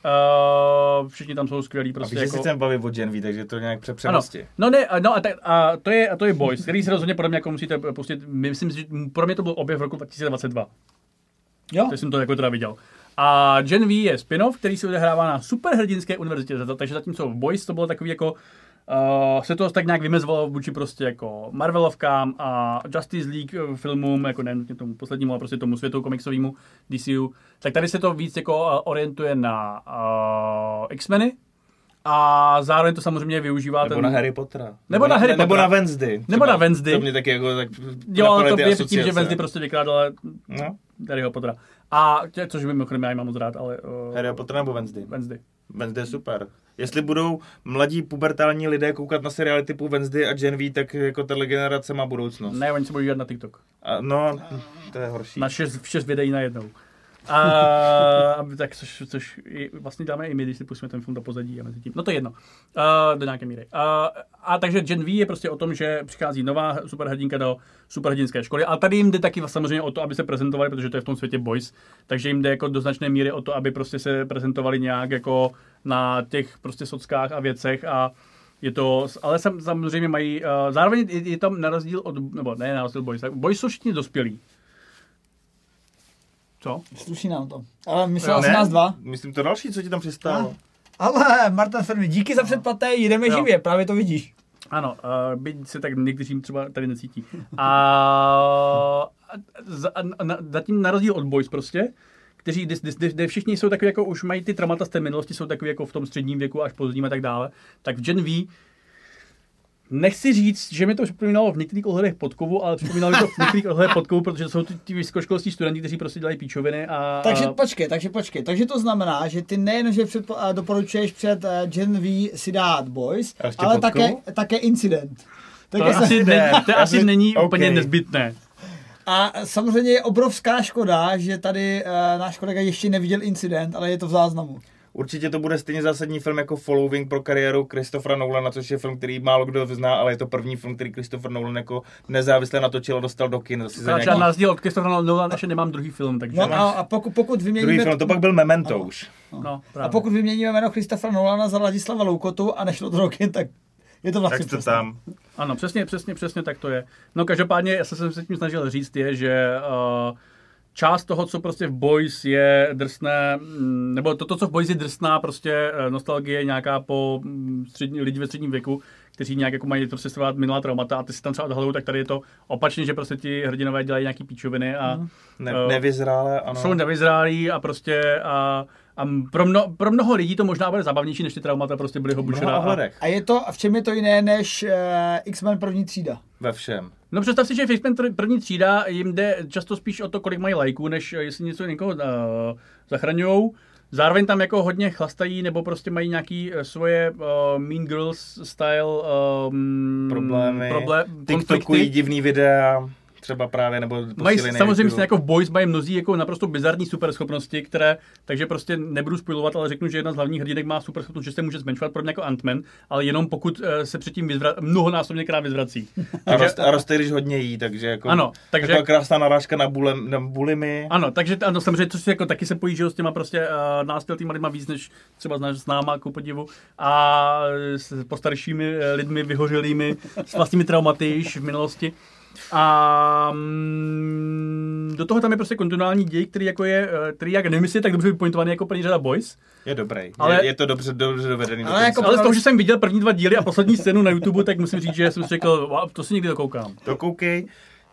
Uh, všichni tam jsou skvělí, A prostě víš, že jako... se bavit o Gen V, takže to nějak přepřenosti. No ne, a- no a, tak, a, to je, a to je Boys, který si rozhodně podle mě jako musíte pustit. Myslím, že pro mě to byl objev roku 2022. Jo. To jsem to jako teda viděl. A Gen V je spin-off, který se odehrává na superhrdinské univerzitě, takže zatímco v Boys to bylo takový jako Uh, se to tak nějak vymezovalo vůči prostě jako Marvelovkám a Justice League eh, filmům, jako ne tomu poslednímu, ale prostě tomu světu komiksovému DCU, tak tady se to víc jako eh, orientuje na uh, X-meny a zároveň to samozřejmě využívá Nebo ten... na Harry Pottera. Nebo na Harry Nebo Pottera. na Wednesday. Nebo na. Wednesday. To mě taky jako tak Jo, napadly to je tím, že. Wednesday prostě vykrádala No, Harryho Pottera. A tě, což mimochodem já ji mám moc rád, ale... Uh, Harry Potter nebo Wednesday? Wednesday. Wednesday je super. Jestli budou mladí pubertální lidé koukat na seriály typu Wednesday a Gen V, tak jako tahle generace má budoucnost. Ne, oni se budou dívat na TikTok. A, no, to je horší. Na šest, šest videí najednou. A, tak, což, což vlastně dáme i my, když si pustíme ten film do pozadí a mezi tím. No to je jedno. Uh, do nějaké míry. Uh, a takže Gen V je prostě o tom, že přichází nová superhrdinka do superhrdinské školy. A tady jim jde taky samozřejmě o to, aby se prezentovali, protože to je v tom světě boys. Takže jim jde jako do značné míry o to, aby prostě se prezentovali nějak jako na těch prostě sockách a věcech a je to, ale sam, samozřejmě mají, uh, zároveň je, je tam na rozdíl od, nebo ne na rozdíl boys, boys jsou všichni dospělí. Co? Sluší nám to. Ale myslel jsem nás dva. Myslím to další, co ti tam přistálo. Ale Martin Fermi, díky za předplaté, jdeme Jo. živě, právě to vidíš. Ano, uh, byť se tak někteří třeba tady necítí. A, za, a na, zatím na rozdíl od Boys prostě, kteří, kde, kde, kde všichni jsou takový jako, už mají ty traumata z té minulosti, jsou takový jako v tom středním věku až pozdním a tak dále, tak v Gen V Nechci říct, že mi to připomínalo v některých ohledech podkovu, ale připomínalo mi to v některých ohledech podkovu, protože to jsou ty, ty vysokoškolští studenti, kteří prostě dělají píčoviny a... Takže a, počkej, takže počkej. Takže to znamená, že ty nejen, že předpo, a doporučuješ před uh, Gen V si dát Boys, ale také, také Incident. Tak To je- asi, ne, to asi si- není *laughs* OK. úplně nezbytné. A samozřejmě je obrovská škoda, že tady uh, náš kolega ještě neviděl incident, ale je to v záznamu. Určitě to bude stejně zásadní film jako Following pro kariéru Christophera Nolana, což je film, který málo kdo zná, ale je to první film, který Christopher Nolan jako nezávisle natočil a dostal do kin. Zase za nějaký... na rozdíl od Christophera Nolana ještě nemám druhý film, takže... No a, a pokud, pokud Druhý vyměníme... film, to pak byl Memento Ano. už. no, A právě. pokud vyměníme jméno Christophera Nolana za Ladislava Loukotu a nešlo to do kin, tak je to vlastně Tak to přesně. tam. Ano, přesně, přesně, přesně tak to je. No každopádně, já jsem se tím snažil říct, je, že uh, část toho, co prostě v Boys je drsné, mm, nebo to, to co v Boys je drsná prostě eh, nostalgie nějaká po mm, střední, lidi ve středním věku, kteří nějak jako mají prostě svá minulá traumata a ty si tam třeba odhalují, tak tady je to opačně, že prostě ti hrdinové dělají nějaký píčoviny a Ne, Eh, nevyzrále, ano. jsou nevyzrálí a prostě a, a pro, mno, pro mnoho lidí to možná bude zábavnější, než ty traumata prostě byly v obušená. A. A je to, a v čem je to jiné než uh, X-Men první třída? Ve všem. No představ si, že X-Men tr- první třída jim jde často spíš o to, kolik mají lajků, než eh, jestli něco někoho uh, zachraňují. Zároveň tam jako hodně chlastají, nebo prostě mají nějaký svoje uh, Mean Girls style um, Problémy, problé- TikTokují konflikty. divný videa, třeba právě, nebo Mají samozřejmě jako v Boys mají mnozí jako naprosto bizarní superschopnosti, které, takže prostě nebudu spojovat, ale řeknu, že jedna z hlavních hrdinek má superschopnost, že se může zmenšovat podobně jako Ant-Man, ale jenom pokud eh, se předtím vyzvra- mnohonásobně krát vyzvrací. A, roste, a roste, když hodně jí, takže jako... Ano, takže- Taková krásná narážka na, bulem, na bulimy. Ano, takže ano, samozřejmě to si jako taky se pojí, že s těma prostě uh, náspěltýma lidma víc, než třeba s, s náma, ku podivu, a s postaršími eh, lidmi vyhořelými, s vlastními traumaty již v minulosti. A mm, do toho tam je prostě kontinuální děj, který jako je, eh, který jak nevím, jestli je tak dobře vypointovaný jako první řada Boys, Je dobrý. Ale- Ale... Je, je, to dobře, dobře dovedený. Ale dokonce. jako- ale z toho, že jsem viděl první dva díly a poslední scénu na YouTube, tak musím říct, že jsem si řekl, to si někdy dokoukám. To koukej.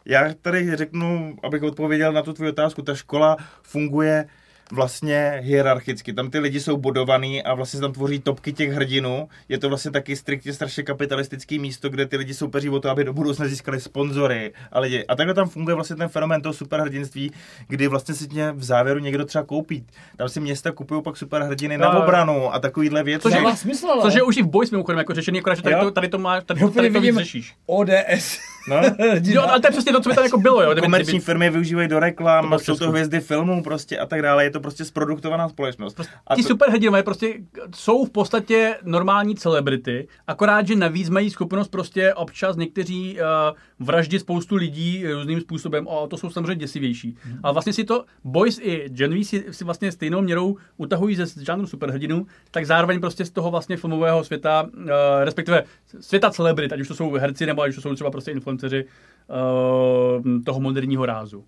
Já tady řeknu, abych odpověděl na tu tvou otázku, ta škola funguje vlastně hierarchicky. Tam ty lidi jsou bodovaný a vlastně se tam tvoří topky těch hrdinů. Je to vlastně taky striktně strašně kapitalistický místo, kde ty lidi soupeří o to, aby do budoucna získali sponzory a lidi. A takhle tam funguje vlastně ten fenomén toho superhrdinství, kdy vlastně si tě v závěru někdo třeba koupí. Tam si města kupují pak superhrdiny na obranu a takovýhle věci. Což je- smysl, ale. Což je už i v Boys mimochodem jako řešený, akorát, že tady to, tady to má, tady, tady úplně to vidím řešíš. ODS. No? *laughs* Jo, ale to je přesně to, co by tam jako bylo, jo. Komerční firmy využívají do reklam, jsou to hvězdy filmů prostě a tak dále, je to prostě zproduktovaná společnost. A Ti to, superhrdinové prostě jsou v podstatě normální celebrity, akorát, že navíc mají schopnost prostě občas někteří uh, vraždit spoustu lidí různým způsobem a to jsou samozřejmě děsivější. Mhm. Ale vlastně si to Boys i Gen V si, si vlastně stejnou měrou utahují ze žánru superhrdinů, tak zároveň prostě z toho vlastně filmového světa, uh, respektive světa celebrit, ať už to jsou herci nebo ať už to jsou třeba prostě influenceři uh, toho moderního rázu.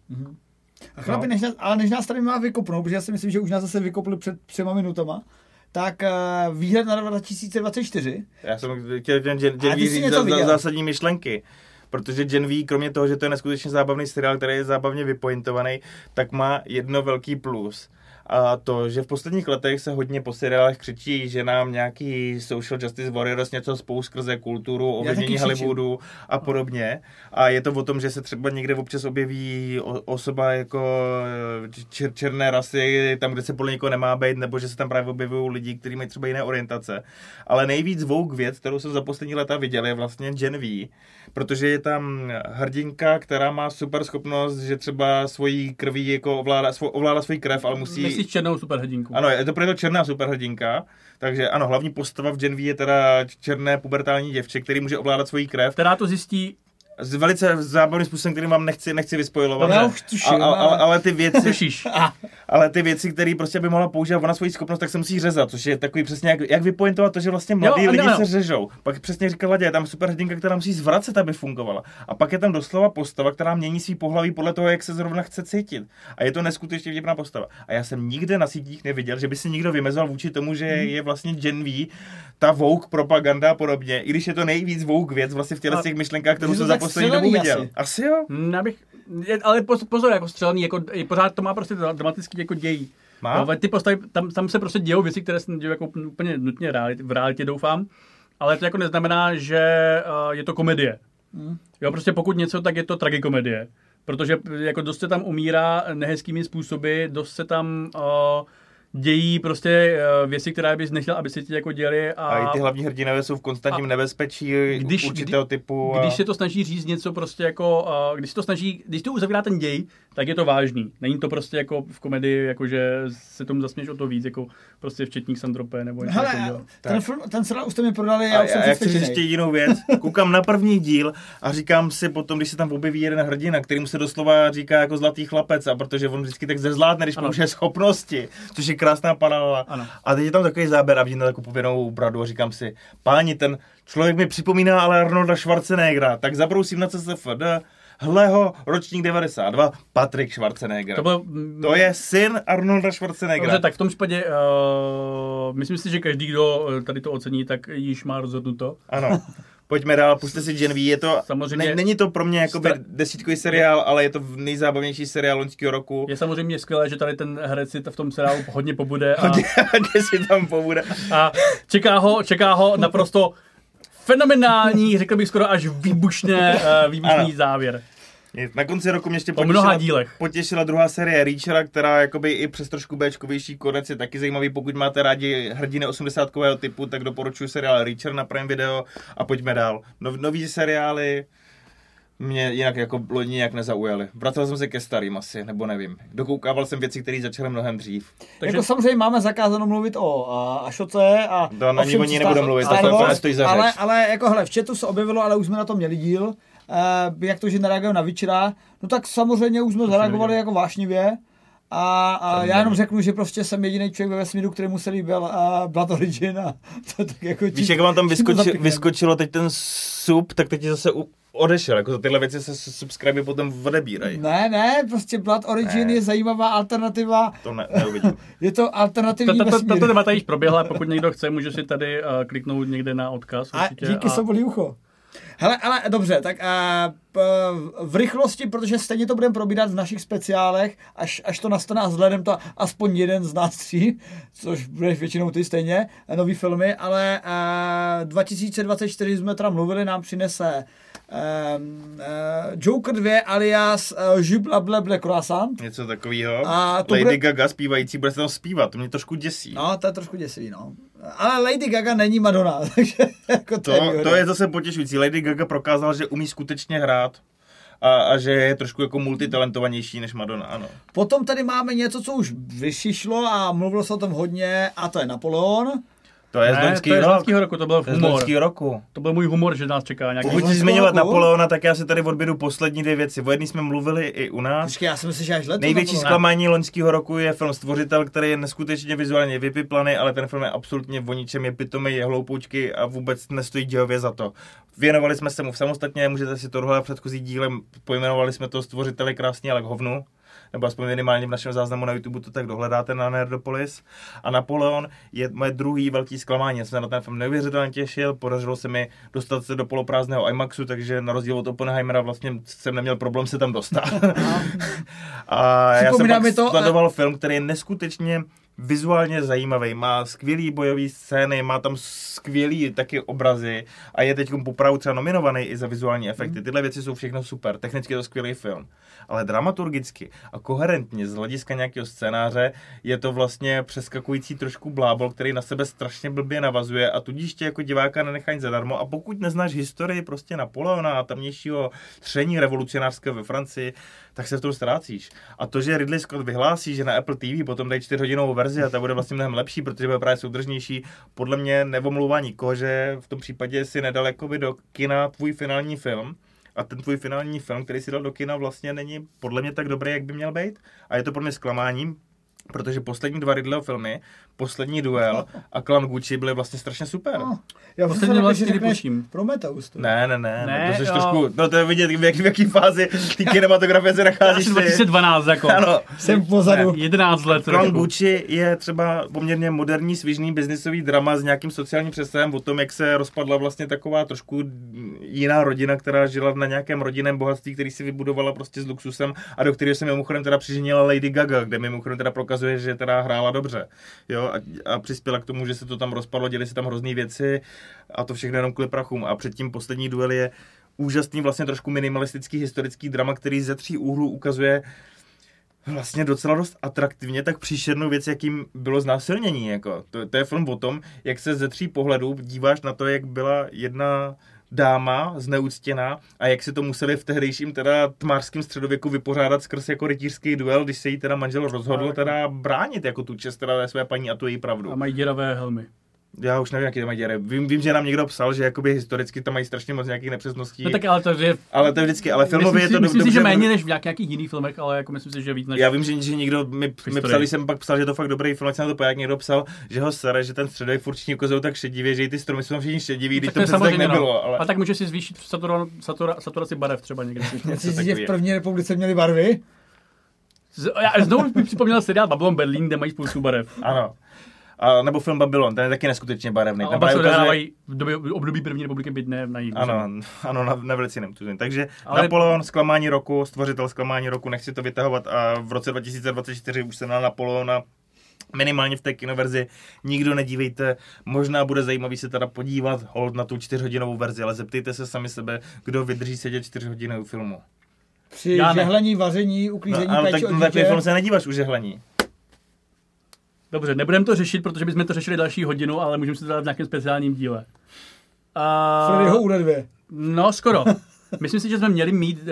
A chlapi, než nás, ale než nás tady má vykopnout, protože já si myslím, že už nás zase vykopli před třema minutama, tak uh, výhled na rok 2024. já jsem chtěl ten Gen, Gen V říct za, za, zásadní myšlenky. Protože Gen V, kromě toho, že to je neskutečně zábavný seriál, který je zábavně vypointovaný, tak má jedno velký plus. A to, že v posledních letech se hodně po seriálech křičí, že nám nějaký social justice warriors něco spou skrze kulturu, ovlivnění. Hollywoodu a podobně. A je to o tom, že se třeba někde občas objeví osoba jako eh, čer, černé rasy, tam, kde se podle někoho nemá být, nebo že se tam právě objevují lidi, kteří mají třeba jiné orientace. Ale nejvíc vouk věc, kterou jsem za poslední leta viděl, je vlastně Gen V, protože je tam hrdinka, která má super schopnost, že třeba svojí krví jako ovládá, svo, ovládá svoji krev, ale musí... Myslíš černou superhrdinku? Ano, je to proto černá superhrdinka, takže ano, hlavní postava v Gen je teda černé pubertální děvče, který může ovládat svoji krev. Která to zjistí S velice zábavným způsobem, který vám nechci, nechci vyspojovat. Tuším, a, a, ale, ale- ale ty věci, *laughs* ale ty věci, které prostě by mohla používat ona svoji schopnost, tak se musí řezat, což je takový přesně jak, jak vypointovat to, že vlastně mladí Jo, lidi ano. se řežou. Pak přesně říkal Ladě, je tam super hrdinka, která musí zvracet, aby fungovala. A pak je tam doslova postava, která mění svý pohlaví podle toho, jak se zrovna chce cítit. A je to neskutečně vtipná postava. A já jsem nikde na sítích neviděl, že by si někdo vymezoval vůči tomu, že Mhm. je vlastně Gen V, ta Vogue propaganda a podobně, i když je to nejvíc Vogue věc vlastně v těchto těch myšlenkách, kterou jsem tak poslední dobu střelený viděl. asi. Asi jo. Hm, Já bych, ale poz- pozor, jako střelný, jako, i pořád to má prostě dra- dramatický jako děj. Má? Ale ty postavy, tam, tam se prostě dějou věci, které se dějí jako úplně nutně v realitě, doufám. Ale to jako neznamená, že uh, je to komedie. Hmm. Jo, prostě pokud něco, tak je to tragikomedie. Protože jako dost se tam umírá nehezkými způsoby, dost se tam uh, dějí prostě eh, věci, které bys nechtěl, aby se ti jako děli. A, A i ty hlavní hrdinové jsou v konstantním nebezpečí Když- určitého typu. A... Když se to snaží říct něco prostě jako, uh, když se to snaží, když to uzavírá ten děj, tak je to vážný. Není to prostě jako v komedii, jako že se tomu zasměš o to víc, jako prostě včetník Sandrope nebo něco Hele, takového. ten, film, ten seriál už jste mi prodali, A, já už jsem a já chci říct jedinou věc. *laughs* Koukám na první díl a říkám si potom, když se tam objeví jeden hrdina, který mu se doslova říká jako zlatý chlapec, a protože on vždycky tak zezlátne, když Ano. použije schopnosti, což je krásná paralela. Ano. A teď je tam takový záběr a vidím takovou pověnou bradu a říkám si, páni, ten člověk mi připomíná ale Arnolda Schwarzeneggera, tak zabrousím na CSFD, hle ho, ročník 92, Patrik Schwarzenegger. To byl, to je syn Arnolda Schwarzeneggera. Dobře, tak v tom případě uh, myslím si, že každý, kdo eh, tady to ocení, tak již má rozhodnuto. Ano. *laughs* Pojďme dál, puste si Gen V, je to, Samozřejmě- ne, není to pro mě jakoby Stra- desítkový seriál, ale je to nejzábavnější seriál loňského roku. Je samozřejmě skvělé, že tady ten herec si v tom seriálu hodně pobude a, Kde si tam pobude. a čeká, ho, čeká ho naprosto fenomenální, řekl bych skoro až výbušné, uh, výbušný Ano. závěr. Na konci roku mě ještě Po mnoha potěšila, dílech. potěšila druhá série Reachera, která jakoby i přes trošku Bčkovější konec je taky zajímavý. Pokud máte rádi hrdiny 80 typu, tak doporučuji seriál Reacher na Prime Video a pojďme dál. Nov, nový seriály mě jinak jako loni nějak nezaujaly. Vracel jsem se ke starým asi, nebo nevím. Dokoukával jsem věci, které začaly mnohem dřív. Takže Jako samozřejmě máme zakázáno mluvit o a, Ašoce a To na o ní Star- mluvit, to Star se Wars, úplně stojí za ale, řeč. ale jako hele, v chatu se objevilo, ale už jsme na to měli díl, jak to, že nereagují na Witchera, no tak samozřejmě už jsme zareagovali jako vášnivě. A, a já jenom řeknu, že prostě jsem jediný člověk ve vesmíru, který mu se líbil uh, Blood Origin a *laughs* to tak jako Víš, jak vám tam čím to vyskoči, zapikneme. vyskočilo teď ten sub, tak teď ti zase u, odešel. Jako za tyhle věci se subscribe potom odebírají. Ne, ne, prostě Blood Origin Ne. je zajímavá alternativa, To ne, neuvidím. *laughs* je to alternativní Tato, vesmír. tato debata již proběhla, pokud někdo chce, může si tady uh, kliknout někde na odkaz. A Určitě, díky sobolí ucho. Hele, ale dobře, tak a, v rychlosti, protože stejně to budeme probírat v našich speciálech, až, až to nastane a vzhledem to aspoň jeden z nás tří, což budeš většinou ty stejně, nový filmy, ale a, 2024 jsme tam mluvili, nám přinese um, uh, Joker 2 alias uh, Juble Ble Ble Croissant. Něco takového. A to Lady bude- Gaga zpívající, bude se tam zpívat, to mě trošku děsí. No, to je trošku děsivý, no. Ale Lady Gaga není Madonna, *laughs* takže jako to, je to, výhoda. to je zase potěšující. Lady Gaga prokázal, že umí skutečně hrát a, a že je trošku jako multitalentovanější než Madonna, ano. Potom tady máme něco, co už vyšišlo a mluvilo se o tom hodně, a to je Napoleon. To je z Ne, to loňského z roku. loňského roku, to byl To je z humor. loňského roku. To byl můj humor, že nás čeká nějaký... Pokud loňského si zmiňovat roku? Napoleona, tak já si tady odběru poslední dvě věci. O jedný jsme mluvili i u nás. Počkej, já si myslím, že až letos Největší zklamání loňského roku je film Stvořitel, který je neskutečně vizuálně vypiplaný, ale ten film je absolutně o ničem, je pitomý, je hloupoučky a vůbec nestojí dějově za to. Věnovali jsme se mu samostatně, můžete si to dohledat předchozí dílem, pojmenovali jsme to Stvořitel je krásný, ale k hovnu nebo aspoň minimálně v našem záznamu na YouTube to tak dohledáte na Nerdopolis. A Napoleon je moje druhý velký zklamání. Já jsem se na ten film neuvěřitelně těšil, podařilo se mi dostat se do poloprázdného IMAXu, takže na rozdíl od Oppenheimera vlastně jsem neměl problém se tam dostat. *laughs* a já jsem pak to, eh, sledoval film, který je neskutečně vizuálně zajímavý, má skvělý bojové scény, má tam skvělý taky obrazy a je teď popravdu třeba nominovaný i za vizuální efekty. Tyhle věci jsou všechno super, technicky je to skvělý film. Ale dramaturgicky a koherentně z hlediska nějakého scénáře je to vlastně přeskakující trošku blábol, který na sebe strašně blbě navazuje a tudíž tě jako diváka nenechá zadarmo. A pokud neznáš historii prostě Napoleona a tamnějšího tření revolucionářského ve Francii, tak se v tom ztrácíš. A to, že Ridley Scott vyhlásí, že na Apple TV potom dají 4 hodinovou verzi a ta bude vlastně mnohem lepší, protože bude právě soudržnější, podle mě nevomlouvá nikoho, že v tom případě si nedal jakoby do kina tvůj finální film, a ten tvůj finální film, který si dal do kina, vlastně není podle mě tak dobrý, jak by měl být. A je to pro mě zklamáním, protože poslední dva Ridleyho filmy, poslední duel a Klan Gucci byly vlastně strašně super. No, já Poslední vlastně že řekneš netuším. Prometheus. to. Ne, ne, ne, Ne, ne to jsi trošku, no to je vidět, v jaký, v jaký fázi ty *laughs* kinematografie se nacházíš Asi ty. 2012, jako. Ano, Jsem pozadu. 11 let. Klan jako. Gucci je třeba poměrně moderní, svižný biznisový drama s nějakým sociálním přesahem o tom, jak se rozpadla vlastně taková trošku jiná rodina, která žila na nějakém rodinném bohatství, který si vybudovala prostě s luxusem a do kterého se mimochodem teda přiženila Lady Gaga, kde mimochodem teda prokazuje, že teda hrála dobře. Jo, a, a přispěla k tomu, že se to tam rozpadlo, děli se tam hrozný věci a to všechno jenom kvůli prachům. A předtím poslední duel je úžasný vlastně trošku minimalistický historický drama, který ze tří úhlů ukazuje vlastně docela dost atraktivně tak příšernou věc, jakým bylo znásilnění. Jako. To, to je film o tom, jak se ze tří pohledů díváš na to, jak byla jedna dáma zneuctěná a jak si to museli v tehdejším teda tmářském středověku vypořádat skrz jako rytířský duel, když se jí teda manžel rozhodl teda bránit jako tu čest teda své paní a to její pravdu. A mají děravé helmy. Já už nevím, jaký to mají děry. Vím, vím, že nám někdo psal, že jakoby historicky tam mají strašně moc nějakých nepřesností. No tak ale to je... Ale to je vždycky, ale filmově je to myslím, myslím si, dobře- že méně než v nějak- nějakých jiných filmech, ale jako myslím si, že víc než... Já vím, že, že někdo mi, mi psal, jsem pak psal, že to fakt dobrý film, jak jsem na to jak někdo psal, že ho sere, že ten středověk furt všichni ukazují tak šedivě, že i ty stromy jsou tam všichni šediví, když tak to přece tak samozřejmě, nebylo. no. Ale... A tak může si zvýšit satura, satura, saturaci barev třeba někde. *laughs* Myslíš, že v je. první republice měli barvy? Z- Já znovu mi připomněl seriál Babylon Berlin, kde mají spoustu barev. Ano. A, nebo film Babylon, ten je taky neskutečně barevný. A oba se ukazuje- odehrávají v době, v období první republiky, byť ne na jiných. Ano, ano, na, na velice jiném. Takže Ale-. Napoleon, zklamání roku, stvořitel zklamání roku, nechci to vytahovat a v roce 2024 už se na Napoleona minimálně v té kinoverzi nikdo nedívejte. Možná bude zajímavý se teda podívat hold na tu čtyřhodinovou verzi, ale zeptejte se sami sebe, kdo vydrží sedět čtyřhodinovou filmu. Při Já ne. žehlení, vaření, uklízení, No, ale tak péči o na takový dítě. film se nedíváš u žehlení. Dobře, nebudeme to řešit, protože bychom to řešili další hodinu, ale můžeme si to dát v nějakém speciálním díle. A... Freddyho úledvě. No, skoro. *laughs* Myslím si, že jsme měli mít uh,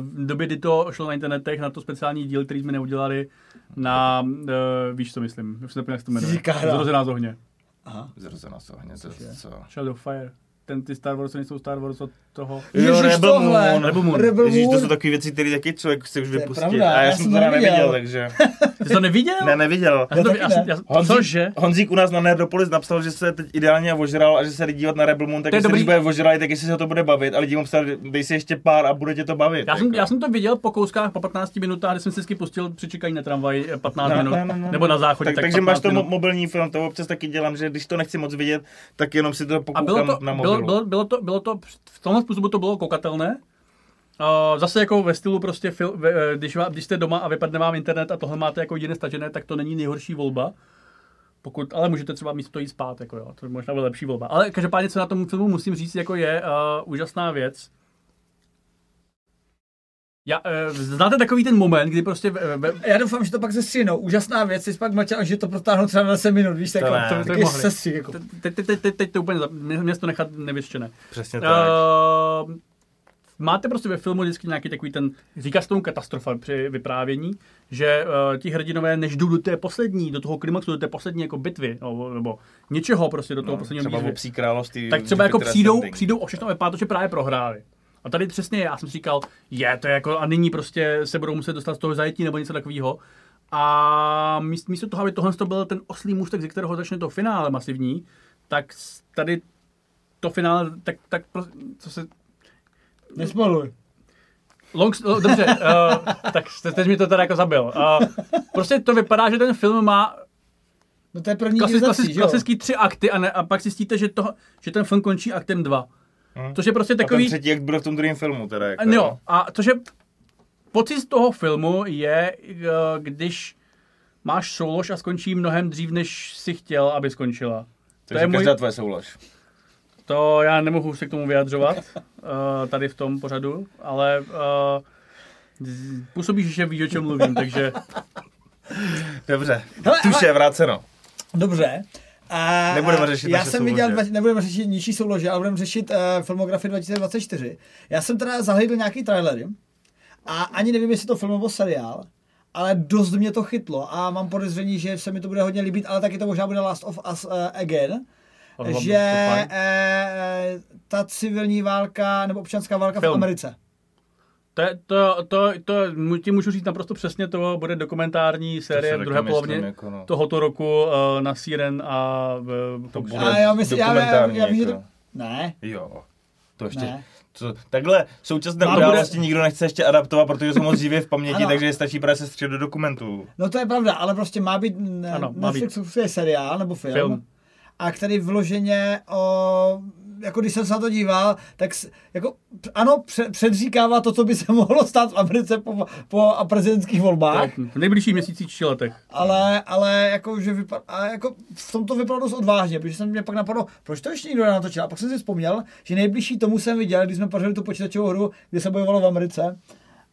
v době, kdy to šlo na internetech, na to speciální díl, který jsme neudělali, na, uh, víš co myslím, už se jak se to jmenuje. Zrozená z ohně. Aha. Zrozená se ohně, to, co? Shadow of Fire. Ten, ty Star Wars nejsou Star Wars od toho. Jo, Rebel Moon. Rebel Moon. Rebel Ježíš, to jsou takové věci, které taky člověk chce už To vypustit. pravda, a já, já jsem jsem to to teda neviděl. neviděl, takže... *laughs* Ty jsi to neviděl? Ne, neviděl. Já jsem to, taky já, jsem- ne. já, Honzík, cože? Honzík u nás na Nerdopolis napsal, že se teď ideálně ožral a že se jde dívat na Rebel Moon, tak To když bude ožralý, tak jestli se to bude bavit. Ale lidi mu psali, dej si ještě pár a bude tě to bavit. Já jsem, jako. já jsem to viděl po kouskách po 15 minutách, kdy jsem si vždycky pustil při čekání na tramvaj eh, 15 No, minut, no, no, no. nebo na záchodě, tak, tak, takže 15 máš to mo- mobilní film, to občas taky dělám, že když to nechci moc vidět, tak jenom si to A pokoukám bylo to, na bylo, bylo, bylo, to, bylo to, v tomhle způsobu to bylo koukatelné. Uh, zase jako ve stylu prostě, fil, ve, eh, když, vám, když jste doma a vypadne vám internet a tohle máte jako jediné stažené, tak to není nejhorší volba. Pokud, ale můžete třeba místo to jít spát, jako jo, to je možná byla lepší volba. Ale každopádně, co na tom filmu musím říct, jako je uh, úžasná věc. Já, uh, znáte takový ten moment, kdy prostě ve, Já doufám, že to pak zestříhnou. Úžasná věc, jsi pak mlčel, že to protáhnou třeba na 10 minut, víš, tak To. To- to mohli. sestří, jako. teď, teď, teď, teď, teď to úplně, mě, to nechat nevyřčené. Přesně tak. Uh, máte prostě ve filmu vždycky nějaký takový ten, říká se tomu katastrofa při vyprávění, že uh, ti hrdinové, než jdou do té poslední, do toho klimaxu, do té poslední jako bitvy, nebo, nebo něčeho prostě do toho No, posledního třeba výzvy, psí království. tak třeba jako přijdou, přijdou o všechno a vypadá to, že právě prohráli. A tady přesně já jsem si říkal, je, to je jako, a nyní prostě se budou muset dostat z toho zajetí nebo něco takového. A míst- místo toho, aby tohle to byl ten oslý můstek, ze kterého začne to finále masivní, tak tady to finále, tak, tak co se, Nesmoluj. Long, oh, dobře, uh, *laughs* tak jste, teď mi to teda jako zabil. Uh, prostě to vypadá, že ten film má No to je první že jo? klasický tři akty a, ne, a pak zjistíte, že, to, že ten film končí aktem dva. Hm. Což je prostě A ten takový... třetí jak bude v tom druhém filmu teda. Jako, No jo, a což je pocit z toho filmu je, eh, když máš soulož a skončí mnohem dřív, než si chtěl, aby skončila. Takže je můj- každá tvoje soulož. To já nemohu se k tomu vyjadřovat uh, tady v tom pořadu, ale uh, působíš, že víš, o čem mluvím, takže Dobře, Hele, tuše, vráceno. Dobře. A, Nebudeme řešit já jsem viděl, dva- nebudeme řešit nižší soulože, ale budeme řešit uh, filmografii 2024. Já jsem teda zahledl nějaký trailery a ani nevím, jestli to film nebo seriál, ale dost mě to chytlo a mám podezření, že se mi to bude hodně líbit, ale taky to možná bude Last of Us uh, Again, že uh, ta civilní válka nebo občanská válka Film. v Americe. To, je- to, to, to, ti můžu říct naprosto přesně, to bude dokumentární série v druhé polovině jako no. tohoto roku uh, na Siren a v, To bude A já myslím, já, já, dokumentární, já, vím, že jako. to... Ne, Jo, to ještě... ne. Co, takhle, současné Má- události nikdo nechce ještě adaptovat, protože jsou moc živě v paměti, Ano. takže stačí právě se střed do dokumentů. No to je pravda, ale prostě má být ne, Ano, má být. Netflixový seriál nebo film, Film. a který vloženě o, jako když jsem se na to díval, tak jako, ano, pře- předříkává to, co by se *laughs* mohlo stát v Americe po, po a prezidentských volbách, Tak, v nejbližších měsících či letech. ale, ale jako, že vypadá, a jako v tom to vypadalo dost odvážně, protože jsem mě pak napadlo, proč to ještě nikdo nenatočil. A pak jsem si vzpomněl, že nejbližší tomu jsem viděl, když jsme pořádali tu počítačovou hru, kde se bojovalo v Americe.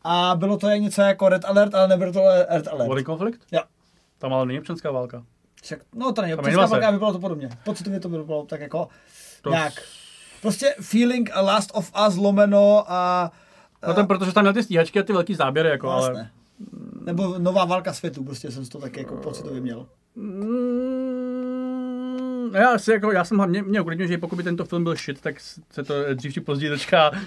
a bylo to je něco jako Red Alert, ale nebylo to Red Alert. Vojenský konflikt? Jo. Tam ale není občanská válka. Však, no to není občanská válka, vypadalo to podobně. Pocitově to bylo tak jako To nějak. Prostě feeling Last of Us lomeno a... No ten, protože tam měl ty stíhačky a ty velký záběry, jako, ale... Jasné. Nebo nová válka světů, prostě jsem to taky jako pocitově měl. Mm, já, asi jako, já jsem mě, mě uklidňuje, že pokud by tento film byl shit, tak se to dřív či později dočká uh,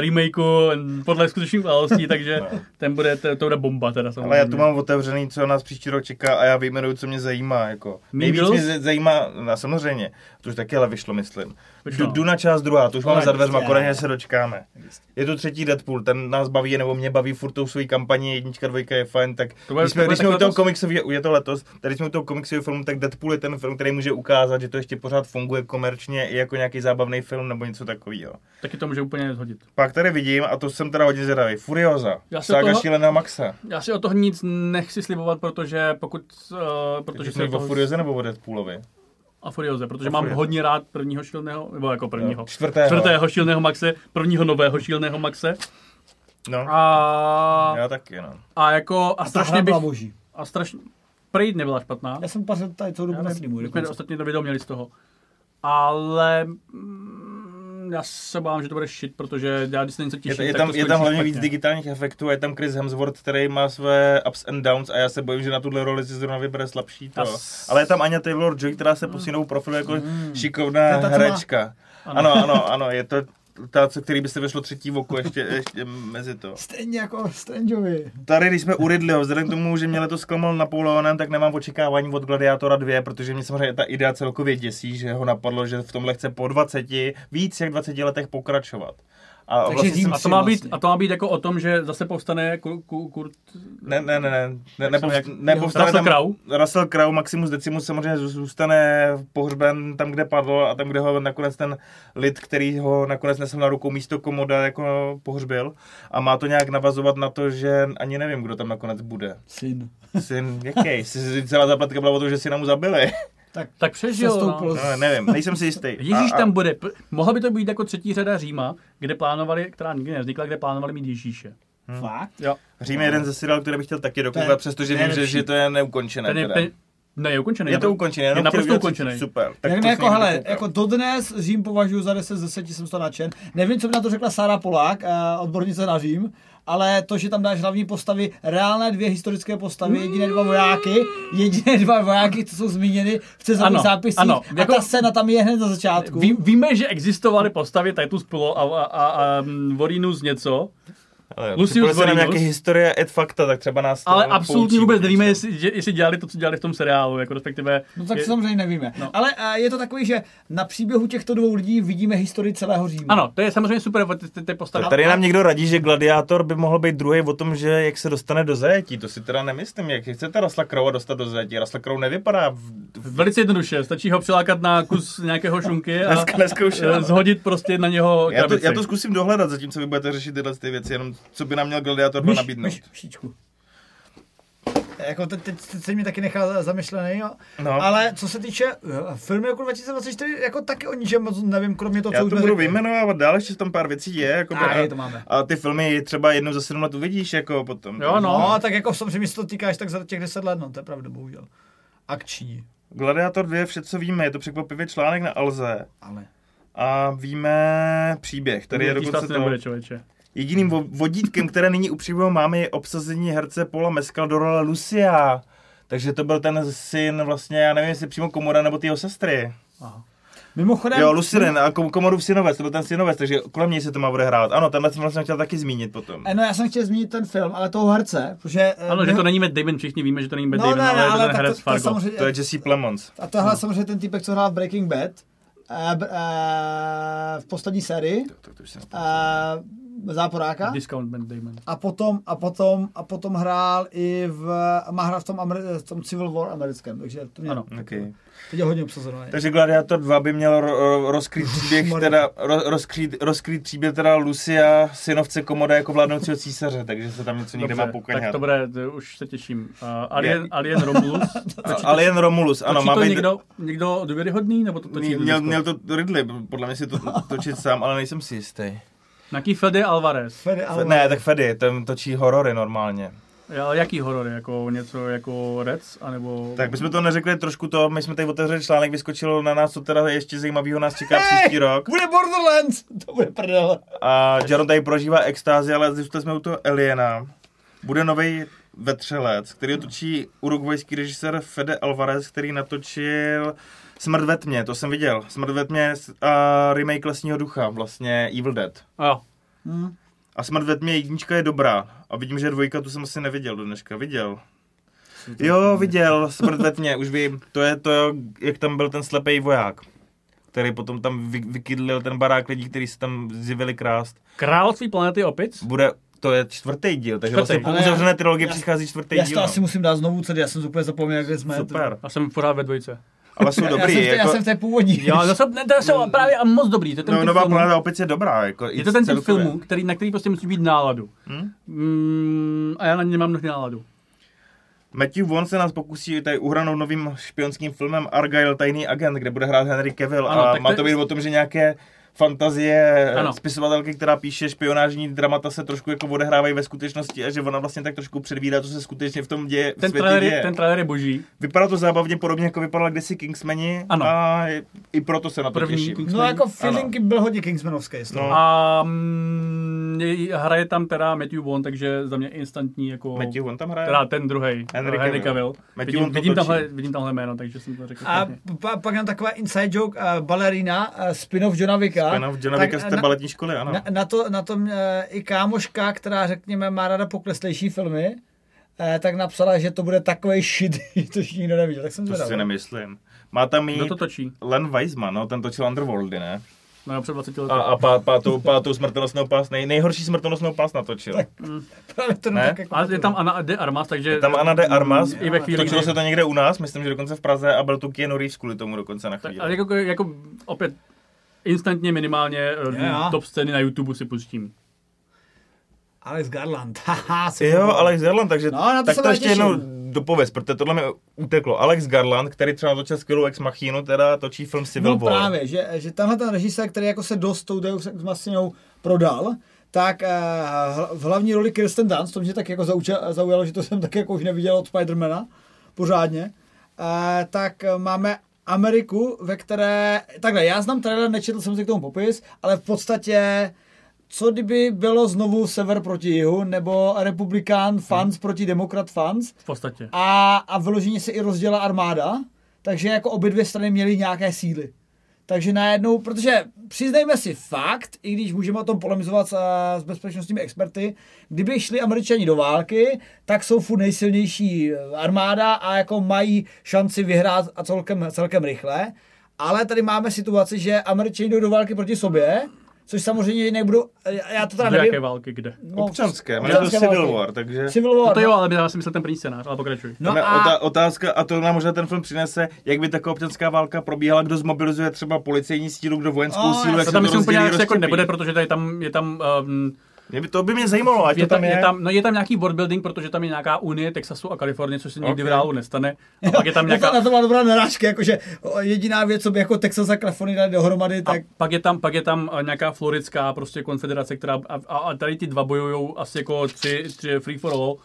remakeu podle skutečných událostí, *laughs* takže ten bude, to, to bude bomba teda samozřejmě. Ale já tu mám otevřený, co nás příští rok čeká a já vyjmenuju, co mě zajímá. Jako. Nejvíc mě zajímá, no, samozřejmě, to už taky ale vyšlo, myslím. Vyšlo. Du, Duna část druhá, to už máme za dveřma, konečně se dočkáme. Je to třetí Deadpool, ten nás baví, nebo mě baví furt tou svojí kampaní, jednička, dvojka je fajn, tak To bude- když jsme, když jsme u toho letos? komiksového, je to letos, tady jsme u toho komiksového filmu, tak Deadpool je ten film, který může ukázat, že to ještě pořád funguje komerčně i jako nějaký zábavný film nebo něco takového. Taky to může úplně zhodit. Pak tady vidím, a to jsem teda hodně zvědavý, Furioza, Já sága toho- šíleného Maxa. Já si o toho nic nechci slibovat, protože pokud... Uh, protože se jsme o. Furioze nebo o Deadpoolovi? A Furioze, protože O mám Furioze. hodně rád prvního šíleného, nebo jako prvního. Čtvrtého. Čtvrtého šíleného Maxe, prvního nového šíleného Maxe. No, A, já taky, no. a jako, a A strašně bych, byla boží. a strašně, Prejít nebyla špatná. Já jsem pařil tady celou dobu na streamu. Jsme ostatně to video měli z toho. Ale mm, já se bávám, že to bude shit, protože já když se něco Je, těším, je, tak tam, to je tam hlavně víc špatně. digitálních efektů a je tam Chris Hemsworth, který má své ups and downs a já se bojím, že na tuhle roli si zrovna vybere slabší to. S- Ale je tam Anya Taylor-Joy, která se po synou profilu jako To šikovná je ta, co má- herečka. Ano, ano, ano, je to ta, co- který by se vešlo třetí oko ještě, ještě mezi to. Stejně jako Strangeovi. Tady, když jsme u Ridleyho, vzhledem k tomu, že mě letos zklamal Napoleonem, tak nemám očekávání od Gladiátora 2, protože mě samozřejmě ta idea celkově děsí, že ho napadlo, že v tomhle chce po 20, víc jak 20 letech pokračovat. A Takže vlastně jsem, A to, má být, vlastně. a to má být jako o tom, že zase povstane Kur, Kur, Kurt, ne, ne, ne, ne, ne, ne, Jak- ne povstane Russell Crowe? Russell Crowe, Maximus Decimus samozřejmě zůstane pohřben tam, kde padl a tam, kde ho nakonec ten lid, který ho nakonec nesl na rukou místo komoda, jako pohřbil. A má to nějak navazovat na to, že ani nevím, kdo tam nakonec bude. Syn. Syn, jaký? *laughs* Celá zaplatka byla o tom, že si mu zabili. Tak, tak přežil. Sestoupil No. z- No, nevím, nejsem si jistý. *laughs* Ježíš A- a- tam bude. Mohla by to být jako třetí řada Říma, kde plánovali, která nikdy nevznikla, kde plánovali mít Ježíše. Fakt? Jo. Řím je jeden ze seriálů, který bych chtěl taky To dokoukat, přestože vím, že, že to je neukončené. Ten je, ten, ne, je ukončený. je to ukončené, Je naprosto ukončený. Super. Tak to ne, jako, hele, dokoukal. jako dodnes Řím považuji za 10 z 10, jsem z toho nadšen. Nevím, co by na to řekla Sára Polák, odbornice na Řím, ale to, že tam dáš hlavní postavy, reálné dvě historické postavy, jediné dva vojáky, jediné dva vojáky, co jsou zmíněny v cezových zápisích ano, a jako- ta scéna tam je hned na začátku. Ví, víme, že existovaly postavy Titus Pilo a, a, a, a mm, Vorinus něco, Ale Lucius se nám nějaké historie et fakta, tak třeba nás to ale absolutně poučí vůbec nevíme, jestli, že, jestli dělali to, co dělali v tom seriálu, jako respektive... No tak je, samozřejmě nevíme. No. Ale eh, je to takový, že na příběhu těchto dvou lidí vidíme historii celého Říma. ano, to je samozřejmě super, ty, ty, ty postavy. Tady nám někdo radí, že Gladiátor by mohl být druhý o tom, že jak se dostane do zajetí. To si teda nemyslím. Jak chcete Rasla Crowe dostat do zajetí? Rasla Crowe nevypadá v, Velice jednoduše, stačí ho přilákat na kus nějakého šunky a Dneska neskoušel. eh, zhodit prostě na něho já to, já to zkusím dohledat, zatímco vy budete řešit tyhle ty věci, jenom co by nám měl Gladiátor 2 Myš, nabídnout. myš, myšičku. Jako teď, teď, teď se mi taky nechá zamyšlený, jo. No. Ale co se týče uh, filmy roku 2024, jako taky o ničem moc nevím, kromě toho, co Já už to budu vyjmenovat dál, ještě tam pár věcí je. Jako A, je, to máme. a ty filmy třeba jednou za sedm let uvidíš, jako potom. Jo, no. No, tak jako samozřejmě, jestli to týkáš, tak za těch 10 let, no, to je pravda, bohužel. Akční, Gladiátor 2 je vše, co víme, je to překvapivě článek na Alze. ale. A víme příběh, který je dokonce to... nebude, člověče. Jediným vo- vodítkem, které nyní u příběhu máme, je obsazení herce Paula Mescal do role Lucia. Takže to byl ten syn vlastně, já nevím, jestli přímo Komora nebo ty jeho sestry. Aha. Mimochodem, Jo, Lucien a Kom- Komorův synovec, to byl ten synovec, takže kolem něj se to má odehrát. Ano, tenhle jsem vlastně chtěl taky zmínit potom. eh, no já jsem chtěl zmínit ten film, ale toho herce, protože... eh, Ano, že to není Matt Damon, všichni víme, že to není Matt No, Damon, ne, ne, ale je to ale ten herec to, to, Fargo. samozřejmě, To je Jesse Plemons. a tohle samozřejmě ten týpek, co hrál v Breaking Bad, eh, v poslední sérii, Tak to už jsem záporáka. Discount Matt Damon. A potom, a potom, a potom hrál i v, má hrát v tom, Ameri- v tom Civil War americkém, takže to mě Ano. Okay. teď je hodně obsazeno. Takže Gladiator 2 by měl ro- ro- rozkrýt příběh, teda, ro- rozkrýt, rozkrýt příběh teda Lucia, synovce Komoda jako vládnoucího císaře, takže se tam něco někde má tak pokaňat. to bude, to už se těším. Uh, Alien, Alien Romulus. *laughs* Alien Romulus, ano, Točí má to být... někdo, někdo důvěryhodný, nebo to točí Měl, měl to Ridley, podle mě si to *laughs* točit sám, ale nejsem si jistý. Nějaký Fede Alvarez. Fede Alvarez. Ne, tak Fedy, ten točí horory normálně. Ale jaký horory? Jako něco jako Reds? Anebo... Tak bychom to neřekli trošku to, my jsme tady otevřeli článek, vyskočilo na nás, co teda ještě zajímavého nás čeká Hey, příští rok. Bude Borderlands! *laughs* To bude prdel. A Jaron tady prožívá extázi, ale zůstali jsme u toho Aliena. Bude nový vetřelec, který točí urugvajský režisér Fede Alvarez, který natočil Smrt ve tmě, to jsem viděl. Smrt ve tmě a remake Lesního ducha, vlastně Evil Dead. A jo. Hm. A Smrt ve tmě jednička je dobrá. A vidím, že dvojka tu jsem asi neviděl do dneška. Viděl. Jo, viděl, Smrt ve tmě, už vím. To je to, jak tam byl ten slepý voják, který potom tam vy, vykydlil ten barák lidí, kteří se tam zjevili krást. Království planety opic? Bude, to je čtvrtý díl, takže Čtvrtý. vlastně po já- uzavřené trilogii já- přichází čtvrtý Já si díl. to no. asi musím dát znovu celý, já jsem úplně zapomněl, kde jsme. Super, A jsem pořád ve dvojce. Ale jsou Já, dobrý. jsem v té, jako, já jsem v té původní. Jo, to jsou, ne, to jsou právě a moc dobrý. To je ten no, nová planeta opět je dobrá. Jako, Je to ten typ filmů, který, na který prostě musí být náladu. Hm? Mm, a já na ně nemám mnohdy náladu. Matthew Vaughn se nás pokusí tady uhranou novým špionským filmem Argyle Tajný agent, kde bude hrát Henry Cavill Ano, a má to být o tom, že nějaké fantazie Ano. spisovatelky, která píše špionážní dramata, se trošku jako odehrávají ve skutečnosti a že ona vlastně tak trošku předvídá, co se skutečně v tom děje, Ten světě trailer, je, děje. ten trailer je boží. Vypadá to zábavně podobně, jako vypadala kdysi Kingsmani Ano. a i proto se na to První těším. Kings- No jako feeling byl hodně Kingsmanovský. No. A mm, je- hraje tam teda Matthew Vaughn, takže za mě instantní jako... Matthew Vaughn tam hraje? Teda ten druhý, Henry Henry, Henry Cavill. Vidím, to vidím, tamhle, vidím tamhle jméno, takže jsem to řekl A pak mám taková inside joke, uh, balerina, uh, spin-off Johna Vicka. Tak Vicka z té na- baletní školy, ano. Na, na, to, na tom uh, i kámoška, která řekněme má ráda pokleslejší filmy, uh, tak napsala, že to bude takový shit, *laughs* že to nikdo neviděl. Tak jsem to zvědavý. si nemyslím. Má tam Kdo mít to točí? Len Weisman, no, ten točil Underworldy, ne? No před 20 lety. A, a pá, pátou, pátou smrtonosnou pás, nej, nejhorší smrtonosnou pás natočil. Tak. *laughs* Právě to Ne? tak jako Ale je tam Anna de Armas, takže... Je tam Ana de Armas, I ve chvíli, točilo kdy- se to někde u nás, myslím, že dokonce v Praze a byl tu Keanu Reeves kvůli tomu dokonce na Tak, chvíli. ale jako, jako opět instantně minimálně Jo. top scény na YouTube si pustím. Alex Garland. *laughs* Haha, Jo, Alex Garland, takže No, na to tak se to ještě jednou dopověz, protože tohle mi uteklo. Alex Garland, který třeba natočil skvělou Ex Machinu, teda točí film Civil No War. právě, že, že tenhle ten režisér, který jako se dost tou Deus Ex Machinou prodal, tak hl- v hlavní roli Kirsten Dunst, to mě tak jako zaujalo, že to jsem tak jako už neviděl od Spidermana pořádně, eh, tak máme Ameriku, ve které, takhle, já znám trailer, nečetl jsem si k tomu popis, ale v podstatě co kdyby bylo znovu sever proti jihu, nebo republikán fans Hmm. proti demokrat fans, V podstatě. a, a vyloženě se i rozděla armáda, takže jako obě dvě strany měly nějaké síly. Takže najednou, protože přiznejme si fakt, i když můžeme o tom polemizovat s, s bezpečnostními experty, kdyby šli američani do války, tak jsou furt nejsilnější armáda a jako mají šanci vyhrát a celkem, celkem rychle. Ale tady máme situaci, že američani jdou do války proti sobě, což samozřejmě nebudou, já to teda Do jaké nevím. války, kde? No, Občanské, jmenuje to občanské Civil války. War, takže... Civil War. No to jo, no. ale já si myslel ten první scénář, ale pokračuj. No Tam a, ota- otázka, a to nám možná ten film přinese, jak by taková občanská válka probíhala, kdo zmobilizuje třeba policejní sílu, kdo vojenskou No, sílu, jak To se tam to myslím úplně jako nebude, protože tady tam, je tam, um, Mě by, to by mě zajímalo, ať je, to tam je. je, tam, no je tam nějaký world building, protože tam je nějaká unie Texasu a Kalifornie, což se nikdy Ok. v reálu nestane. A pak je tam *laughs* nějaká, na to má dobrá narážka, jakože jediná věc, co by jako Texas a Kalifornie dali dohromady, a tak pak je tam, pak je tam eh, nějaká floridská prostě konfederace, která, a, a, a tady ty dva bojují asi jako tři, tři free for all,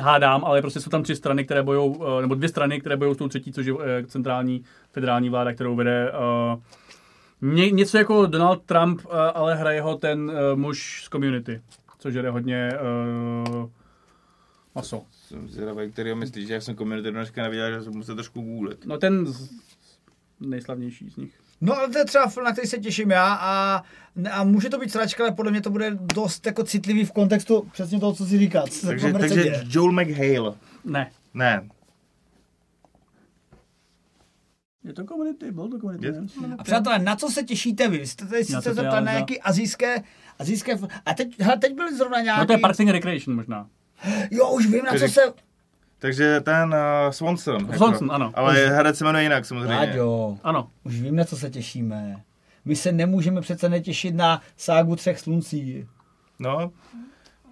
hádám, ale prostě jsou tam tři strany, které bojují, eh, nebo dvě strany, které bojují s tou třetí, což je eh, centrální federální vláda, kterou vede uh, ně, něco jako Donald Trump, uh, ale hraje ho ten uh, muž z community, což je hodně uh, maso. Jsem zvědavý, který myslíš, že já jsem komunity do dneška neviděl, že jsem musel trošku googlit. No ten z, nejslavnější z nich. No ale to je třeba film, na který se těším já a, a může to být sračka, ale podle mě to bude dost jako citlivý v kontextu přesně toho, co si říká. Co se v Takže, takže. Joel McHale. Ne. Ne, Je to community, byl to community, Je- ne? A přátelé, na co se těšíte vy? Jste tady Na sice já na nějaký azijské, azijské... A teď, hele, teď byly zrovna nějaký... No to je Parks and Recreation možná. Jo, už vím, na co se... takže ten uh, Swanson. Swanson, ano. Ale herec se jmenuje jinak samozřejmě. Láďo, Ano. už vím, na co se těšíme. My se nemůžeme přece netěšit na ságu třech sluncí. No,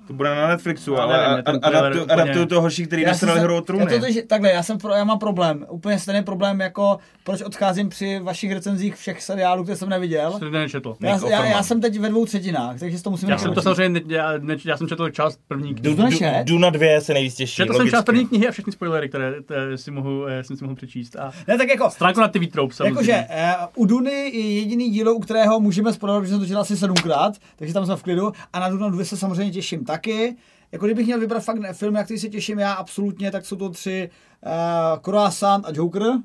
To bude na Netflixu, Já ale nevím, mě ten a- trailer adaptu, úplně- adaptuju to horší, který Já nasrali jsem- hru o já trůny. to, totiž- takhle, já, jsem, pro- já mám problém, úplně stejný problém, jako proč odcházím při vašich recenzích všech seriálů, které jsem neviděl. To nečetl. Já, já, já jsem teď ve dvou třetinách, takže si to musím Já jsem to samozřejmě, ne, já, ne, já jsem četl část první knihy. to nečet? Duna 2 se nejvíc těší. Četl jsem část první knihy a všechny spoilery, které, si mohu, eh, jsem si mohl přečíst. A Ne, tak jako, stránku na TV Trope samozřejmě. Jakože uh, u Duny je jediný dílo, u kterého můžeme spodovat, protože jsem to četl asi sedmkrát, takže tam jsme v klidu. A na Dunu 2 se samozřejmě těším taky. Jako kdybych měl vybrat fakt film, na který se těším já absolutně, tak jsou to tři uh, Croissant a Joker, uh,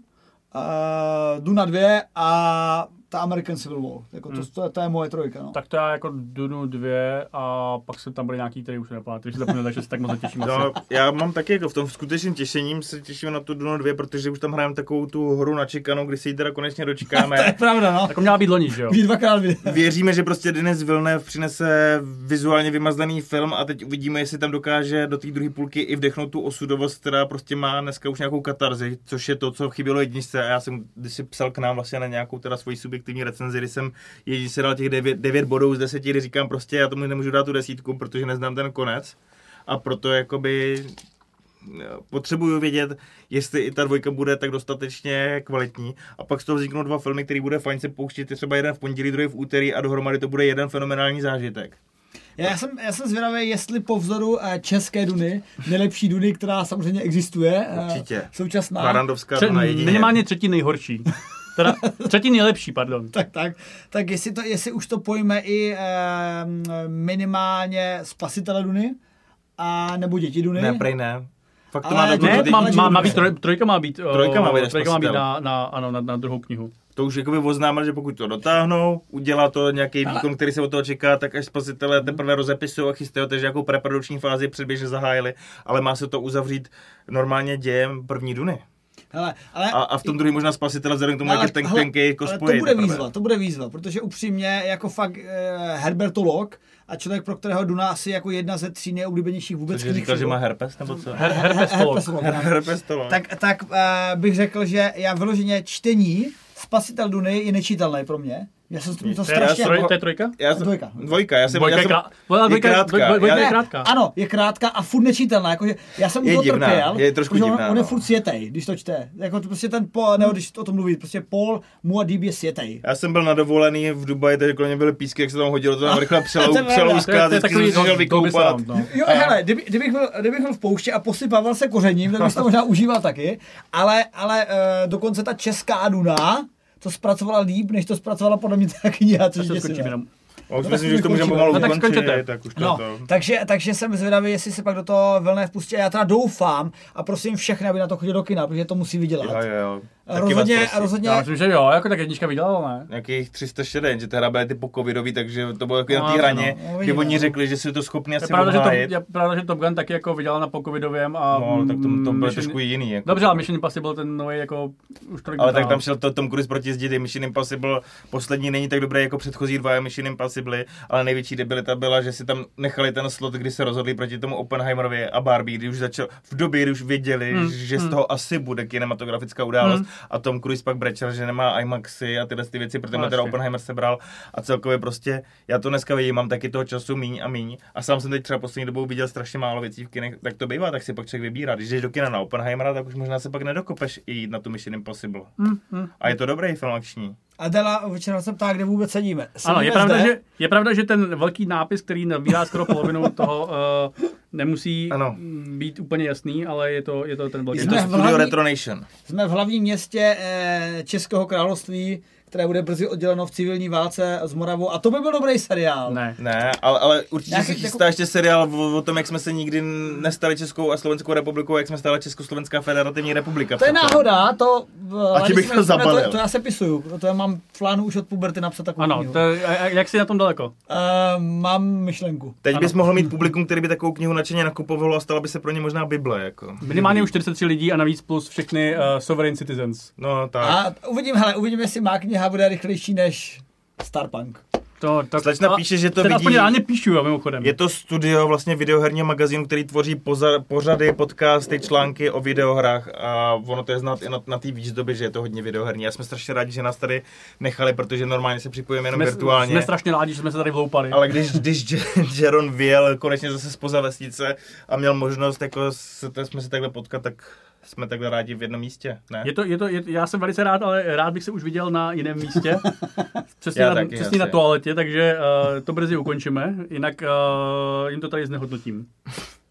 Duna 2 a ta American Civil War. Jako to, Hmm. to, to, je moje trojka. No. Tak to já jako Dunu dvě a pak se tam byly nějaký, který už nepamatuju, takže si zapomněl, takže se tak moc netěším. asi. No, já mám taky jako v tom skutečným těšením se těším na tu Dunu 2, protože už tam hrajeme takovou tu hru na čekanou, kdy si ji teda konečně *laughs* to je dočekáme. pravda, no. Jako měla být loni, že jo? Ví dvakrát. Věříme, že prostě Denis Villeneuve přinese vizuálně vymazdaný film a teď uvidíme, jestli tam dokáže do té druhé půlky i vdechnout tu osudovost, která prostě má dneska už nějakou katarzi, což je to, co chybělo jedničce. A já jsem, když si psal k nám vlastně na nějakou teda svoji subjektivní recenzi, kdy jsem jedničce dal těch 9, 9 bodů z 10, kdy říkám prostě, já tomu nemůžu dát tu desítku, protože neznám ten konec. A proto jakoby eh, potřebuju vědět, jestli i ta dvojka bude tak dostatečně kvalitní. A pak z toho vzniknou dva filmy, který bude fajn se pouštět, třeba jeden v pondělí, druhý v úterý a dohromady to bude jeden fenomenální zážitek. Já jsem, já jsem zvědavý, jestli po vzoru eh, české Duny, nejlepší Duny, která samozřejmě existuje, eh, Určitě. současná, Barandovská Tře- jedině. minimálně třetí nejhorší. Teda třetí nejlepší, pardon. *laughs* tak, tak, tak jestli, to, jestli už to pojme i eh, minimálně spasitele Duny, a nebo děti Duny. Ne, prej ne. Fakt to Ale má ne, teď- má, má, má být, troj, trojka má být, Trojka má být až trojka má být na, na, ano, na, na druhou knihu. To už jakoby oznámil, že pokud to dotáhnou, udělá to nějaký Ale- výkon, který se od toho čeká, tak až spasitelé teprve rozepisují a chystají, takže jako preprodukční fázi předběžně zahájili, ale má se to uzavřít normálně dějem první Duny. Hele, ale, A, a v tom druhý možná spasitele vzhledem k tomu, jak je ten, hele, tenkej jako ale to bude teprve. výzva, to bude výzva, protože upřímně jako fakt eh, herbertolog a člověk, pro kterého Duna asi jako jedna ze tří nejoblíbenějších vůbec Takže říkal, že má herpes, nebo co? Her, herpestolog. herpetolog, Her, no. herpes to má. tak, tak uh, bych řekl, že já vyloženě čtení Spasitel Duny je nečítelné pro mě. Já jsem mě to To je, strašně... troj, jako- to je trojka? Já jsem, Dvojka. Dvojka, já jsem, Dvojka já je jsem, krá- Dvojka- je dvojka krátká. dvoj- dvojka Já- je Ne, krátká. Ano, je krátká a furt nečítelná. Jakože já jsem Je toho divná, trpěl, je trošku protože on, divná, on je no. furt světej, když to čte. Jako to prostě ten, po, nebo když o tom mluví, prostě Paul Muad'Dib je světej. Já jsem byl na dovolený v Dubaji, takže kolem mě byly písky, jak se tam hodilo, to tam rychle To *laughs* přelou. To přelouskat, to vždycky jsem se šel Dolby vykoupat. No. Jo, hele, kdyby, kdybych, byl, v poušti a posypával se kořením, tak bych to možná užíval taky, ale, ale uh, dokonce ta česká Duna to zpracovala líp, než to zpracovala podle mě ta kniha, což je No, myslím, že to můžeme pomalu No, tak ukončit, skončete. tak už to je No, to. takže, takže jsem zvědavý, jestli se pak do toho Vilné pustí. A já teda doufám a prosím všechny, aby na to chodili do kina, protože to musí vydělat. Jo, jo, jo. Taky rozhodně, prosím. rozhodně, Já myslím, že jo, jako tak jednička vydělala, ne? Nějakých 304, že teda byly ty po covidový, takže to bylo jako No, na té hraně, no, kdy uvidíme, oni no. řekli, že si to schopni asi pravda, že, to, je pravda, že Top Gun taky jako vydělal na pocovidovém a... No, tak to, to bylo Mission- trošku jiný. Jako. Dobře, ale Mission Impossible ten nový jako už tolik Ale tak tam šel to Tom Cruise proti zdi, Mission Impossible poslední není tak dobrý jako předchozí dva Mission Impossible, ale největší debilita byla, že si tam nechali ten slot, kdy se rozhodli proti tomu Oppenheimerovi a Barbie, kdy už začal, v době, kdy už věděli, Hmm, že z hmm. toho asi bude kinematografická událost Hmm. A Tom Cruise pak brečel, že nemá IMAXy a tyhle ty věci, protože mu teda jasně. Oppenheimer sebral a celkově prostě, já to dneska vidím, mám taky toho času míň a míň a sám jsem teď třeba poslední dobou viděl strašně málo věcí v kinech, tak to bývá, tak si pak člověk vybírá. Když jdeš do kina na Oppenheimera, tak už možná se pak nedokopeš i jít na tu Mission Impossible. Hm, hm. A je to dobrý film akční. Adela večera se ptá, kde vůbec sedíme. sedíme Ano, je pravda, zde. že, je pravda, že ten velký nápis, který nabírá skoro polovinu toho, uh, *laughs* nemusí Ano. být úplně jasný, ale je to, je to ten velký Je Jsme to. Studio hlavní- Retro Nation. Jsme v hlavním městě eh, Českého království, které bude brzy odděleno v civilní válce s Moravou. A to by byl dobrý seriál. Ne. Ne, ale, ale určitě Nějaký se jako- chystá ještě seriál o, o, tom, jak jsme se nikdy nestali Českou a Slovenskou republikou, jak jsme stali Československá federativní republika. To je náhoda, to... A ti bych to zabalil. To, to já se pisuju, to já mám v plánu už od puberty napsat takovou Ano, knihu. to, jak jsi na tom daleko? Uh, mám myšlenku. Teď Ano. bys mohl mít publikum, který by takovou knihu nadšeně nakupovalo a stala by se pro ně možná Bible. Jako. Minimálně už 43 lidí a navíc plus všechny uh, sovereign citizens. No tak. A uvidím, hele, uvidím, jestli má kniha bude rychlejší než Starpunk. To, to, Slečna a- píše, že to vidí- aspoň reálně píšu, jo, mimochodem. Je to studio vlastně videoherního magazínu, který tvoří poza, pořady, podcasty, články o videohrách a ono to je znát i na, na té výzdobě, že je to hodně videoherní. Já jsme strašně rádi, že nás tady nechali, protože normálně se připojíme jenom jsme, virtuálně. jsme strašně rádi, že jsme se tady vloupali. Ale když, když Jaron vyjel konečně zase spoza vesnice a měl možnost jako se, to, jsme se takhle potkat, tak jsme takhle rádi v jednom místě, ne? Je to, je to, je, já jsem velice rád, ale rád bych se už viděl na jiném místě. *laughs* Přesně, Já na, taky, přesně na toaletě, takže uh, to brzy ukončíme, jinak uh, jim to tady znehodnotím.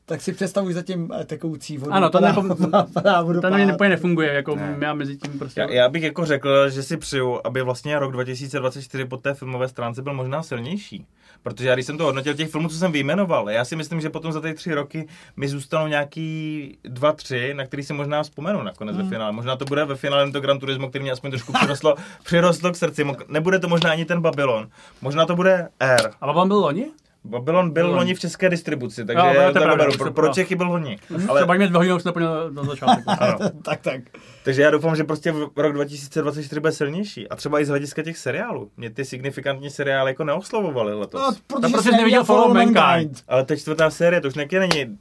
Tak si představuj zatím eh, tekoucí vodu. Ano, to Padá- nepom- *laughs* padá vodopád. To mi úplně nefunguje, jako Ne. já mezi tím prostě... Já, já bych jako řekl, že si přeju, aby vlastně rok 2024 po té filmové stránce byl možná silnější. Protože já když jsem to hodnotil těch filmů, co jsem vyjmenoval, já si myslím, že potom za ty tři roky mi zůstanou nějaký dva, tři, na který si možná vzpomenu nakonec Hmm. ve finále. Možná to bude ve finále to Gran Turismo, který mě aspoň trošku přirostlo, přirostlo k srdci. Nebude to možná ani ten Babylon. Možná to bude R. A Babylon byl loni? Babylon byl Byl loni. v české distribuci, takže Jo, to pravda, Pro, pro. Čechy byl loni. Ale... Ale, Se bavíme dvě hodiny, už jsme úplně na, začátku. *laughs* ano. *laughs* tak, tak. Takže já doufám, že prostě v rok 2024 bude silnější. A třeba i z hlediska těch seriálů. Mě ty signifikantní seriály jako neoslovovaly letos. No, protože, protože neviděl Fall of Mankind. Ale teď čtvrtá série, to už neky není.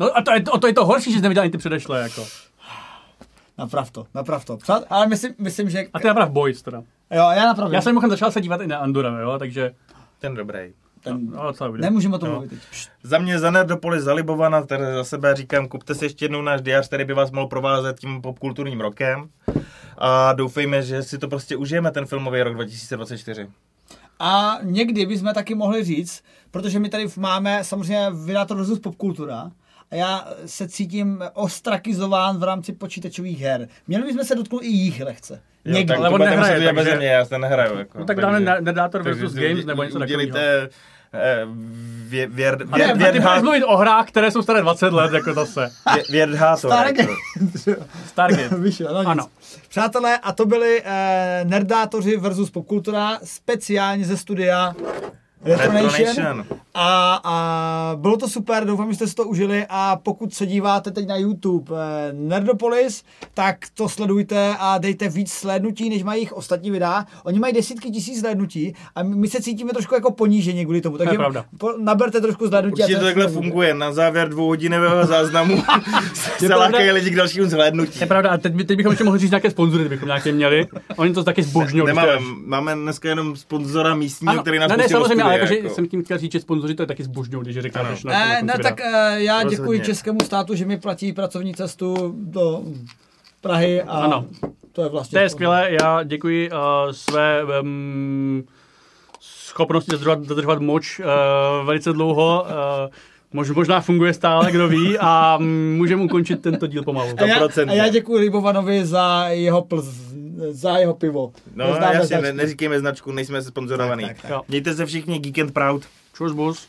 No a to, je, to, to je to horší, že jsi neviděl ani ty předešlé, jako. *sighs* Naprav to, naprav to. Přát, ale myslím, myslím, že... A ty naprav Boys teda. Jo, já napravím. Já jsem mimochodem začal se dívat i na Andora, jo, takže... Ten dobrý. Ten, No, co uvidím. nemůžeme o tom Jo. mluvit teď. Pšt. Za mě za Nerdopolis zalibovaná, tady za sebe říkám, kupte si ještě jednou náš diář, který by vás mohl provázet tím popkulturním rokem. A doufejme, že si to prostě užijeme, ten filmový rok 2024. A někdy bychom taky mohli říct, protože my tady máme samozřejmě vydátor versus popkultura, a já se cítím ostrakizován v rámci počítačových her. Měli bychom se dotknout i jich lehce. Jo, Někdy. tak Ale to on nehraje, takže- mě, já se nehraju. Jako, No tak dáme takže versus Games nebo něco takového. Eh, vě- věr- ne, věr- a ty budeš mluvit o hrách, které jsou staré 20 let, jako zase. vě- věrdhátor, Staré jako. Stargate. *laughs* Vyšel, no nic. Ano. Přátelé, a to byli eh, nerdátoři versus popkultura, speciálně ze studia Retronation. A, a bylo to super, doufám, že jste si to užili a pokud se díváte teď na YouTube eh, Nerdopolis, tak to sledujte a dejte víc slednutí, než mají jejich ostatní videa. Oni mají desítky tisíc slednutí a my se cítíme trošku jako ponížení kvůli tomu, takže pravda. po, naberte trošku zhlédnutí. a Určitě to takhle funguje. Na závěr dvouhodinového záznamu *laughs* se lákají lidi k dalšímu zhlédnutí. Je pravda, a teď, by- teď bychom ještě mohli říct nějaké sponzory, kdybychom nějaké měli. Oni to taky zbožňují. Nemáme, máme dneska jenom sponzora místního, Ano, který nás ne, ne, do samozřejmě, ale studia, jakože jako. jsem tím chtěl říct, že sponzoři to je taky zbožňují, když řekneme. Ano. než na- na Ne, ne, tak eh, já Rozhodně. děkuji českému státu, že mi platí pracovní cestu do Prahy a Ano. to je vlastně To je skvělé, já děkuji uh, své um, schopnosti dodržovat, dodržovat moč uh, velice dlouho. Uh, mož, možná funguje stále, kdo ví, a můžeme ukončit tento díl pomalu. A já, 100%. a já děkuji Libovanovi za jeho, plz, za jeho pivo. No Neznáme jasně, značku. ne, neříkejme značku, nejsme sponzorovaný. Tak, tak, tak. Jo. Mějte se všichni Geek and Proud. Čus, bus.